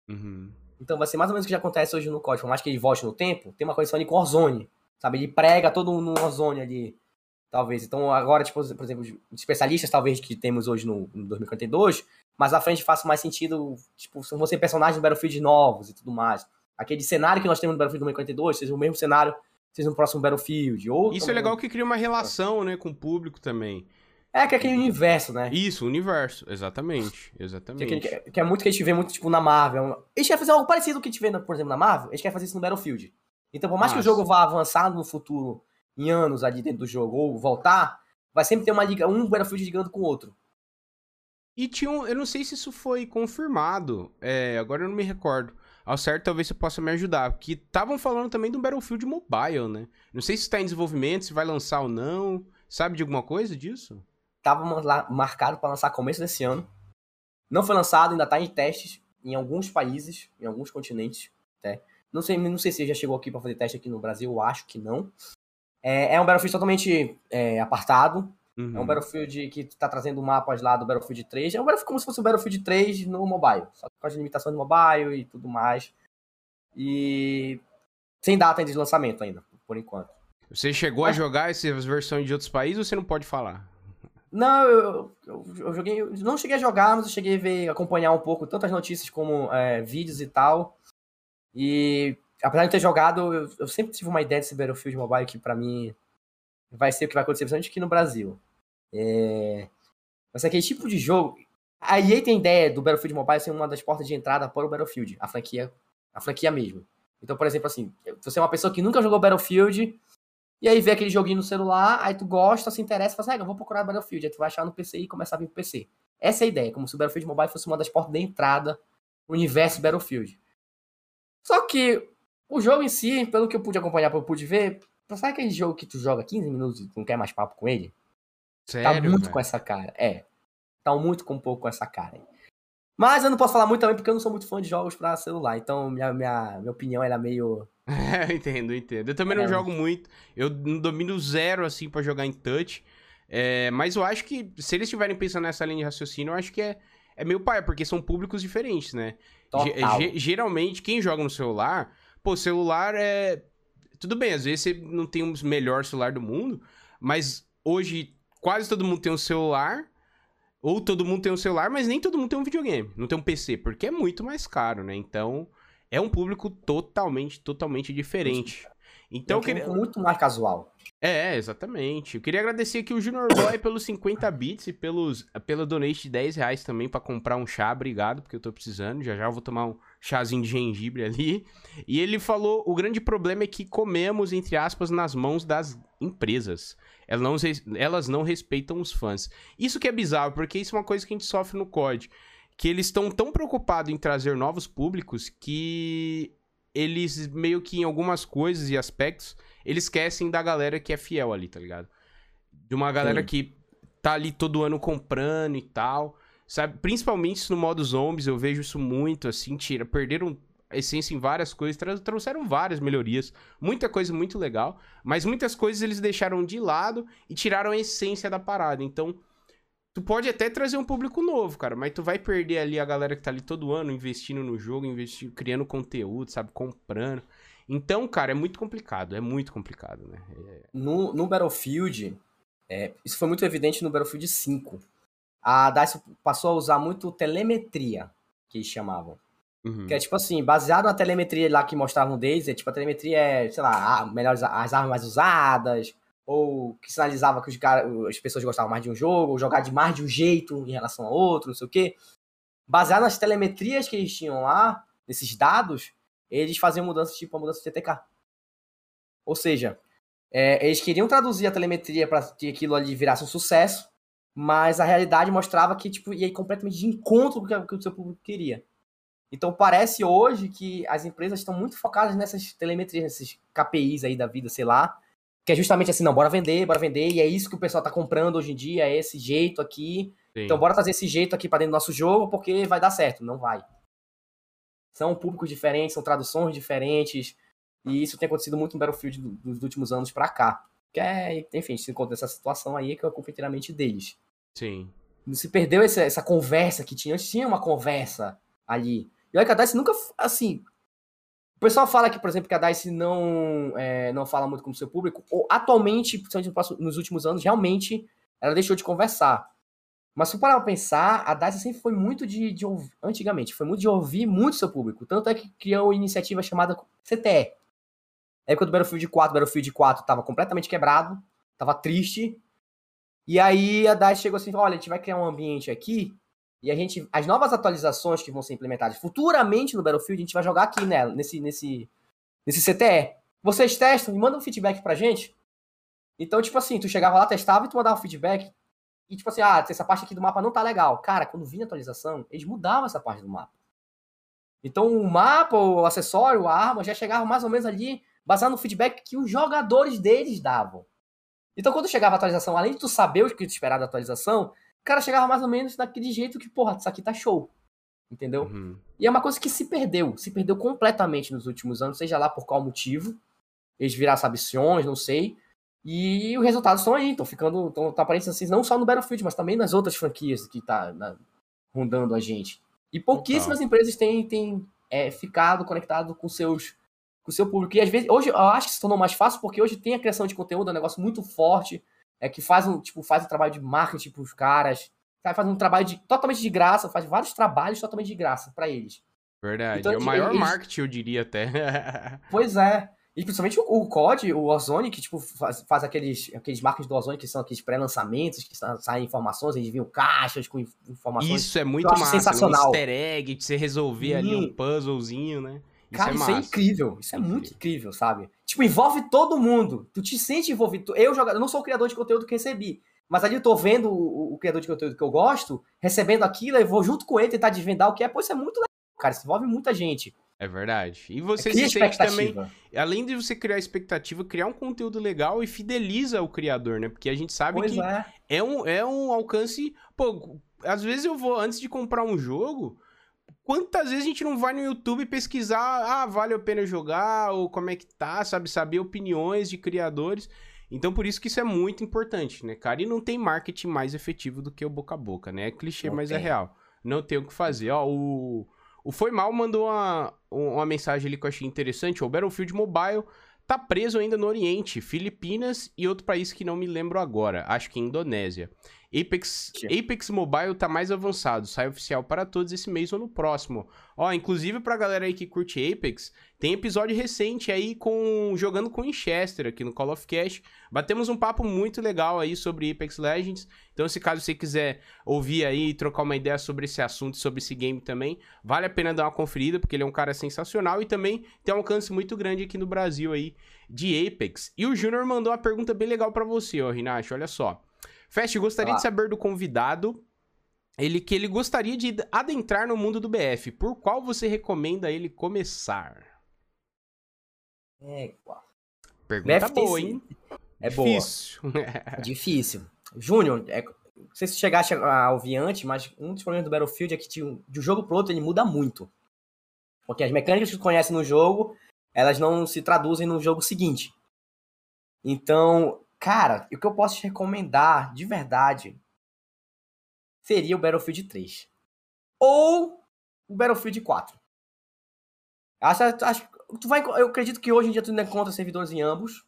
Uhum. Então vai ser mais ou menos o que já acontece hoje no código. Por mais que ele volte no tempo, tem uma conexão ali com o Warzone. Sabe? Ele prega todo no Warzone ali. Talvez. Então, agora, tipo, por exemplo, especialistas, talvez, que temos hoje no, no 2042, mas à frente faça mais sentido, tipo, se você personagens do Battlefield novos e tudo mais. Aquele cenário que nós temos no Battlefield 2042 seja o mesmo cenário seja no próximo Battlefield. Ou Isso é legal que cria uma relação, né, com o público também. É, que é aquele universo, né? Isso, universo, exatamente. Exatamente. Que, que, que, é muito que a gente vê muito, tipo, na Marvel. Eles querem fazer algo parecido com o que a gente vê, por exemplo, na Marvel, eles querem fazer isso no Battlefield. Então, por mais Nossa. que o jogo vá avançar no futuro, em anos ali dentro do jogo, ou voltar, vai sempre ter uma liga, um Battlefield ligando com o outro. E tinha um, eu não sei se isso foi confirmado, é, agora eu não me recordo. Ao certo, talvez você possa me ajudar. Porque estavam falando também do Battlefield Mobile, né? Não sei se está em desenvolvimento, se vai lançar ou não. Sabe de alguma coisa disso? Tava marcado para lançar começo desse ano. Não foi lançado, ainda está em testes em alguns países, em alguns continentes. Até. Não sei, não sei se já chegou aqui para fazer teste aqui no Brasil, acho que não. É, é um Battlefield totalmente é, apartado. Uhum. É um uhum. Battlefield que tá trazendo mapas lá do Battlefield 3. É um Battlefield como se fosse o Battlefield 3 no mobile. Só com as limitações do mobile e tudo mais. E sem data de lançamento ainda, por enquanto. Você chegou Mas... a jogar essas versões de outros países ou você não pode falar? Não, eu, eu, eu joguei. Eu não cheguei a jogar, mas eu cheguei a ver, acompanhar um pouco tantas notícias como é, vídeos e tal. E apesar de ter jogado, eu, eu, sempre tive uma ideia desse Battlefield Mobile que para mim vai ser o que vai acontecer, principalmente aqui no Brasil. É... Mas aquele tipo de jogo. A EA tem ideia do Battlefield Mobile ser uma das portas de entrada para o Battlefield, a franquia, a franquia mesmo. Então, por exemplo, assim, você é uma pessoa que nunca jogou Battlefield, e aí vê aquele joguinho no celular, aí tu gosta, se interessa, fala assim, ah, vou procurar Battlefield, aí tu vai achar no PC e começar a vir pro PC. Essa é a ideia, como se o Battlefield Mobile fosse uma das portas de entrada no universo Battlefield. Só que o jogo em si, pelo que eu pude acompanhar, pelo que eu pude ver, sabe aquele jogo que tu joga 15 minutos e tu não quer mais papo com ele? Tá Sério, tá muito véio? com essa cara. É. Tá muito com um pouco com essa cara. Mas eu não posso falar muito também porque eu não sou muito fã de jogos pra celular. Então minha, minha, minha opinião era meio. É, entendo, entendo. Eu também é. não jogo muito. Eu não domino zero assim para jogar em touch. É, mas eu acho que se eles estiverem pensando nessa linha de raciocínio, eu acho que é, é meio pai, porque são públicos diferentes, né? geralmente, quem joga no celular, pô, celular é. Tudo bem, às vezes você não tem o melhor celular do mundo, mas hoje quase todo mundo tem um celular, ou todo mundo tem um celular, mas nem todo mundo tem um videogame, não tem um PC, porque é muito mais caro, né? Então, é um público totalmente, totalmente diferente. Então, é um queria... muito mais casual. É, exatamente. Eu queria agradecer aqui o Junior Boy pelos 50 bits e pelos, pela donate de 10 reais também para comprar um chá. Obrigado, porque eu tô precisando. Já já eu vou tomar um chazinho de gengibre ali. E ele falou: o grande problema é que comemos, entre aspas, nas mãos das empresas. Elas não, elas não respeitam os fãs. Isso que é bizarro, porque isso é uma coisa que a gente sofre no COD. Que eles estão tão preocupados em trazer novos públicos que eles meio que em algumas coisas e aspectos, eles esquecem da galera que é fiel ali, tá ligado? De uma galera Sim. que tá ali todo ano comprando e tal. Sabe? Principalmente no modo zombies, eu vejo isso muito, assim, tira, perderam essência em várias coisas, trouxeram várias melhorias, muita coisa muito legal, mas muitas coisas eles deixaram de lado e tiraram a essência da parada. Então, tu pode até trazer um público novo, cara, mas tu vai perder ali a galera que tá ali todo ano investindo no jogo, investindo, criando conteúdo, sabe, comprando. Então, cara, é muito complicado, é muito complicado, né? É... No, no Battlefield, é, isso foi muito evidente no Battlefield 5. A DICE passou a usar muito telemetria, que eles chamavam. Uhum. Que é tipo assim, baseado na telemetria lá que mostravam deles, é tipo, a telemetria é, sei lá, melhores, as armas mais usadas, ou que sinalizava que os cara, as pessoas gostavam mais de um jogo, ou jogar de mais de um jeito em relação a outro, não sei o quê. Baseado nas telemetrias que eles tinham lá, nesses dados, eles faziam mudanças tipo a mudança de TTK. Ou seja, é, eles queriam traduzir a telemetria para que aquilo ali virasse um sucesso, mas a realidade mostrava que tipo, ia completamente de encontro com o que o seu público queria. Então parece hoje que as empresas estão muito focadas nessas telemetrias, nesses KPIs aí da vida, sei lá, que é justamente assim, não, bora vender, bora vender, e é isso que o pessoal tá comprando hoje em dia, é esse jeito aqui. Sim. Então bora trazer esse jeito aqui para dentro do nosso jogo, porque vai dar certo, não vai. São públicos diferentes, são traduções diferentes, e isso tem acontecido muito no Battlefield dos últimos anos para cá. Que é, enfim, se encontra nessa situação aí que é culpa inteiramente deles. Sim. Se perdeu essa, essa conversa que tinha, antes tinha uma conversa ali. E o Alcatraz nunca, assim, pessoal fala que, por exemplo, que a DICE não, é, não fala muito com o seu público. Ou, atualmente, principalmente nos últimos anos, realmente ela deixou de conversar. Mas se parar pra pensar, a DICE sempre foi muito de, de ouvir, antigamente, foi muito de ouvir muito seu público. Tanto é que criou uma iniciativa chamada CTE. Época do Battlefield 4, Battlefield 4 tava completamente quebrado, tava triste. E aí a DICE chegou assim, olha, a gente vai criar um ambiente aqui e a gente, as novas atualizações que vão ser implementadas futuramente no Battlefield, a gente vai jogar aqui nela, nesse, nesse, nesse CTE. Vocês testam e mandam um feedback pra gente. Então, tipo assim, tu chegava lá, testava e tu mandava um feedback. E tipo assim, ah, essa parte aqui do mapa não tá legal. Cara, quando vinha a atualização, eles mudavam essa parte do mapa. Então o mapa, o acessório, a arma já chegava mais ou menos ali, baseado no feedback que os jogadores deles davam. Então quando chegava a atualização, além de tu saber o que esperar da atualização, o cara chegava mais ou menos daquele jeito que, porra, isso aqui tá show. Entendeu? Uhum. E é uma coisa que se perdeu, se perdeu completamente nos últimos anos, seja lá por qual motivo. Eles viraram sabições, não sei. E os resultados estão aí, estão ficando, estão tá aparecendo assim, não só no Battlefield, mas também nas outras franquias que tá na, rondando a gente. E pouquíssimas Total. empresas têm, têm é, ficado conectado com seus com o seu público. E às vezes, hoje eu acho que se tornou mais fácil porque hoje tem a criação de conteúdo, é um negócio muito forte é que faz um, tipo, faz um trabalho de marketing pros caras, sabe? faz um trabalho de, totalmente de graça, faz vários trabalhos totalmente de graça para eles. Verdade, então, é o maior eles... marketing, eu diria até. pois é. E principalmente o, o COD, o Ozone, que tipo, faz, faz aqueles, aqueles marcos do Ozone, que são aqueles pré-lançamentos, que saem informações, eles viam caixas com informações. Isso é muito massa, sensacional. Um easter egg, de você resolver ali um puzzlezinho, né? Cara, isso é, isso é incrível. Isso é incrível. muito incrível, sabe? Tipo, envolve todo mundo. Tu te sente envolvido. Eu, jogador, eu não sou o criador de conteúdo que recebi. Mas ali eu tô vendo o, o, criador de conteúdo que eu gosto, recebendo aquilo, eu vou junto com ele tentar desvendar o que é. Pô, isso é muito legal, cara. Isso envolve muita gente. É verdade. E você Cria se sente também, além de você criar expectativa, criar um conteúdo legal e fideliza o criador, né? Porque a gente sabe pois que é. é. um, é um alcance. Pô, às vezes eu vou, antes de comprar um jogo, Quantas vezes a gente não vai no YouTube pesquisar, ah, vale a pena jogar, ou como é que tá, sabe? Saber opiniões de criadores. Então, por isso que isso é muito importante, né, cara? E não tem marketing mais efetivo do que o boca a boca, né? É clichê, não mas é tem. é real. Não tem o que fazer. Ó, o, o Foi Mal mandou uma, uma mensagem ali que eu achei interessante. O Battlefield Mobile tá preso ainda no Oriente, Filipinas e outro país que não me lembro agora, acho que Indonésia. Apex, Apex Mobile tá mais avançado, sai oficial para todos esse mês ou no próximo. Ó, inclusive pra galera aí que curte Apex, tem episódio recente aí com jogando com Winchester aqui no Call of Cash. Batemos um papo muito legal aí sobre Apex Legends. Então, se caso você quiser ouvir aí e trocar uma ideia sobre esse assunto, sobre esse game também, vale a pena dar uma conferida, porque ele é um cara sensacional e também tem um alcance muito grande aqui no Brasil aí de Apex. E o Júnior mandou uma pergunta bem legal para você, ó, Rinacho, olha só. Fest, gostaria ah. de saber do convidado ele que ele gostaria de adentrar no mundo do BF. Por qual você recomenda ele começar? É, Pergunta BF boa, hein? É difícil. boa. É difícil. Júnior, é, não sei se chegaste a ouvir antes, mas um dos problemas do Battlefield é que de um jogo pro outro ele muda muito. Porque as mecânicas que tu conhece no jogo, elas não se traduzem no jogo seguinte. Então, Cara, o que eu posso te recomendar de verdade seria o Battlefield 3. Ou o Battlefield 4. Acho, acho, tu vai, eu acredito que hoje em dia tu ainda encontra servidores em ambos.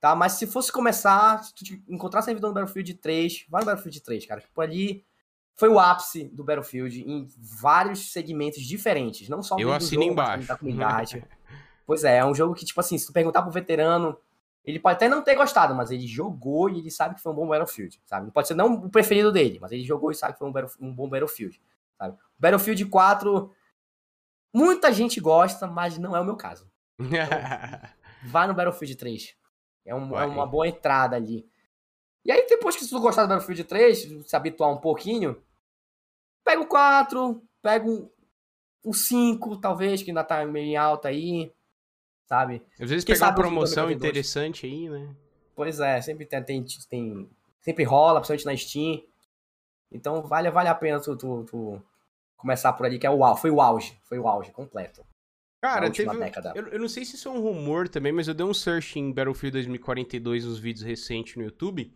Tá? Mas se fosse começar, se tu encontrar servidor no Battlefield 3, vai no Battlefield 3, cara. Por ali foi o ápice do Battlefield em vários segmentos diferentes. Não só eu assino jogo, embaixo. da comunidade. pois é, é um jogo que, tipo assim, se tu perguntar pro veterano ele pode até não ter gostado, mas ele jogou e ele sabe que foi um bom Battlefield, sabe? Não pode ser não o preferido dele, mas ele jogou e sabe que foi um, um bom Battlefield, sabe? Battlefield 4, muita gente gosta, mas não é o meu caso. Então, vá no Battlefield 3. É, um, é, uma boa entrada ali. E aí, depois que tu gostar do Battlefield 3, se habituar um pouquinho, pega o 4, pega o, o 5, talvez, que ainda tá meio em alta aí sabe? Às vezes pegar uma promoção interessante aí, né? Pois é, sempre tem, tem, tem, sempre rola, principalmente na Steam. Então vale, vale a pena tu, tu, tu começar por ali, que é o foi o auge, foi o auge completo. Cara, teve, eu, eu, não sei se isso é um rumor também, mas eu dei um search em Battlefield 2042 nos vídeos recentes no YouTube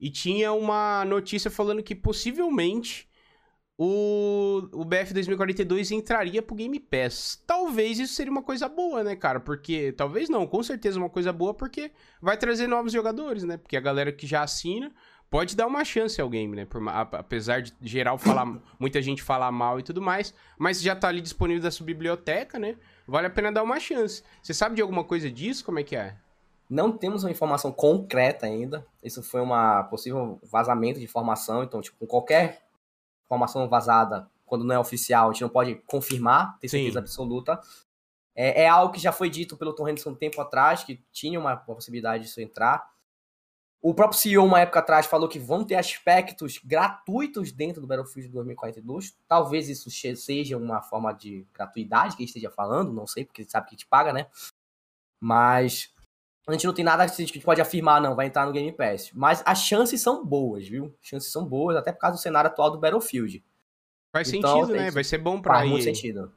e tinha uma notícia falando que possivelmente o, o BF 2042 entraria pro Game Pass. Talvez isso seria uma coisa boa, né, cara? Porque. Talvez não, com certeza uma coisa boa, porque vai trazer novos jogadores, né? Porque a galera que já assina pode dar uma chance ao game, né? Por, apesar de geral falar, muita gente falar mal e tudo mais, mas já tá ali disponível da sua biblioteca, né? Vale a pena dar uma chance. Você sabe de alguma coisa disso? Como é que é? Não temos uma informação concreta ainda. Isso foi uma possível vazamento de informação. Então, tipo, qualquer informação vazada, quando não é oficial, a gente não pode confirmar, ter certeza Sim. absoluta. É, é, algo que já foi dito pelo Tom Henderson um tempo atrás, que tinha uma possibilidade disso entrar. O próprio CEO, uma época atrás, falou que vão ter aspectos gratuitos dentro do Battlefield 2042. Talvez isso seja uma forma de gratuidade que ele esteja falando, não sei, porque ele sabe que a gente paga, né? Mas a gente não tem nada que a gente pode afirmar, não, vai entrar no Game Pass. Mas as chances são boas, viu? As chances são boas, até por causa do cenário atual do Battlefield. Faz então, sentido, né? Vai ser bom pra Faz muito sentido.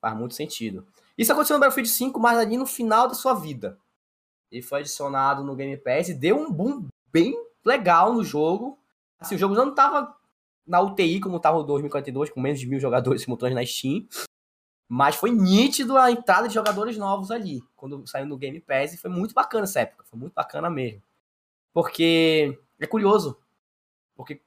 Faz muito sentido. Isso aconteceu no Battlefield 5, mas ali no final da sua vida. Ele foi adicionado no Game Pass e deu um boom bem legal no jogo. Assim, o jogo não tava na UTI como tava o 2042, com menos de mil jogadores simultâneos na Steam. Mas foi nítido a entrada de jogadores novos ali, quando saiu no Game Pass, e foi muito bacana essa época, foi muito bacana mesmo. Porque é curioso, porque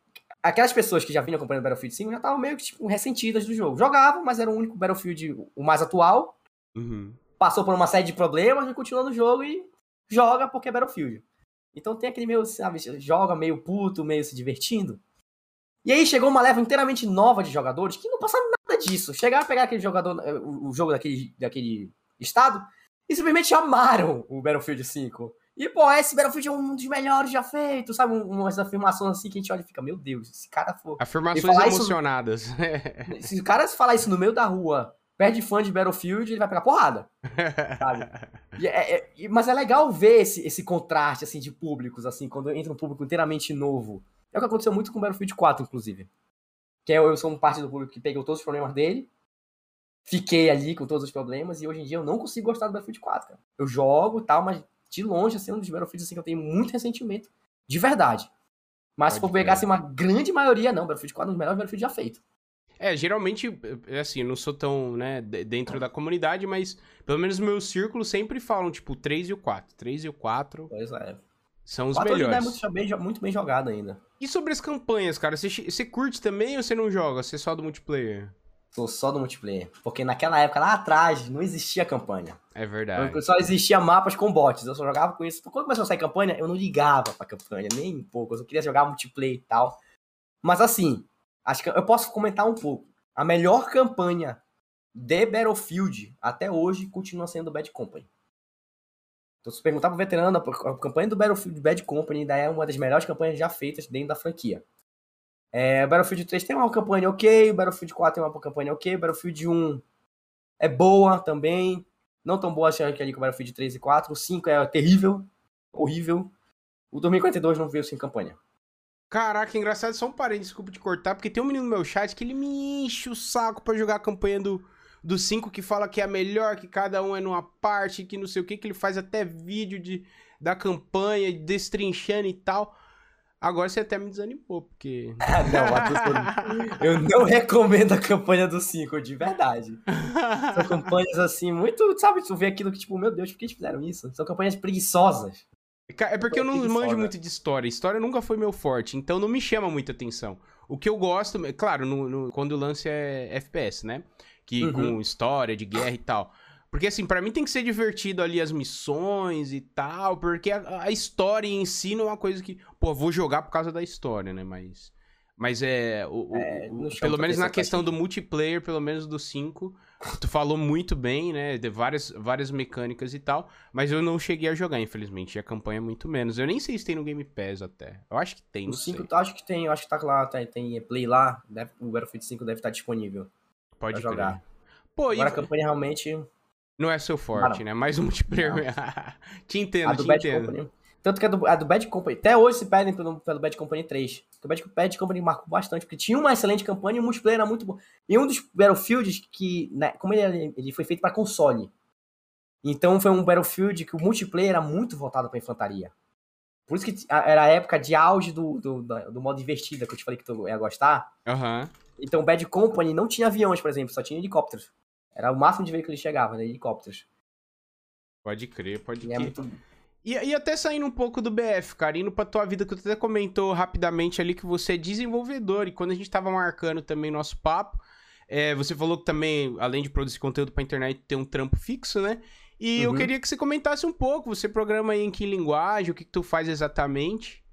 aquelas pessoas que já vinham acompanhando Battlefield 5 já estavam meio que tipo, ressentidas do jogo. Jogavam, mas era o único Battlefield, o mais atual. Uhum. Passou por uma série de problemas e continua no jogo e joga porque é Battlefield. Então tem aquele meio, sabe, joga meio puto, meio se divertindo. E aí chegou uma leva inteiramente nova de jogadores que não passaram nada disso. Chegaram a pegar aquele jogador, eh, o jogo daquele, daquele estado e simplesmente amaram o Battlefield 5. E, pô, esse Battlefield é um dos melhores já feitos, sabe? Umas afirmações assim que a gente olha e fica, meu Deus, esse cara for. Afirmações emocionadas. Isso... se o cara falar isso no meio da rua, perde fã de Battlefield, ele vai pegar porrada. sabe? E é, é, mas é legal ver esse, esse contraste, assim, de públicos, assim, quando entra um público inteiramente novo. É o que aconteceu muito com o Battlefield 4, inclusive. Que é, eu sou um parte do público que pegou todos os problemas dele, fiquei ali com todos os problemas, e hoje em dia eu não consigo gostar do Battlefield 4, cara. Eu jogo e tal, mas de longe, assim, é um dos Battlefields assim, que eu tenho muito ressentimento. De verdade. Mas Pode se for pegar assim, uma grande maioria, não, Battlefield 4 é um dos melhores Battlefield já feito. É, geralmente, é assim, eu não sou tão, né, dentro da comunidade, mas pelo menos meus círculos sempre falam, tipo, o 3 e o 4. 3 e o 4. Pois é. São os melhores. Ainda é muito bem, muito bem jogado ainda. E sobre as campanhas, cara? Você, você curte também ou você não joga? Você é só do multiplayer? Sou só do multiplayer. Porque naquela época, lá atrás, não existia campanha. É verdade. Só existia mapas com bots. Eu só jogava com isso. Quando começou a sair campanha, eu não ligava pra campanha, nem um pouco. Eu só queria jogar multiplayer e tal. Mas assim, acho que eu posso comentar um pouco. A melhor campanha de Battlefield até hoje continua sendo Bad Company. Então, se perguntar pro veterano, a campanha do Battlefield Bad Company ainda é uma das melhores campanhas já feitas dentro da franquia. É, Battlefield 3 tem uma campanha ok, Battlefield 4 tem uma campanha ok, Battlefield 1 é boa também, não tão boa assim que ali com o Battlefield 3 e 4, o 5 é terrível, horrível, o 2042 não veio sem campanha. Caraca, engraçado, só um parênteses, desculpa te cortar, porque tem um menino no meu chat que ele me enche o saco para jogar a campanha do, do 5 que fala que é a melhor, que cada um é numa parte, que não sei o que, que ele faz até vídeo de, da campanha, destrinchando e tal. Agora você até me desanimou, porque. não, eu não recomendo a campanha do 5, de verdade. São campanhas assim, muito. Sabe, tu vê aquilo que, tipo, meu Deus, por que eles fizeram isso? São campanhas preguiçosas. É porque eu não manjo muito de história. História nunca foi meu forte, então não me chama muita atenção. O que eu gosto, claro, no, no, quando o lance é FPS, né? Que uhum. com história de guerra e tal. Porque, assim, para mim tem que ser divertido ali as missões e tal, porque a, a, história em si não é uma coisa que, pô, vou jogar por causa da história, né? Mas, mas é, o, é o, pelo menos na questão do multiplayer, pelo menos do 5, tu falou muito bem, né? De várias, várias mecânicas e tal, mas eu não cheguei a jogar, infelizmente, e a campanha é muito menos. Eu nem sei se tem no Game Pass até. Eu acho que tem, no 5 eu acho que tem, eu acho que tá lá, tem, tem Play lá, deve, o Battlefield 5 deve estar disponível. Pode jogar. Pô, Agora e... a campanha realmente. Não é seu forte, ah, né? Mais um multiplayer. te entendo, a do te Bad entendo. Company. Tanto que a do, a do Bad Company. Até hoje se pedem pelo, pelo Bad Company 3. O Bad, Bad Company marcou bastante, porque tinha uma excelente campanha e o multiplayer era muito bom. E um dos Battlefields que, né, como ele, ele foi feito para console. Então foi um Battlefield que o multiplayer era muito voltado para infantaria. Por isso que era a época de auge do, do, do, modo investida, que eu te falei que tu ia gostar. Aham. Uhum. Então, Bad Company não tinha aviões, por exemplo, só tinha helicópteros. Era o máximo de veículos que chegava, né? Helicópteros. Pode crer, pode E é crer. muito. E, e até saindo um pouco do BF, cara, indo pra tua vida, que tu até comentou rapidamente ali que você é desenvolvedor, e quando a gente tava marcando também nosso papo, é, você falou que também, além de produzir conteúdo pra internet, tem um trampo fixo, né? E eu Uhum. queria que você comentasse um pouco, você programa aí em que linguagem, o que, que tu faz exatamente?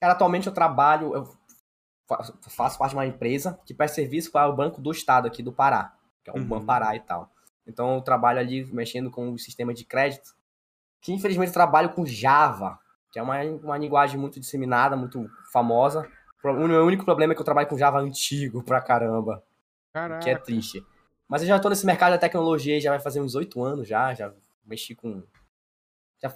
Cara, atualmente eu trabalho, eu faço parte de uma empresa que presta serviço para o Banco do Estado aqui do Pará, que é o Uhum. Banco Pará e tal. Então eu trabalho ali mexendo com o sistema de crédito, que infelizmente eu trabalho com Java, que é uma, uma linguagem muito disseminada, muito famosa. O meu único problema é que eu trabalho com Java antigo pra caramba, Caraca. que é triste. Mas eu já tô nesse mercado da tecnologia já vai fazer uns oito anos já, já mexi com... Já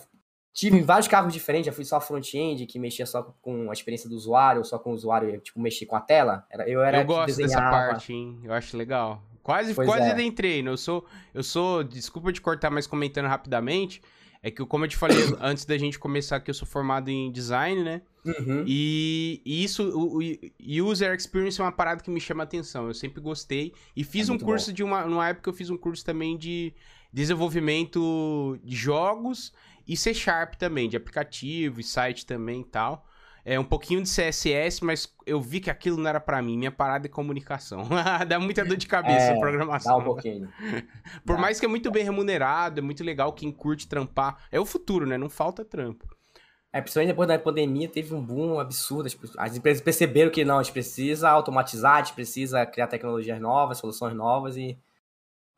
tive vários cargos diferentes, já fui só front-end, que mexia só com a experiência do usuário, só com o usuário, tipo, mexer com a tela. Eu era eu que gosto dessa parte, hein? Eu acho legal. Quase, Pois quase é. adentrei, né? Eu sou, eu sou, desculpa te cortar, mas comentando rapidamente, é que, como eu te falei antes da gente começar aqui, eu sou formado em design, né? Uhum. E, e isso, o, o user experience é uma parada que me chama a atenção. Eu sempre gostei. E fiz É um curso de uma. Numa época eu fiz um curso também de desenvolvimento de jogos e C Sharp também, de aplicativo e site também e tal. É um pouquinho de CSS, mas eu vi que aquilo não era pra mim. Minha parada é comunicação. Dá muita dor de cabeça É, a Dá programação. um pouquinho. Por dá. mais que é muito bem remunerado, é muito legal quem curte trampar. É o futuro, né? Não falta trampo. É, principalmente depois da pandemia, teve um boom absurdo. As, as empresas perceberam que não, a gente precisa automatizar, a gente precisa criar tecnologias novas, soluções novas e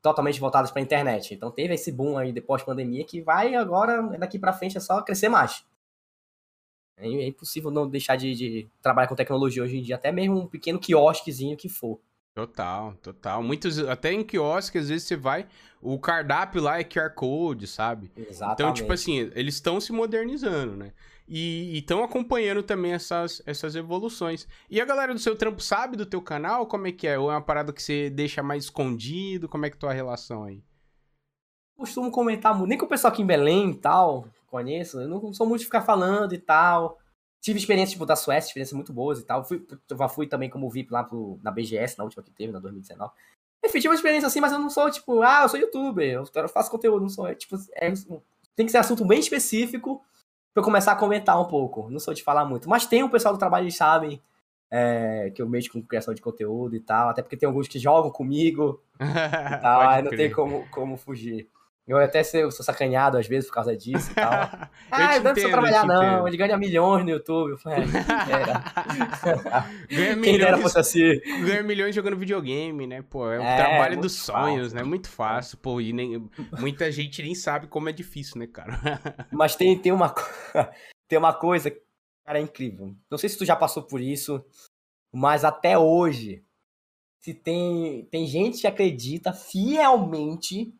totalmente voltadas para a internet. Então teve esse boom aí depois da pandemia que vai agora, daqui para frente, é só crescer mais. É, é impossível não deixar de, de trabalhar com tecnologia hoje em dia, até mesmo um pequeno quiosquezinho que for. Total, total. Muitos, até em quiosque, às vezes você vai, o cardápio lá é QR Code, sabe? Exatamente. Então, tipo assim, eles estão se modernizando, né? E estão acompanhando também essas, essas evoluções. E a galera do seu trampo sabe do teu canal? Como é que é? Ou é uma parada que você deixa mais escondido? Como é que é a tua relação aí? costumo comentar muito, nem com o pessoal aqui em Belém e tal, conheço, eu não sou muito de ficar falando e tal. Tive experiência, tipo, da Suécia, experiências muito boas e tal. Fui, eu já fui também como VIP lá pro, na BGS, na última que teve, na 2019. Enfim, tive uma experiência assim, mas eu não sou, tipo, ah, eu sou youtuber, eu faço conteúdo, não sou, é, tipo, é, tem que ser assunto bem específico pra eu começar a comentar um pouco. Não sou de falar muito. Mas tem o pessoal do trabalho, eles sabem é, que eu mexo com criação de conteúdo e tal, até porque tem alguns que jogam comigo e tal, aí não tem como, como fugir. Eu até sou, sacaneado às vezes por causa disso e tal. Ah, não precisa trabalhar não, entendo. ele ganha milhões no YouTube. Eu falei, é, quem Ganha dera. quem dera milhões, fosse assim. ganha milhões jogando videogame, né? Pô, é um É, trabalho dos sonhos, fácil. né? Muito fácil, pô. E nem, muita gente nem sabe como é difícil, né, cara? Mas tem, tem, uma, tem uma coisa, cara, é incrível. Não sei se tu já passou por isso, mas até hoje, se tem, tem gente que acredita fielmente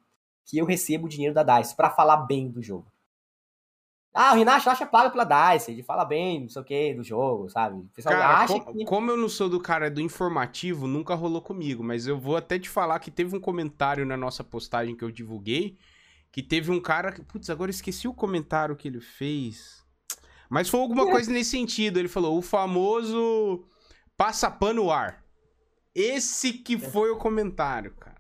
que eu recebo o dinheiro da DICE pra falar bem do jogo. Ah, o Renato acha paga pela DICE, ele fala bem, não sei o que, do jogo, sabe? O pessoal Cara, acha co- que... como eu não sou do cara do informativo, nunca rolou comigo, mas eu vou até te falar que teve um comentário na nossa postagem que eu divulguei, que teve um cara que, putz, agora eu esqueci o comentário que ele fez. Mas foi É. alguma coisa nesse sentido, ele falou: "O famoso passa pano ar". Esse que foi o comentário, cara.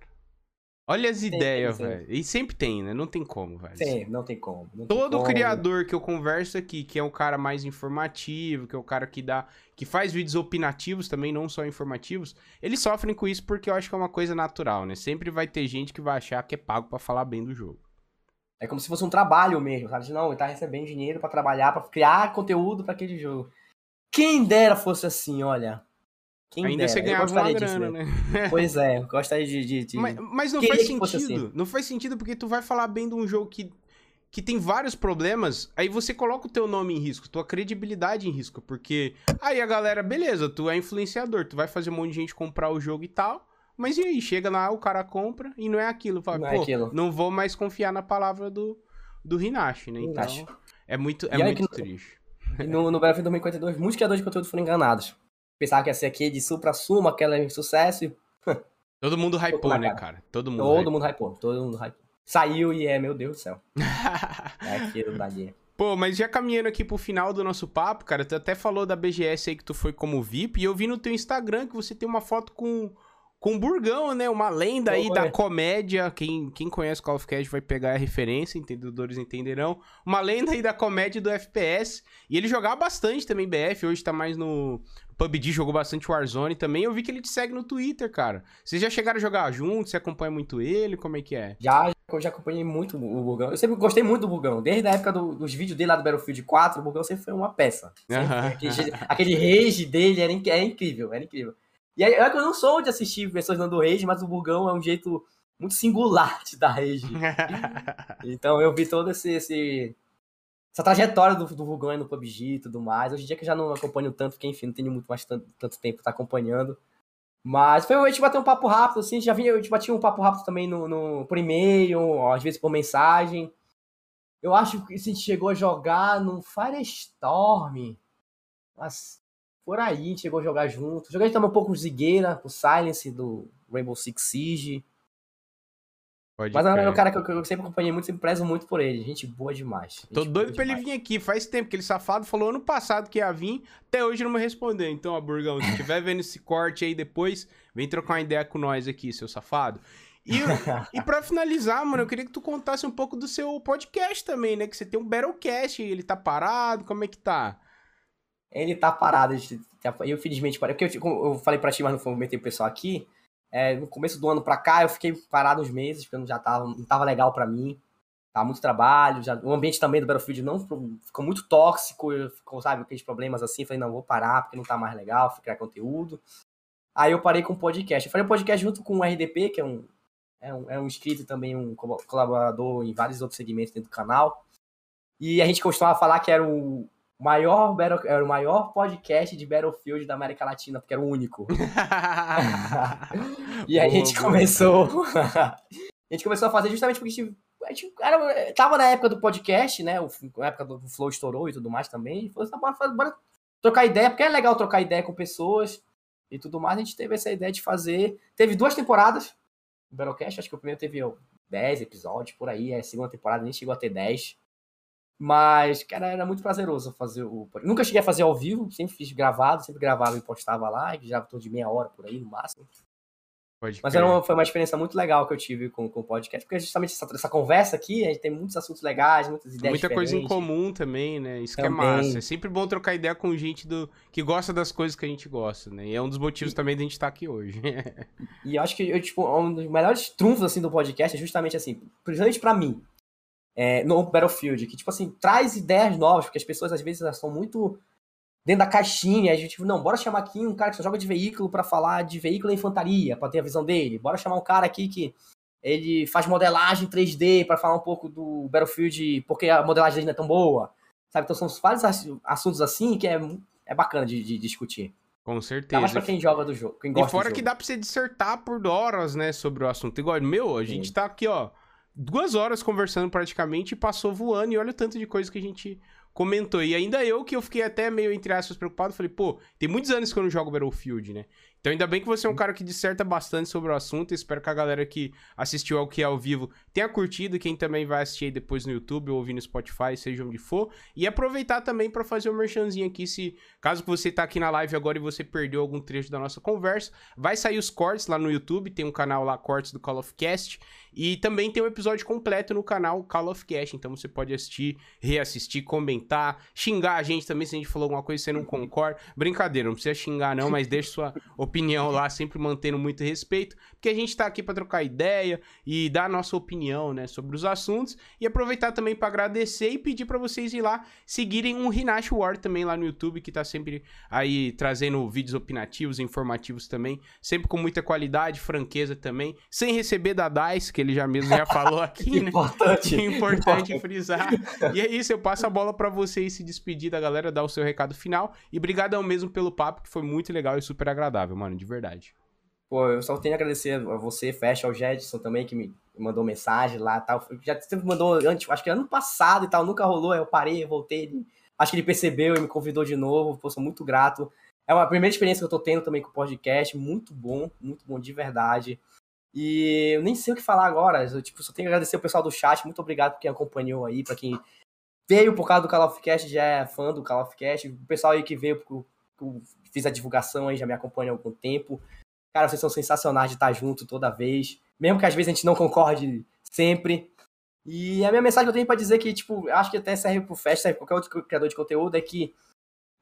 Olha as ideias, velho. E sempre tem, né? Não tem como, velho. Sim, não tem como. não tem Todo como. criador que eu converso aqui, que é um cara mais informativo, que é o cara que dá, que faz vídeos opinativos também, não só informativos, eles sofrem com isso porque eu acho que é uma coisa natural, né? Sempre vai ter gente que vai achar que é pago pra falar bem do jogo. É como se fosse um trabalho mesmo, sabe? Não, ele tá recebendo dinheiro pra trabalhar, pra criar conteúdo pra aquele jogo. Quem dera fosse assim, olha. Quem Ainda dera. você ganhava uma grana, mesmo. né? Pois é, eu gostaria de. de, de- Mas, mas não Queria faz fosse sentido. Não faz sentido porque tu vai falar bem de um jogo que, que tem vários problemas, aí você coloca o teu nome em risco, tua credibilidade em risco, porque aí a galera, beleza, tu é influenciador, tu vai fazer um monte de gente comprar o jogo e tal, mas e aí, chega lá, o cara compra e não é aquilo, fala, Não é aquilo. não vou mais confiar na palavra do, do Hinashi, né? Então, Hinashi. é muito, é muito triste. No, no Battlefield 2042, muitos criadores de conteúdo foram enganados. Pensavam que ia ser aqui de supra suma, aquela é sucesso e Todo mundo hypou, né, cara. cara? Todo mundo todo hypou. mundo hypou. Todo mundo hypou. Saiu e é, meu Deus do céu. É aquilo dali. Pô, mas já caminhando aqui pro final do nosso papo, cara, tu até falou da BGS aí que tu foi como VIP, e eu vi no teu Instagram que você tem uma foto com com Burgão, né? Uma lenda aí da comédia. Quem, quem conhece Call of Duty vai pegar a referência, entendedores entenderão. Uma lenda aí da comédia do FPS. E ele jogava bastante também BF, hoje tá mais no PUBG, jogou bastante Warzone também. Eu vi que ele te segue no Twitter, cara. Vocês já chegaram a jogar juntos? Você acompanha muito ele? Como é que é? Já, eu já acompanhei muito o Burgão. Eu sempre gostei muito do Burgão. Desde a época do, dos vídeos dele lá do Battlefield 4, o Burgão sempre foi uma peça. Aquele, aquele rage dele era, era incrível, era incrível. E aí, eu não sou de assistir pessoas dando rage, mas o Burgão é um jeito muito singular de dar rage. então eu vi todo esse, esse essa trajetória do, do Burgão no PUBG e tudo mais. Hoje em dia que eu já não acompanho tanto, porque enfim, não tenho muito mais tanto, tanto tempo estar acompanhando. Mas foi a gente bater um papo rápido, assim, já vinha, a gente batia um papo rápido também no, no, por e-mail, às vezes por mensagem. Eu acho que a gente chegou a jogar no Firestorm. Mas por aí, a gente chegou a jogar junto. Joguei também um pouco o Zigueira, o Silence do Rainbow Six Siege. Pode Mas é um cara que eu, que eu, sempre acompanhei muito, sempre prezo muito por ele. Gente boa demais. Tô doido pra demais. ele vir aqui. Faz tempo que ele safado falou ano passado que ia vir. Até hoje não me respondeu. Então, Burgão, se estiver vendo esse corte aí depois, vem trocar uma ideia com nós aqui, seu safado. E, e pra finalizar, mano, eu queria que tu contasse um pouco do seu podcast também, né? Que você tem um Battlecast, ele tá parado, como é que tá? Ele tá parado. Eu, infelizmente, parei. Porque eu, eu falei pra ti, mas não vou meter o pessoal aqui. É, no começo do ano pra cá, eu fiquei parado uns meses, porque eu já tava, não tava legal pra mim. Tava muito trabalho. Já, o ambiente também do Battlefield não ficou muito tóxico. Ficou, sabe, aqueles problemas assim. Falei, não, vou parar, porque não tá mais legal, fui criar conteúdo. Aí eu parei com o podcast. Eu falei podcast junto com o RDP, que é um, é um, é um inscrito também um colaborador em vários outros segmentos dentro do canal. E a gente costumava falar que era o, maior Battle, era o maior podcast de Battlefield da América Latina, porque era o único. e a gente começou. a gente começou a fazer justamente porque a gente, a gente era, tava na época do podcast, né? O, na época do Flow estourou e tudo mais também. E falou assim, bora, bora trocar ideia, porque é legal trocar ideia com pessoas e tudo mais. A gente teve essa ideia de fazer. Teve duas temporadas do Battlecast, acho que o primeiro teve 10 episódios por aí, a segunda temporada nem chegou a ter 10. Mas, cara, era muito prazeroso fazer o. Nunca cheguei a fazer ao vivo, sempre fiz gravado, sempre gravava e postava lá, e já tô de meia hora por aí no máximo. Pode Mas era uma, foi uma experiência muito legal que eu tive com, com o podcast, porque justamente essa, essa conversa aqui, a gente tem muitos assuntos legais, muitas ideias Muita diferentes. coisa em comum também, né? Isso também. que é massa. É sempre bom trocar ideia com gente do, que gosta das coisas que a gente gosta, né? E é um dos motivos e, também de a gente estar aqui hoje. e eu acho que eu, tipo, um dos melhores trunfos assim, do podcast é justamente assim, principalmente para mim, é, no Battlefield, que, tipo assim, traz ideias novas, porque as pessoas, às vezes, elas são muito dentro da caixinha, a gente, tipo, não, bora chamar aqui um cara que só joga de veículo para falar de veículo e infantaria, para ter a visão dele, bora chamar um cara aqui que ele faz modelagem 3D para falar um pouco do Battlefield, porque a modelagem dele não é tão boa, sabe? Então são vários assuntos assim que é, é bacana de, de discutir. Com certeza. mais pra quem joga do jogo. Quem gosta e fora que dá pra você dissertar por horas, né, sobre o assunto. Igual, meu, a gente Sim. tá aqui, ó duas horas conversando praticamente e passou voando. E olha o tanto de coisa que a gente comentou. E ainda eu, que eu fiquei até meio, entre aspas, preocupado, falei, pô, tem muitos anos que eu não jogo Battlefield, né? Então ainda bem que você é um cara que disserta bastante sobre o assunto. Espero que a galera que assistiu ao que é ao vivo tenha curtido. Quem também vai assistir depois no YouTube ou ouvir no Spotify, seja onde for. E aproveitar também para fazer um merchanzinho aqui. Se caso você tá aqui na live agora e você perdeu algum trecho da nossa conversa, vai sair os cortes lá no YouTube. Tem um canal lá, Cortes do Call of Cast. E também tem um episódio completo no canal Call of Cast. Então você pode assistir, reassistir, comentar, xingar a gente também se a gente falou alguma coisa e você não concorda. Brincadeira, não precisa xingar não, mas deixe sua opinião opinião lá, sempre mantendo muito respeito, porque a gente tá aqui para trocar ideia e dar a nossa opinião, né, sobre os assuntos e aproveitar também para agradecer e pedir para vocês ir lá seguirem o Rinash War também lá no YouTube, que tá sempre aí trazendo vídeos opinativos, informativos também, sempre com muita qualidade, franqueza também, sem receber da DICE, que ele já mesmo já falou aqui, né? Importante. Importante frisar. E é isso, eu passo a bola para vocês se despedir da galera, dar o seu recado final e brigadão mesmo pelo papo, que foi muito legal e super agradável, mano mano, de verdade. Pô, eu só tenho a agradecer a você, Fesh, ao Jedson também, que me mandou mensagem lá tal. Já sempre mandou antes, acho que ano passado e tal, nunca rolou, eu parei, voltei. Acho que ele percebeu e me convidou de novo, pô, sou muito grato. É uma primeira experiência que eu tô tendo também com o podcast, muito bom, muito bom de verdade. E eu nem sei o que falar agora, eu tipo, só tenho que agradecer o pessoal do chat, muito obrigado por quem acompanhou aí, para quem veio por causa do Call of Cast, já é fã do Call of Cast. O pessoal aí que veio, porque eu fiz a divulgação aí, já me acompanha há algum tempo. Cara, vocês são sensacionais de estar junto toda vez. Mesmo que às vezes a gente não concorde sempre. E a minha mensagem que eu tenho para dizer que, tipo, acho que até serve pro Fest, serve pra qualquer outro criador de conteúdo, é que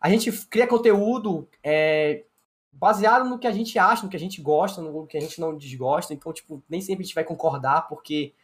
a gente cria conteúdo é, baseado no que a gente acha, no que a gente gosta, no que a gente não desgosta. Então, tipo, nem sempre a gente vai concordar, porque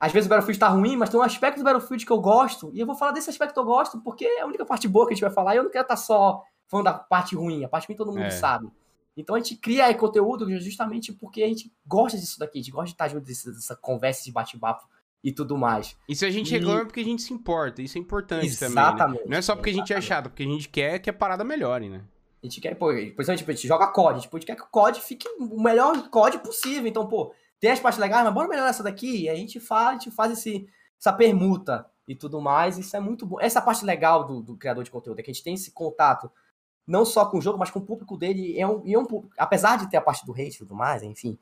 às vezes o Battlefield tá ruim, mas tem um aspecto do Battlefield que eu gosto, e eu vou falar desse aspecto que eu gosto, porque é a única parte boa que a gente vai falar, e eu não quero estar tá só falando da parte ruim, a parte ruim todo mundo é. sabe. Então a gente cria conteúdo justamente porque a gente gosta disso daqui, a gente gosta de estar junto dessa, dessa conversa de bate-papo e tudo mais. E se a gente e... reclama é porque a gente se importa, isso é importante Exatamente. também. Né? Não é só porque a gente é chato, porque a gente quer que a parada melhore, né? A gente quer, pô, por exemplo, a gente joga COD, tipo, a gente quer que o COD fique o melhor COD possível. Então, pô, tem as partes legais, mas bora melhorar essa daqui. E a gente faz, a gente faz esse, essa permuta e tudo mais. Isso é muito bom. Essa parte legal do, do criador de conteúdo é que a gente tem esse contato não só com o jogo, mas com o público dele. É um, é um apesar de ter a parte do hate e tudo mais, enfim.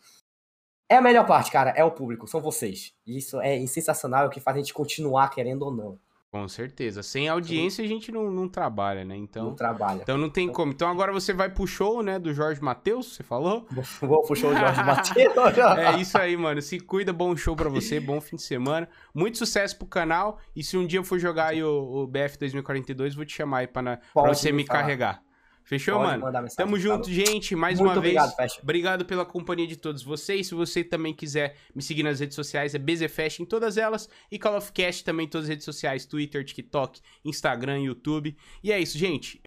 É a melhor parte, cara, é o público, são vocês. Isso é sensacional, é o que faz a gente continuar querendo ou não. Com certeza. Sem audiência a gente não, não trabalha, né? Então, não trabalha. Então não tem então... como. Então agora você vai pro show, né, do Jorge Matheus, você falou? Vou pro show do Jorge Matheus. é isso aí, mano. Se cuida, bom show pra você, bom fim de semana. Muito sucesso pro canal. E se um dia eu for jogar aí o, o BF 2042, vou te chamar aí pra, na, pra você me falar. carregar. Fechou, Pode mano? Tamo junto, gente. Mais Muito uma obrigado, vez. Fashion. Obrigado pela companhia de todos vocês. Se você também quiser me seguir nas redes sociais, é BZFash em todas elas. E Call of Cast também em todas as redes sociais: Twitter, TikTok, Instagram, YouTube. E é isso, gente.